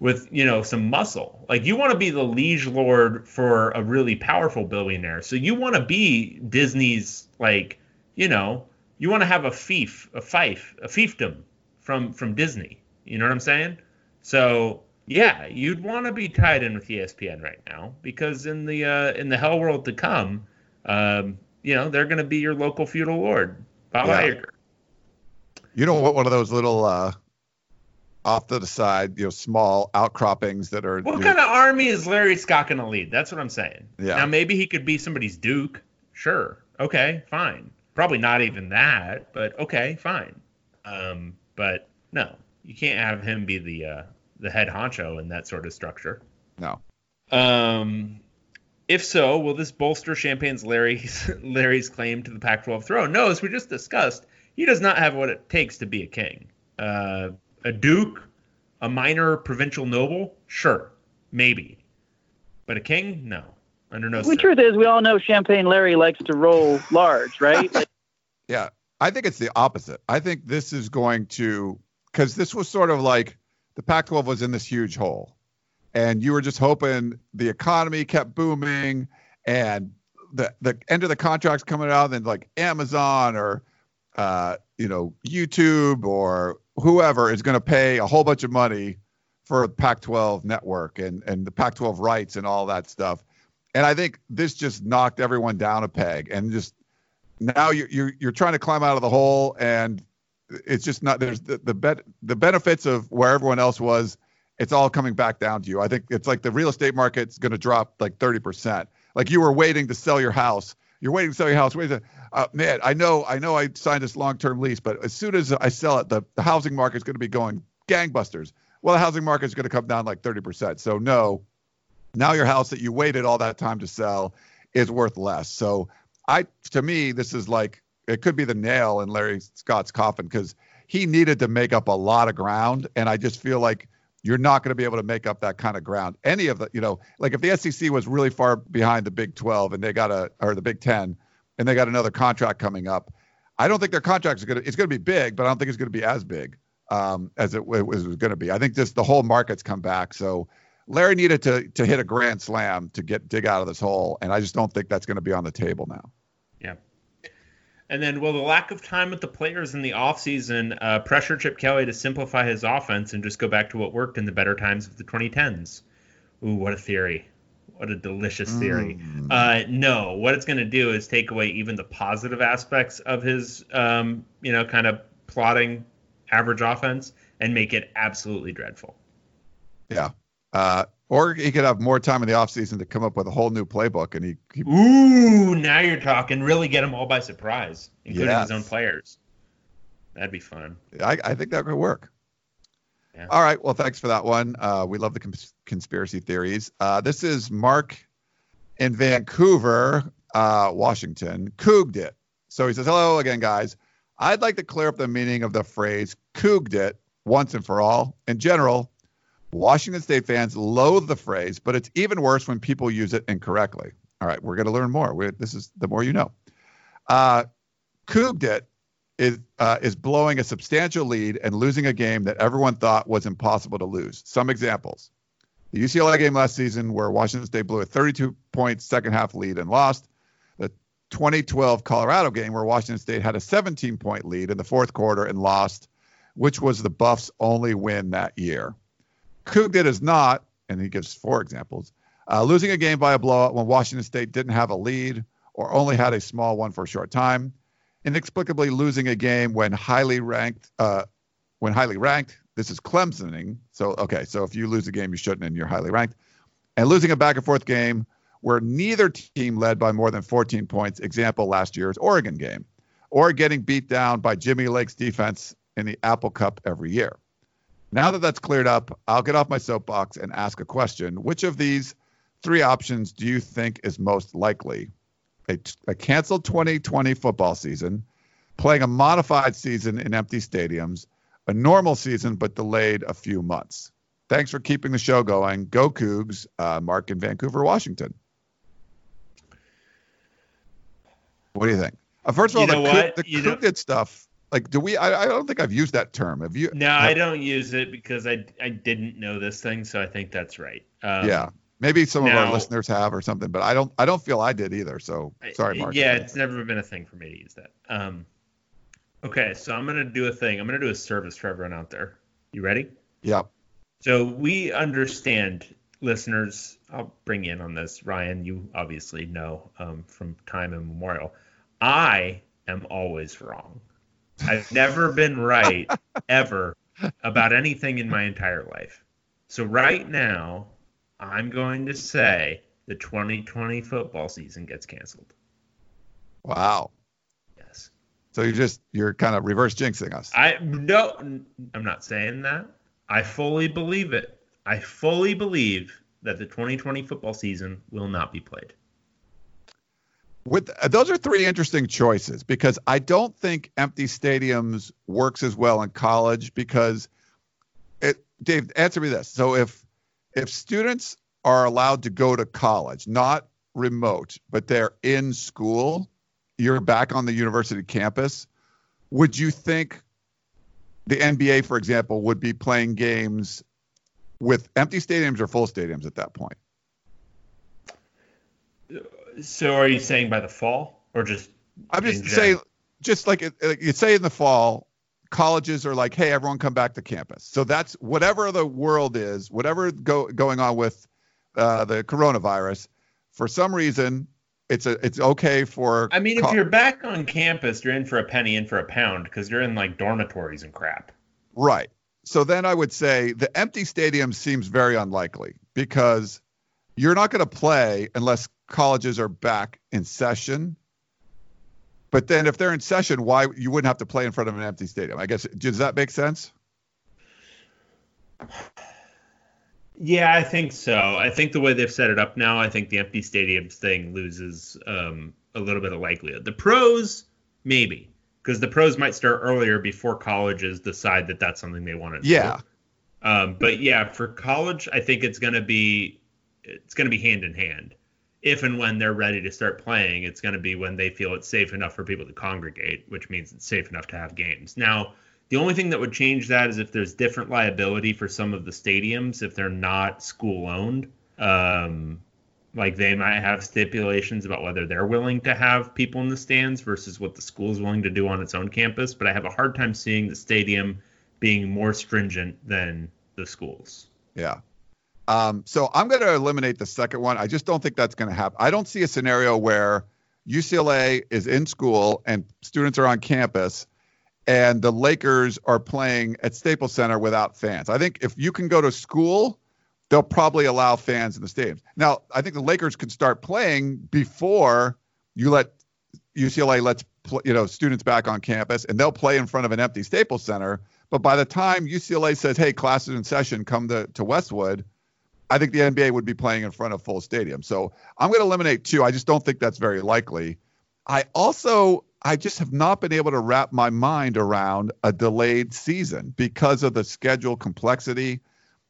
Speaker 1: with you know some muscle. Like you want to be the liege lord for a really powerful billionaire. So you want to be Disney's like, you know, you want to have a fief, a fief, a fiefdom from from Disney. You know what I'm saying? So yeah, you'd want to be tied in with ESPN right now because in the uh, in the hell world to come, um, you know they're going to be your local feudal lord, Bob
Speaker 2: Yeah.
Speaker 1: Iger.
Speaker 2: you don't want one of those little uh, off to the side, you know, small outcroppings that are.
Speaker 1: What kind of army is Larry Scott going to lead? That's what I'm saying.
Speaker 2: Yeah.
Speaker 1: Now maybe he could be somebody's duke. Sure. Okay. Fine. Probably not even that, but okay. Fine. Um, but no, you can't have him be the uh, the head honcho in that sort of structure.
Speaker 2: No.
Speaker 1: Um, if so, will this bolster Champagne's Larry's Larry's claim to the Pac-12 throne? No, as we just discussed, he does not have what it takes to be a king. Uh, a duke, a minor provincial noble, sure, maybe, but a king, no, under no.
Speaker 6: The
Speaker 1: cir-
Speaker 6: truth is, we all know Champagne Larry likes to roll large, right? Like,
Speaker 2: Yeah, I think it's the opposite. I think this is going to because this was sort of like the Pac-12 was in this huge hole, and you were just hoping the economy kept booming and the the end of the contracts coming out, and like Amazon or uh, you know YouTube or whoever is going to pay a whole bunch of money for Pac-12 network and and the Pac-12 rights and all that stuff. And I think this just knocked everyone down a peg and just now you're you're, you're trying to climb out of the hole and it's just not there's the the, bet, the benefits of where everyone else was it's all coming back down to you. I think it's like the real estate market's going to drop like 30% like you were waiting to sell your house. You're waiting to sell your house. Wait a, uh, man i know i know i signed this long-term lease but as soon as i sell it the, the housing market's going to be going gangbusters. Well the housing market's going to come down like 30% so no now your house that you waited all that time to sell is worth less. So I to me this is like it could be the nail in Larry Scott's coffin because he needed to make up a lot of ground, and I just feel like you're not going to be able to make up that kind of ground. Any of the, you know, like if the SEC was really far behind the Big 12 and they got a or the Big 10 and they got another contract coming up, I don't think their contract is going to it's going to be big, but I don't think it's going to be as big um, as it, was going to be. I think just the whole market's come back, so. Larry needed to to hit a grand slam to get dig out of this hole, and I just don't think that's going to be on the table now.
Speaker 1: Yeah. And then, will the lack of time with the players in the offseason uh, pressure Chip Kelly to simplify his offense and just go back to what worked in the better times of the 2010s? Ooh, what a theory. What a delicious theory.
Speaker 2: Mm.
Speaker 1: Uh, no, what it's going to do is take away even the positive aspects of his, um, you know, kind of plotting average offense and make it absolutely dreadful.
Speaker 2: Yeah. Uh, or he could have more time in the offseason to come up with a whole new playbook, and he, he
Speaker 1: Ooh, now you're talking. Really get them all by surprise, including
Speaker 2: Yes.
Speaker 1: his own players. That'd be fun.
Speaker 2: I, I think that could work.
Speaker 1: Yeah.
Speaker 2: All right. Well, thanks for that one. Uh, we love the cons- conspiracy theories. Uh, this is Mark in Vancouver, uh, Washington. Couged it. So he says, "Hello again, guys. I'd like to clear up the meaning of the phrase couged it once and for all. In general, Washington State fans loathe the phrase, but it's even worse when people use it incorrectly. All right, we're going to learn more. we this is the more you know. Uh, couged it is uh, is blowing a substantial lead and losing a game that everyone thought was impossible to lose. Some examples: the UCLA game last season, where Washington State blew a 32 point second half lead and lost. The 2012 Colorado game, where Washington State had a 17 point lead in the fourth quarter and lost, which was the Buffs' only win that year. Couged it is not, and he gives four examples, uh, losing a game by a blowout when Washington State didn't have a lead or only had a small one for a short time, inexplicably losing a game when highly ranked, uh, when highly ranked. This is Clemsoning. So okay, so if you lose a game you shouldn't and you're highly ranked, and losing a back and forth game where neither team led by more than 14 points, example last year's Oregon game, or getting beat down by Jimmy Lake's defense in the Apple Cup every year. Now that that's cleared up, I'll get off my soapbox and ask a question. Which of these three options do you think is most likely? A, a canceled 2020 football season, playing a modified season in empty stadiums, a normal season but delayed a few months. Thanks for keeping the show going. Go Cougs, uh, Mark in Vancouver, Washington. What do you think? Uh, first of all,
Speaker 1: You know
Speaker 2: the,
Speaker 1: what?
Speaker 2: Coug- the
Speaker 1: You know-
Speaker 2: stuff. Like, do we? I, I don't think I've used that term. Have you?
Speaker 1: No, I don't use it because I I didn't know this thing, so I think that's right. Um,
Speaker 2: yeah, maybe some of our listeners have or something, but I don't. I don't feel I did either. So sorry, Mark.
Speaker 1: Yeah, it's never been a thing for me to use that. Um, okay, so I'm gonna do a thing. I'm gonna do a service for everyone out there. You ready?
Speaker 2: Yeah.
Speaker 1: So we understand, listeners. I'll bring you in on this, Ryan. You obviously know um, from time immemorial. I am always wrong. I've never been right ever about anything in my entire life. So right now, I'm going to say the 2020 football season gets canceled.
Speaker 2: Wow.
Speaker 1: Yes.
Speaker 2: So you're just you're kind of reverse jinxing us.
Speaker 1: I no, I'm not saying that. I fully believe it. I fully believe that the 2020 football season will not be played.
Speaker 2: With uh, those are three interesting choices because I don't think empty stadiums works as well in college because it Dave answer me this. So if if students are allowed to go to college, not remote, but they're in school, you're back on the university campus, would you think the NBA for example would be playing games with empty stadiums or full stadiums at that point?
Speaker 1: So are you saying by the fall or just
Speaker 2: I'm just saying, just like it- like you say in the fall, colleges are like, hey, everyone come back to campus. So that's whatever the world is, whatever go, going on with uh, the coronavirus. For some reason, it's a it's okay for.
Speaker 1: I mean, if you're back on campus, you're in for a penny, in for a pound, because you're in like dormitories and crap.
Speaker 2: right. So then I would say the empty stadium seems very unlikely because you're not going to play unless colleges are back in session. But then if they're in session, why you wouldn't have to play in front of an empty stadium? I guess does that make sense?
Speaker 1: Yeah, I think so. I think the way they've set it up now, I think the empty stadiums thing loses um, a little bit of likelihood. The pros, maybe, because the pros might start earlier before colleges decide that that's something they want to
Speaker 2: Yeah.
Speaker 1: do. Um, but yeah, for college, I think it's going to be it's going to be hand in hand. If and when they're ready to start playing, it's going to be when they feel it's safe enough for people to congregate, which means it's safe enough to have games. Now, the only thing that would change that is if there's different liability for some of the stadiums if they're not school owned. Um, like they might have stipulations about whether they're willing to have people in the stands versus what the school is willing to do on its own campus. But I have a hard time seeing the stadium being more stringent than the schools.
Speaker 2: Yeah. Um, so I'm going to eliminate the second one. I just don't think that's going to happen. I don't see a scenario where UCLA is in school and students are on campus and the Lakers are playing at Staples Center without fans. I think if you can go to school, they'll probably allow fans in the stadiums. Now, I think the Lakers could start playing before you let UCLA lets you know students back on campus, and they'll play in front of an empty Staples Center. But by the time UCLA says, "Hey, classes in session, come to, to Westwood," I think the NBA would be playing in front of full stadium. So I'm going to eliminate two. I just don't think that's very likely. I also I just have not been able to wrap my mind around a delayed season because of the schedule complexity.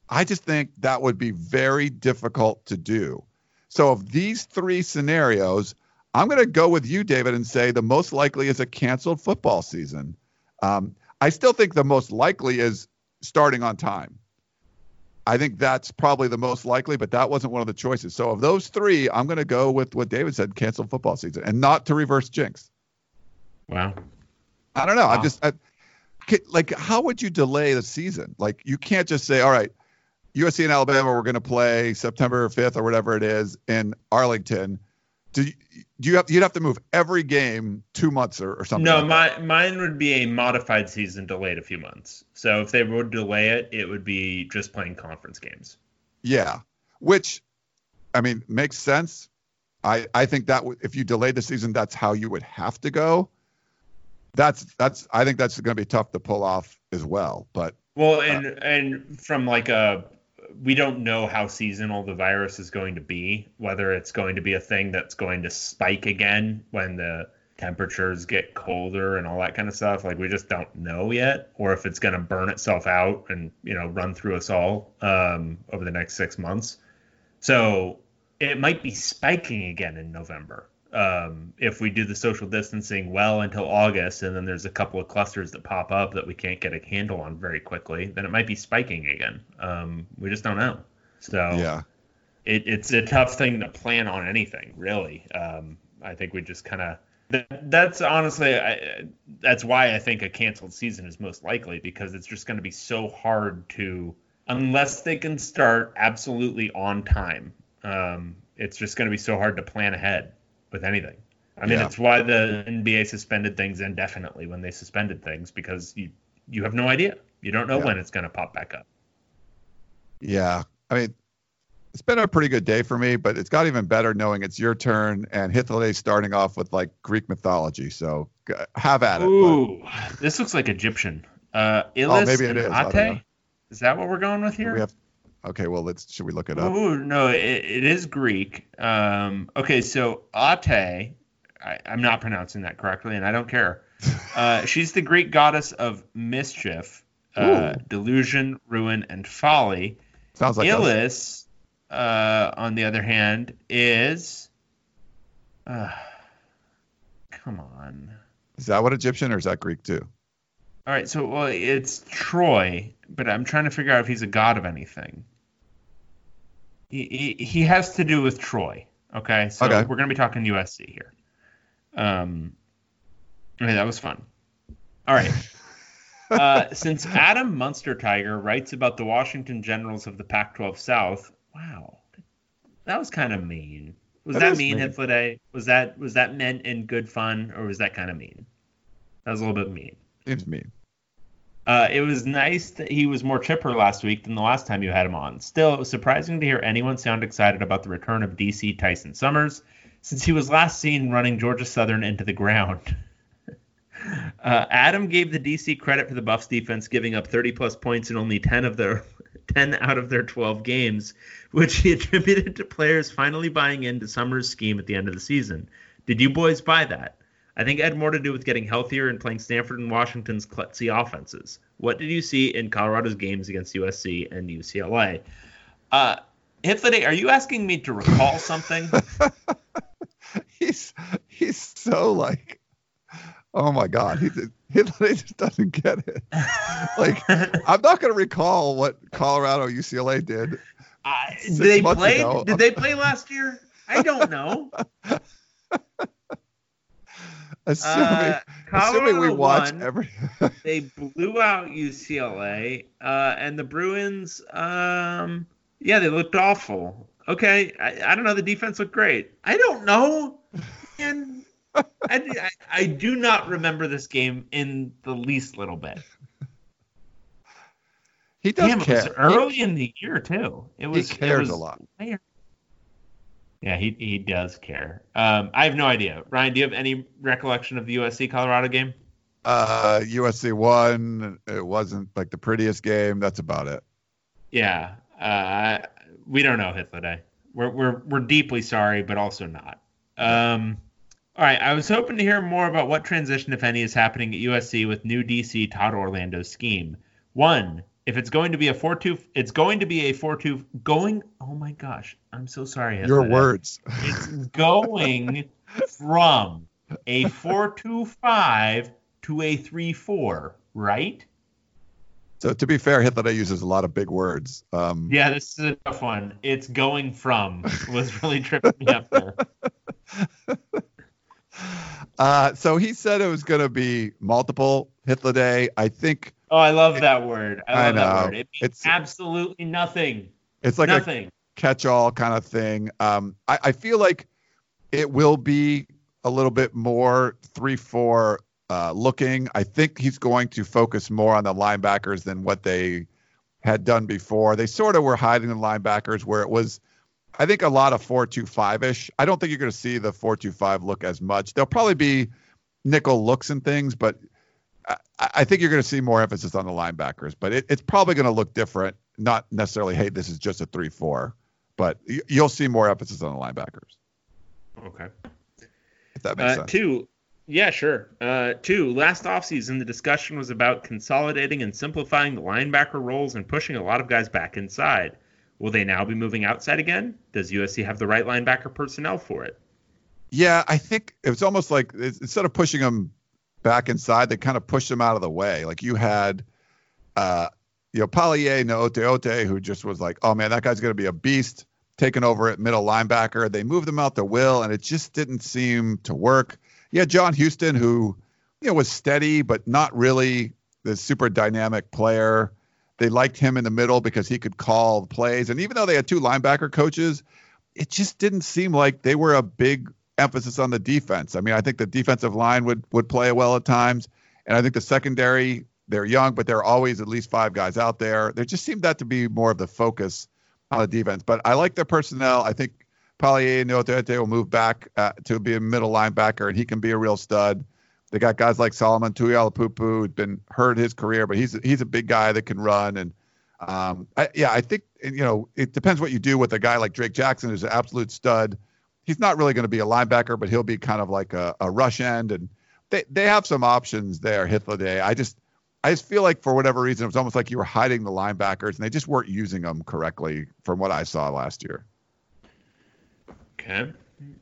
Speaker 2: I just think that would be very difficult to do. So of these three scenarios, I'm going to go with you, David, and say the most likely is a canceled football season. Um, I still think the most likely is starting on time. I think that's probably the most likely, but that wasn't one of the choices. So of those three, I'm going to go with what David said, canceled football season, and not to reverse jinx.
Speaker 1: Wow.
Speaker 2: I don't know. I'm just I, like, how would you delay the season? Like, you can't just say, all right, USC and Alabama, we're going to play September 5th or whatever it is in Arlington. Do you, do you have you'd have to move every game two months or, or something?
Speaker 1: No,
Speaker 2: like that.
Speaker 1: my mine would be a modified season delayed a few months. So if they would delay it, it would be just playing conference games.
Speaker 2: Yeah, which I mean, makes sense. I I think that w- if you delayed the season, that's how you would have to go. That's that's I think that's going to be tough to pull off as well. But
Speaker 1: Well, uh, and and from like a we don't know how seasonal the virus is going to be, whether it's going to be a thing that's going to spike again when the temperatures get colder and all that kind of stuff. Like we just don't know yet, or if it's going to burn itself out and you know run through us all um, over the next six months. So it might be spiking again in November um, if we do the social distancing well until August, and then there's a couple of clusters that pop up that we can't get a handle on very quickly, then it might be spiking again. Um, we just don't know. So
Speaker 2: yeah,
Speaker 1: it, it's a tough thing to plan on anything, really. Um, I think we just kind of that, that's honestly I, that's why I think a canceled season is most likely because it's just going to be so hard to unless they can start absolutely on time. Um, it's just going to be so hard to plan ahead with anything. I mean,
Speaker 2: Yeah.
Speaker 1: it's why the NBA suspended things indefinitely when they suspended things because you you have no idea. You don't know
Speaker 2: Yeah.
Speaker 1: when it's going to pop back up.
Speaker 2: yeah. I mean, it's been a pretty good day for me, but it's got even better knowing it's your turn and Hitler starting off with like Greek mythology. So have at it. but-
Speaker 1: Ooh, this looks like Egyptian. Uh, Ilis
Speaker 2: Oh, maybe it
Speaker 1: and
Speaker 2: is.
Speaker 1: Ate? Is that what we're going with here?
Speaker 2: we have. Okay, well, let's. Should we look it up?
Speaker 1: Ooh, no, it, it is Greek. Um, okay, so Ate, I, I'm not pronouncing that correctly, and I don't care. Uh, she's the Greek goddess of mischief, uh, delusion, ruin, and folly.
Speaker 2: Sounds like.
Speaker 1: Illis, uh, on the other hand, is. Uh, come on.
Speaker 2: Is that what Egyptian or is that Greek too?
Speaker 1: All right, so well, it's Troy, but I'm trying to figure out if he's a god of anything. He, has to do with Troy. Okay, so
Speaker 2: Okay.
Speaker 1: we're gonna be talking USC here. Um, okay, that was fun. All right. uh, since Adam Munsterteiger writes about the Washington Generals of the Pac-12 South, wow, that was kind of mean. Was
Speaker 2: That
Speaker 1: that, mean,
Speaker 2: mean.
Speaker 1: Hifliday? Was that was that meant in good fun, or was that kind of mean? That was a little bit mean.
Speaker 2: Seems mean.
Speaker 1: Uh, it was nice that he was more chipper last week than the last time you had him on. Still, it was surprising to hear anyone sound excited about the return of DC Tyson Summers, since he was last seen running Georgia Southern into the ground. uh, Adam gave the DC credit for the Buffs defense, giving up 30 plus points in only 10 of their 10 out of their 12 games, which he attributed to players finally buying into Summers' scheme at the end of the season. Did you boys buy that? I think it had more to do with getting healthier and playing Stanford and Washington's klutzy offenses. What did you see in Colorado's games against USC and UCLA? Uh, are you asking me to recall something?
Speaker 2: he's he's so like, oh my god, he just doesn't get it. Like I'm not gonna recall what Colorado UCLA did. Six
Speaker 1: did they play?
Speaker 2: ago.
Speaker 1: Did they play last year? I don't know.
Speaker 2: Assuming
Speaker 1: Uh,
Speaker 2: assuming we watch
Speaker 1: won.
Speaker 2: every.
Speaker 1: they blew out UCLA, uh, and the Bruins. Um, yeah, they looked awful. Okay, I, I don't know. The defense looked great. I don't know, and I, I, I do not remember this game in the least little bit.
Speaker 2: he does
Speaker 1: Damn, it was early in the year too. It was. it
Speaker 2: cares
Speaker 1: was
Speaker 2: a lot.
Speaker 1: Yeah, he he does care. Um, I have no idea. Ryan, do you have any recollection of the USC Colorado game?
Speaker 2: Uh, USC won. It wasn't like the prettiest game. That's about it.
Speaker 1: Yeah, uh, we don't know Hitler We're we're we're deeply sorry, but also not. Um, all right, I was hoping to hear more about what transition, if any, is happening at USC with new DC Todd Orlando's scheme. One, if it's going to be a four-two, it's going to be a four-two. Going. Oh my gosh, I'm so sorry.
Speaker 2: Your words.
Speaker 1: It's going from a four-two-five to a three-four, right?
Speaker 2: So to be fair, Hitler uses a lot of big words. Um,
Speaker 1: Yeah, this is a tough one. It's going from was really tripping me up there.
Speaker 2: Uh, so he said it was going to be multiple Hitler Day. I think
Speaker 1: Oh, I love that word. I
Speaker 2: I
Speaker 1: love that
Speaker 2: know.
Speaker 1: word. It means
Speaker 2: It's-
Speaker 1: absolutely nothing.
Speaker 2: it's like a
Speaker 1: nothing.
Speaker 2: catch-all kind of thing. Um, I, I feel like it will be a little bit more three-four uh, looking. I think he's going to focus more on the linebackers than what they had done before. They sort of were hiding the linebackers where it was I think a lot of four two five ish. I don't think you're going to see the four two five look as much. There'll probably be nickel looks and things, but I, I think you're going to see more emphasis on the linebackers. But it, it's probably going to look different. Not necessarily, hey, this is just a three four, but y- you'll see more emphasis on the linebackers.
Speaker 1: Okay.
Speaker 2: If that makes
Speaker 1: Uh,
Speaker 2: sense.
Speaker 1: two, yeah, sure. Uh, two, last offseason, the discussion was about consolidating and simplifying the linebacker roles and pushing a lot of guys back inside. Will they now be moving outside again? Does USC have the right linebacker personnel for it?
Speaker 2: Yeah, I think it's almost like instead of pushing them back inside, they kind of pushed them out of the way. Like you had, uh, you know, Palaie Gaoteote, who just was like, oh man, that guy's going to be a beast, taking over at middle linebacker. They moved them out to Will, and it just didn't seem to work. Yeah, John Houston, who, you know, was steady, but not really the super dynamic player. They liked him in the middle because he could call plays. And even though they had two linebacker coaches, it just didn't seem like they were a big emphasis on the defense. I mean, I think the defensive line would would play well at times, and I think the secondary they're young, but there are always at least five guys out there. There just seemed that to be more of the focus on the defense. But I like their personnel. I think Palaie Gaoteote will move back uh, to be a middle linebacker, and he can be a real stud. They got guys like Solomon Tuliaupupu, who's been hurt his career, but he's he's a big guy that can run. And um, I, yeah, I think you know it depends what you do with a guy like Drake Jackson, who's an absolute stud. He's not really going to be a linebacker, but he'll be kind of like a, a rush end, and they they have some options there. Day. I just I just feel like for whatever reason, it was almost like you were hiding the linebackers, and they just weren't using them correctly from what I saw last year.
Speaker 1: Okay.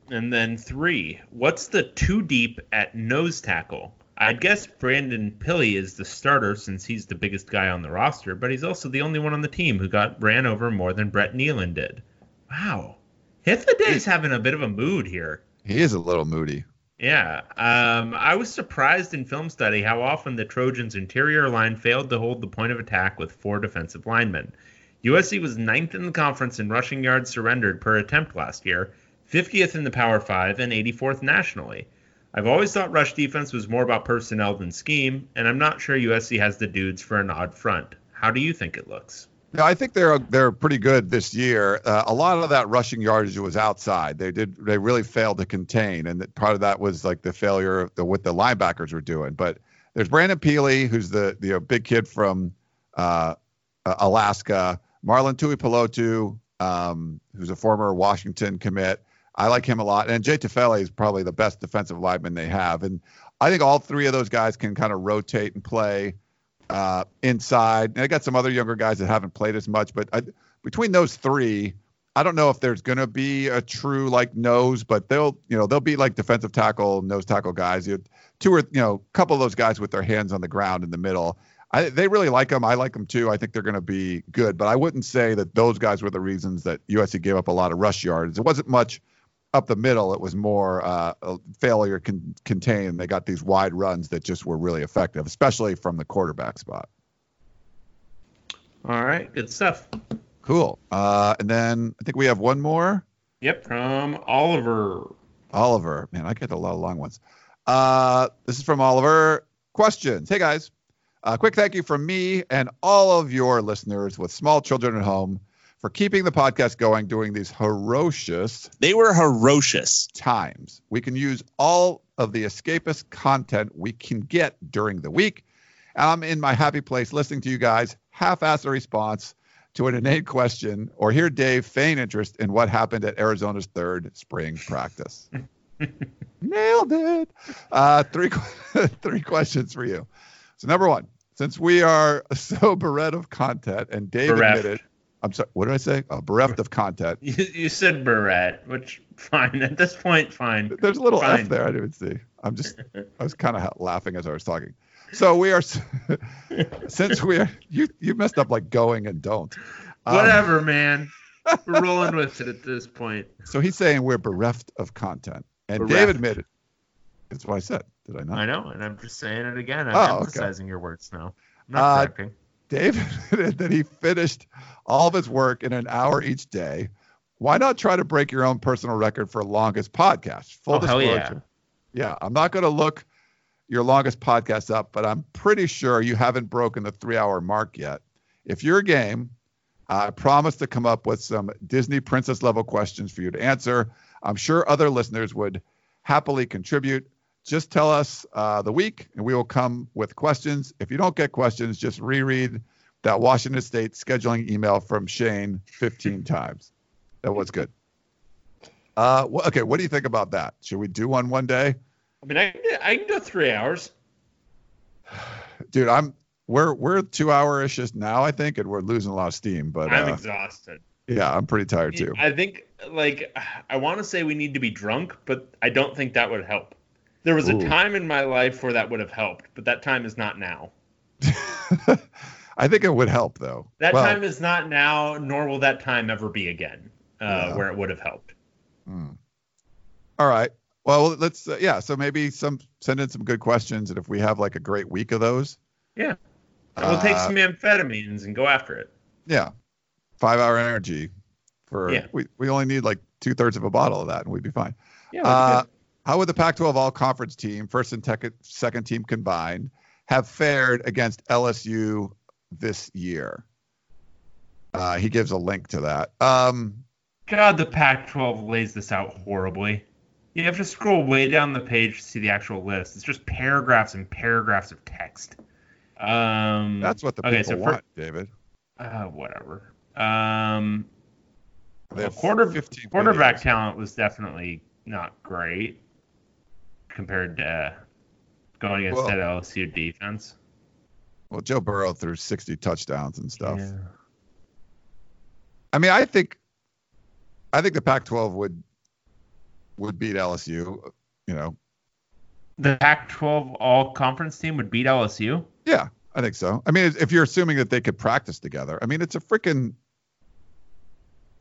Speaker 1: And then three, what's the two deep at nose tackle? I'd guess Brandon Pili is the starter since he's the biggest guy on the roster, but he's also the only one on the team who got ran over more than Brett Neilon did. Wow. Hithoday's having a bit of a mood here.
Speaker 2: He is a little moody.
Speaker 1: Yeah. Um, I was surprised in film study how often the Trojans' interior line failed to hold the point of attack with four defensive linemen. USC was ninth in the conference in rushing yards surrendered per attempt last year, 50th in the Power 5, and 84th nationally. I've always thought rush defense was more about personnel than scheme, and I'm not sure USC has the dudes for an odd front. How do you think it looks?
Speaker 2: Yeah, I think they're they're pretty good this year. Uh, a lot of that rushing yardage was outside. They did they really failed to contain, and that part of that was like the failure of the, what the linebackers were doing. But there's Brandon Pili, who's the the uh, big kid from uh, uh, Alaska. Marlon Tuipulotu, um, who's a former Washington commit. I like him a lot. And Jay Tufele is probably the best defensive lineman they have. And I think all three of those guys can kind of rotate and play uh, inside. And I got some other younger guys that haven't played as much, but I, between those three, I don't know if there's going to be a true like nose, but they'll you know they'll be like defensive tackle, nose tackle guys. You know, two or you know a couple of those guys with their hands on the ground in the middle. I, they really like them. I like them too. I think they're going to be good, but I wouldn't say that those guys were the reasons that USC gave up a lot of rush yards. It wasn't much up the middle. It was more uh, a failure con- contained. They got these wide runs that just were really effective, especially from the quarterback spot.
Speaker 1: All right, good stuff.
Speaker 2: Cool. Uh, and then I think we have one more.
Speaker 1: Yep, from Oliver.
Speaker 2: Oliver. Man, I get a lot of long ones. Uh, this is from Oliver. Questions. Hey, guys. A quick thank you from me and all of your listeners with small children at home for keeping the podcast going during these ferocious
Speaker 7: They were ferocious.
Speaker 2: times. We can use all of the escapist content we can get during the week. And I'm in my happy place listening to you guys half ass a response to an innate question or hear Dave feign interest in what happened at Arizona's third spring practice. Nailed it. Uh, three, three questions for you. So, number one, since we are so bereft of content, and Dave
Speaker 1: Bereft.
Speaker 2: admitted, I'm sorry, what did I say? Uh, bereft of content.
Speaker 1: You, you said Barrett, which fine at this point, fine.
Speaker 2: There's a little
Speaker 1: Fine.
Speaker 2: F there. I didn't see. I'm just, I was kind of laughing as I was talking. So we are, since we are, you you messed up like going and don't. Um,
Speaker 1: Whatever, man. We're rolling with it at this point.
Speaker 2: So he's saying we're bereft of content, and Dave
Speaker 1: Bereft.
Speaker 2: admitted. That's what I said. Did I not?
Speaker 1: I know, and I'm just saying it again. I'm
Speaker 2: Oh, okay.
Speaker 1: emphasizing your words now. I'm not
Speaker 2: Uh,
Speaker 1: correcting.
Speaker 2: Dave admitted that he finished all of his work in an hour each day. Why not try to break your own personal record for longest podcast? Full
Speaker 1: Oh, hell
Speaker 2: disclosure.
Speaker 1: yeah.
Speaker 2: Yeah, I'm not going to look your longest podcast up, but I'm pretty sure you haven't broken the three hour mark yet. If you're a game, I promise to come up with some Disney princess level questions for you to answer. I'm sure other listeners would happily contribute. Just tell us uh, the week and we will come with questions. If you don't get questions, just reread that Washington State scheduling email from Shane 15 times. That was good. Uh, okay, what do you think about that? Should we do one one day?
Speaker 1: I mean, I can, I can go three hours.
Speaker 2: Dude, I'm we're we're two hour ish now, I think, and we're losing a lot of steam. But
Speaker 1: I'm
Speaker 2: uh,
Speaker 1: exhausted.
Speaker 2: yeah, I'm pretty tired too.
Speaker 1: I think, like, I want to say we need to be drunk, but I don't think that would help. There was
Speaker 2: Ooh.
Speaker 1: a time in my life where that would have helped, but that time is not now.
Speaker 2: I think it would help though.
Speaker 1: That
Speaker 2: Well,
Speaker 1: time is not now, nor will that time ever be again, uh,
Speaker 2: Yeah.
Speaker 1: where it would have helped.
Speaker 2: hmm. All right. Well, let's uh, yeah. So maybe some send in some good questions, and if we have like a great week of those,
Speaker 1: Yeah. we'll take
Speaker 2: uh,
Speaker 1: some amphetamines and go after it.
Speaker 2: yeah, five hour energy for
Speaker 1: Yeah.
Speaker 2: we we only need like two thirds of a bottle of that, and we'd be fine.
Speaker 1: Yeah.
Speaker 2: How would the Pac-12 All Conference team, first and tec- second team combined, have fared against LSU this year? Uh, he gives a link to that. Um.
Speaker 1: God, the Pac-12 lays this out horribly. You have to scroll way down the page to see the actual list. It's just paragraphs and paragraphs of text. Um,
Speaker 2: that's what the
Speaker 1: okay,
Speaker 2: people
Speaker 1: so for-
Speaker 2: want, David.
Speaker 1: uh, whatever. Um, well, quarter quarterback
Speaker 2: videos.
Speaker 1: talent was definitely not great compared to going against
Speaker 2: Well-
Speaker 1: that LSU defense.
Speaker 2: Well, Joe Burrow threw 60 touchdowns and stuff.
Speaker 1: Yeah.
Speaker 2: I mean, I think, I think the Pac-12 would would beat LSU. You know,
Speaker 1: The Pac-12 all-conference team would beat LSU.
Speaker 2: yeah, I think so. I mean, if you're assuming that they could practice together, I mean, it's a freaking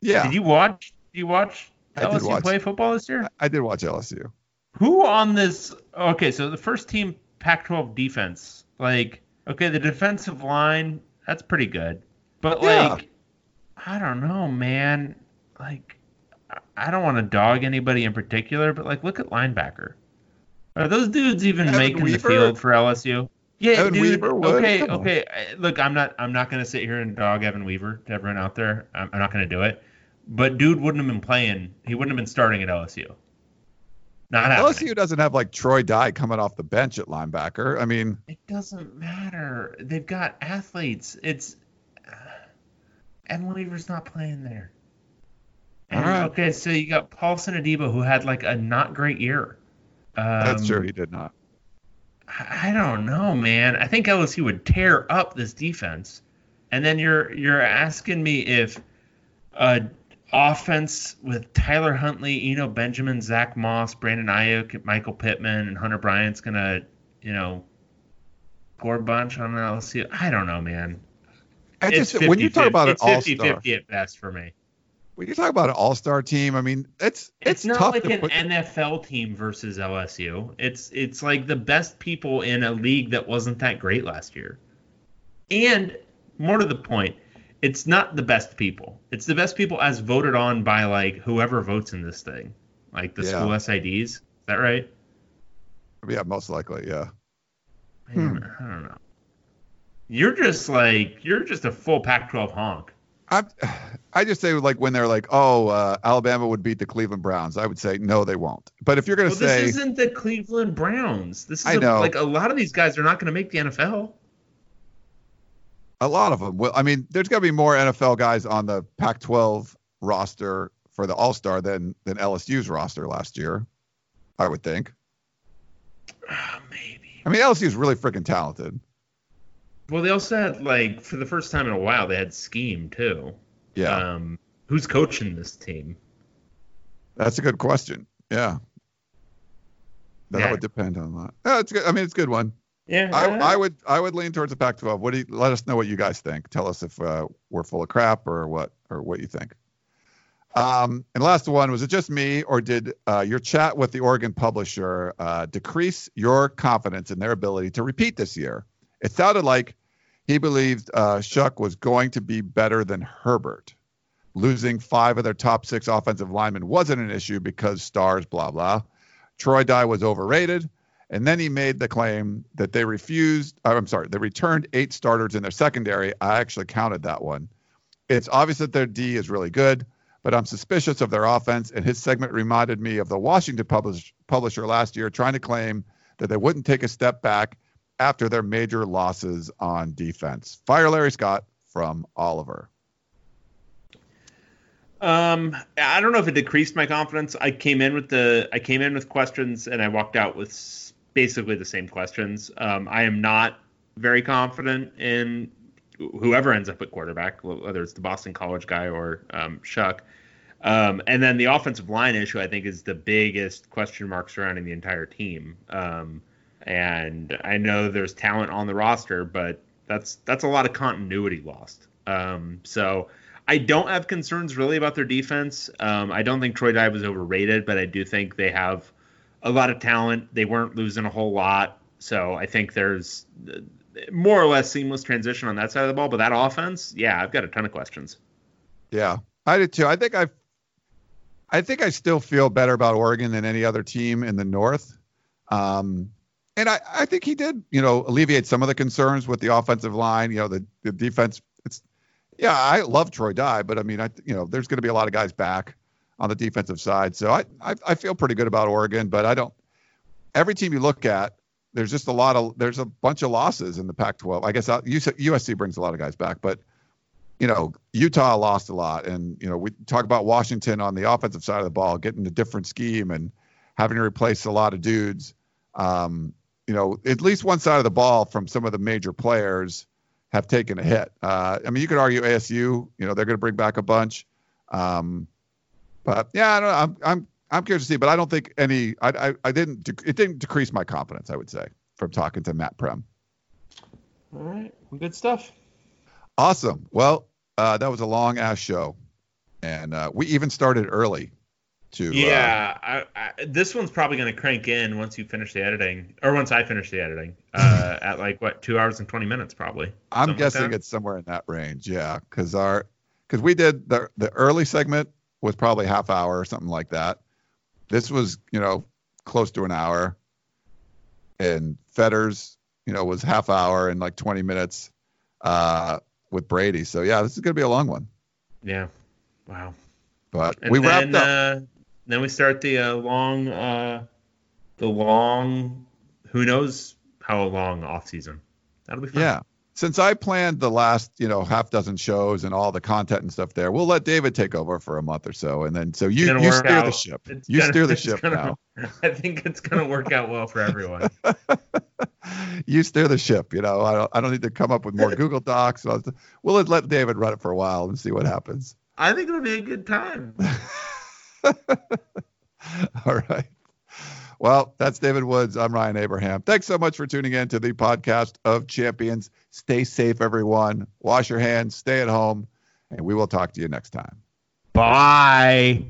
Speaker 2: yeah.
Speaker 1: Did you watch? Did you watch
Speaker 2: I
Speaker 1: LSU
Speaker 2: watch.
Speaker 1: play football this year?
Speaker 2: I did watch LSU.
Speaker 1: Who on this? Okay, so the first team Pac-12 defense, like, okay, the defensive line, that's pretty good, but
Speaker 2: Yeah.
Speaker 1: like, I don't know, man. Like, I- don't want to dog anybody in particular, but like, look at linebacker. Are those dudes even
Speaker 2: Evan
Speaker 1: making
Speaker 2: Weaver?
Speaker 1: the field for LSU? Yeah,
Speaker 2: Evan
Speaker 1: dude.
Speaker 2: Weaver?
Speaker 1: Okay, okay. Look, I'm not. I'm not gonna sit here and dog Evan Weaver to everyone out there. I'm, I'm not gonna do it. But dude wouldn't have been playing. He wouldn't have been starting at LSU. Not happening.
Speaker 2: LSU doesn't have like Troy Dye coming off the bench at linebacker. I mean,
Speaker 1: It doesn't matter. They've got athletes. It's uh, Weaver's not playing there. And,
Speaker 2: All right.
Speaker 1: Okay, so you got Paulson Adebo who had like a not great year. Um,
Speaker 2: that's true. He did not.
Speaker 1: I I don't know, man. I think LSU would tear up this defense. And then you're you're asking me if uh offense with Tyler Huntley, Eno Benjamin, Zach Moss, Brandon Aiyuk, Michael Pittman, and Hunter Bryant's gonna, you know, score a bunch on LSU. I don't know, man.
Speaker 2: I
Speaker 1: It's
Speaker 2: just when you talk
Speaker 1: 50-50
Speaker 2: about an all
Speaker 1: 50
Speaker 2: star,
Speaker 1: 50 at best for me.
Speaker 2: when you talk about an all star team, I mean, it's
Speaker 1: It's,
Speaker 2: it's,
Speaker 1: not like an
Speaker 2: put.
Speaker 1: NFL team versus LSU. It's it's like the best people in a league that wasn't that great last year. And more to the point, it's not the best people. It's the best people as voted on by like whoever votes in this thing, like the
Speaker 2: Yeah.
Speaker 1: school SIDs. Is that right?
Speaker 2: yeah, most likely, yeah.
Speaker 1: I don't, I don't know. You're just like you're just a full Pac-12 honk.
Speaker 2: I I just say like when they're like, oh, uh, Alabama would beat the Cleveland Browns. I would say no, they won't. But if you're gonna
Speaker 1: Well,
Speaker 2: say,
Speaker 1: this isn't the Cleveland Browns. This is
Speaker 2: I
Speaker 1: a-
Speaker 2: know.
Speaker 1: like a lot of these guys are not going to make the NFL.
Speaker 2: A lot of them will. I mean, there's got to be more NFL guys on the Pac-12 roster for the All Star than than LSU's roster last year. I would think.
Speaker 1: Oh, maybe.
Speaker 2: I mean, LSU's really freaking talented.
Speaker 1: Well, they also had like for the first time in a while they had scheme too.
Speaker 2: Yeah,
Speaker 1: Um, who's coaching this team?
Speaker 2: that's a good question. Yeah, that
Speaker 1: Yeah.
Speaker 2: would depend on that. No, it's good. I mean, it's a good one.
Speaker 1: Yeah,
Speaker 2: I, I would I would lean towards the Pac-12. What do you, let us know what you guys think? Tell us if uh, we're full of crap or what or what you think. Um, and last one was it just me or did uh, your chat with the Oregon publisher uh, decrease your confidence in their ability to repeat this year? It sounded like he believed uh, Shough was going to be better than Herbert. Losing five of their top six offensive linemen wasn't an issue because stars, blah blah. Troy Dye was overrated. And then he made the claim that they refused, uh, I'm sorry, they returned eight starters in their secondary. I actually counted that one. It's obvious that their D is really good, but I'm suspicious of their offense. And his segment reminded me of the Washington publish, publisher last year trying to claim that they wouldn't take a step back after their major losses on defense. Fire Larry Scott from Oliver.
Speaker 1: Um, I don't know if it decreased my confidence. I came in with the I came in with questions and I walked out with basically the same questions. Um, I am not very confident in whoever ends up at quarterback, whether it's the Boston College guy or um, Shough. Um, and then the offensive line issue, I think, is the biggest question mark surrounding the entire team. Um, and I know there's talent on the roster, but that's that's a lot of continuity lost. Um, so I don't have concerns really about their defense. Um, I don't think Troy Dye was overrated, but I do think they have a lot of talent. They weren't losing a whole lot, so I think there's more or less seamless transition on that side of the ball. But that offense, yeah, I've got a ton of questions.
Speaker 2: Yeah, I did too. I think I, I think I still feel better about Oregon than any other team in the North. Um, and I, I think he did, you know, alleviate some of the concerns with the offensive line. You know, the, the defense. It's, yeah, I love Troy Dye, but I mean, I, you know, there's going to be a lot of guys back on the defensive side. So I, I, I feel pretty good about Oregon, but I don't. Every team you look at, there's just a lot of, there's a bunch of losses in the Pac-12. I guess uh, USC brings a lot of guys back, but you know, Utah lost a lot. And, you know, we talk about Washington on the offensive side of the ball, getting a different scheme and having to replace a lot of dudes. Um, you know, at least one side of the ball from some of the major players have taken a hit. Uh, I mean, you could argue ASU, you know, they're going to bring back a bunch. Um, but yeah, I don't know. I'm, I'm, I'm curious to see, but I don't think any, I, I, I didn't, dec- it didn't decrease my confidence, I would say, from talking to Matt Prehm.
Speaker 1: All right, good stuff.
Speaker 2: Awesome. Well, uh, that was a long ass show, and uh, we even started early. To uh,
Speaker 1: Yeah, I, I, this one's probably going to crank in once you finish the editing, or once I finish the editing, uh, at like what two hours and twenty minutes probably.
Speaker 2: I'm
Speaker 1: Something like
Speaker 2: guessing it's somewhere in that range. Yeah, because our because we did the the early segment was probably half hour or something like that. This was you know close to an hour, and Fetters you know was half hour and like 20 minutes uh, with Brady. So yeah, this is gonna be a long one.
Speaker 1: Yeah. Wow.
Speaker 2: But
Speaker 1: And
Speaker 2: we
Speaker 1: then,
Speaker 2: wrapped up.
Speaker 1: Uh, then we start the uh, long, uh, the long, who knows how long off season. That'll be fun.
Speaker 2: Yeah. Since I planned the last, you know, half dozen shows and all the content and stuff there, we'll let David take over for a month or so, and then so you you steer the ship.
Speaker 1: It's
Speaker 2: You
Speaker 1: gonna-
Speaker 2: steer the ship
Speaker 1: gonna-
Speaker 2: now.
Speaker 1: I think it's gonna work out well for everyone.
Speaker 2: you steer the ship. You know, I don't, I don't need to come up with more Google Docs. We'll let- let David run it for a while and see what happens.
Speaker 1: I think it'll be a good time.
Speaker 2: All right. Well, that's David Woods. I'm Ryan Abraham. Thanks so much for tuning in to the podcast of champions. Stay safe, everyone. Wash your hands, stay at home, and we will talk to you next time.
Speaker 1: Bye.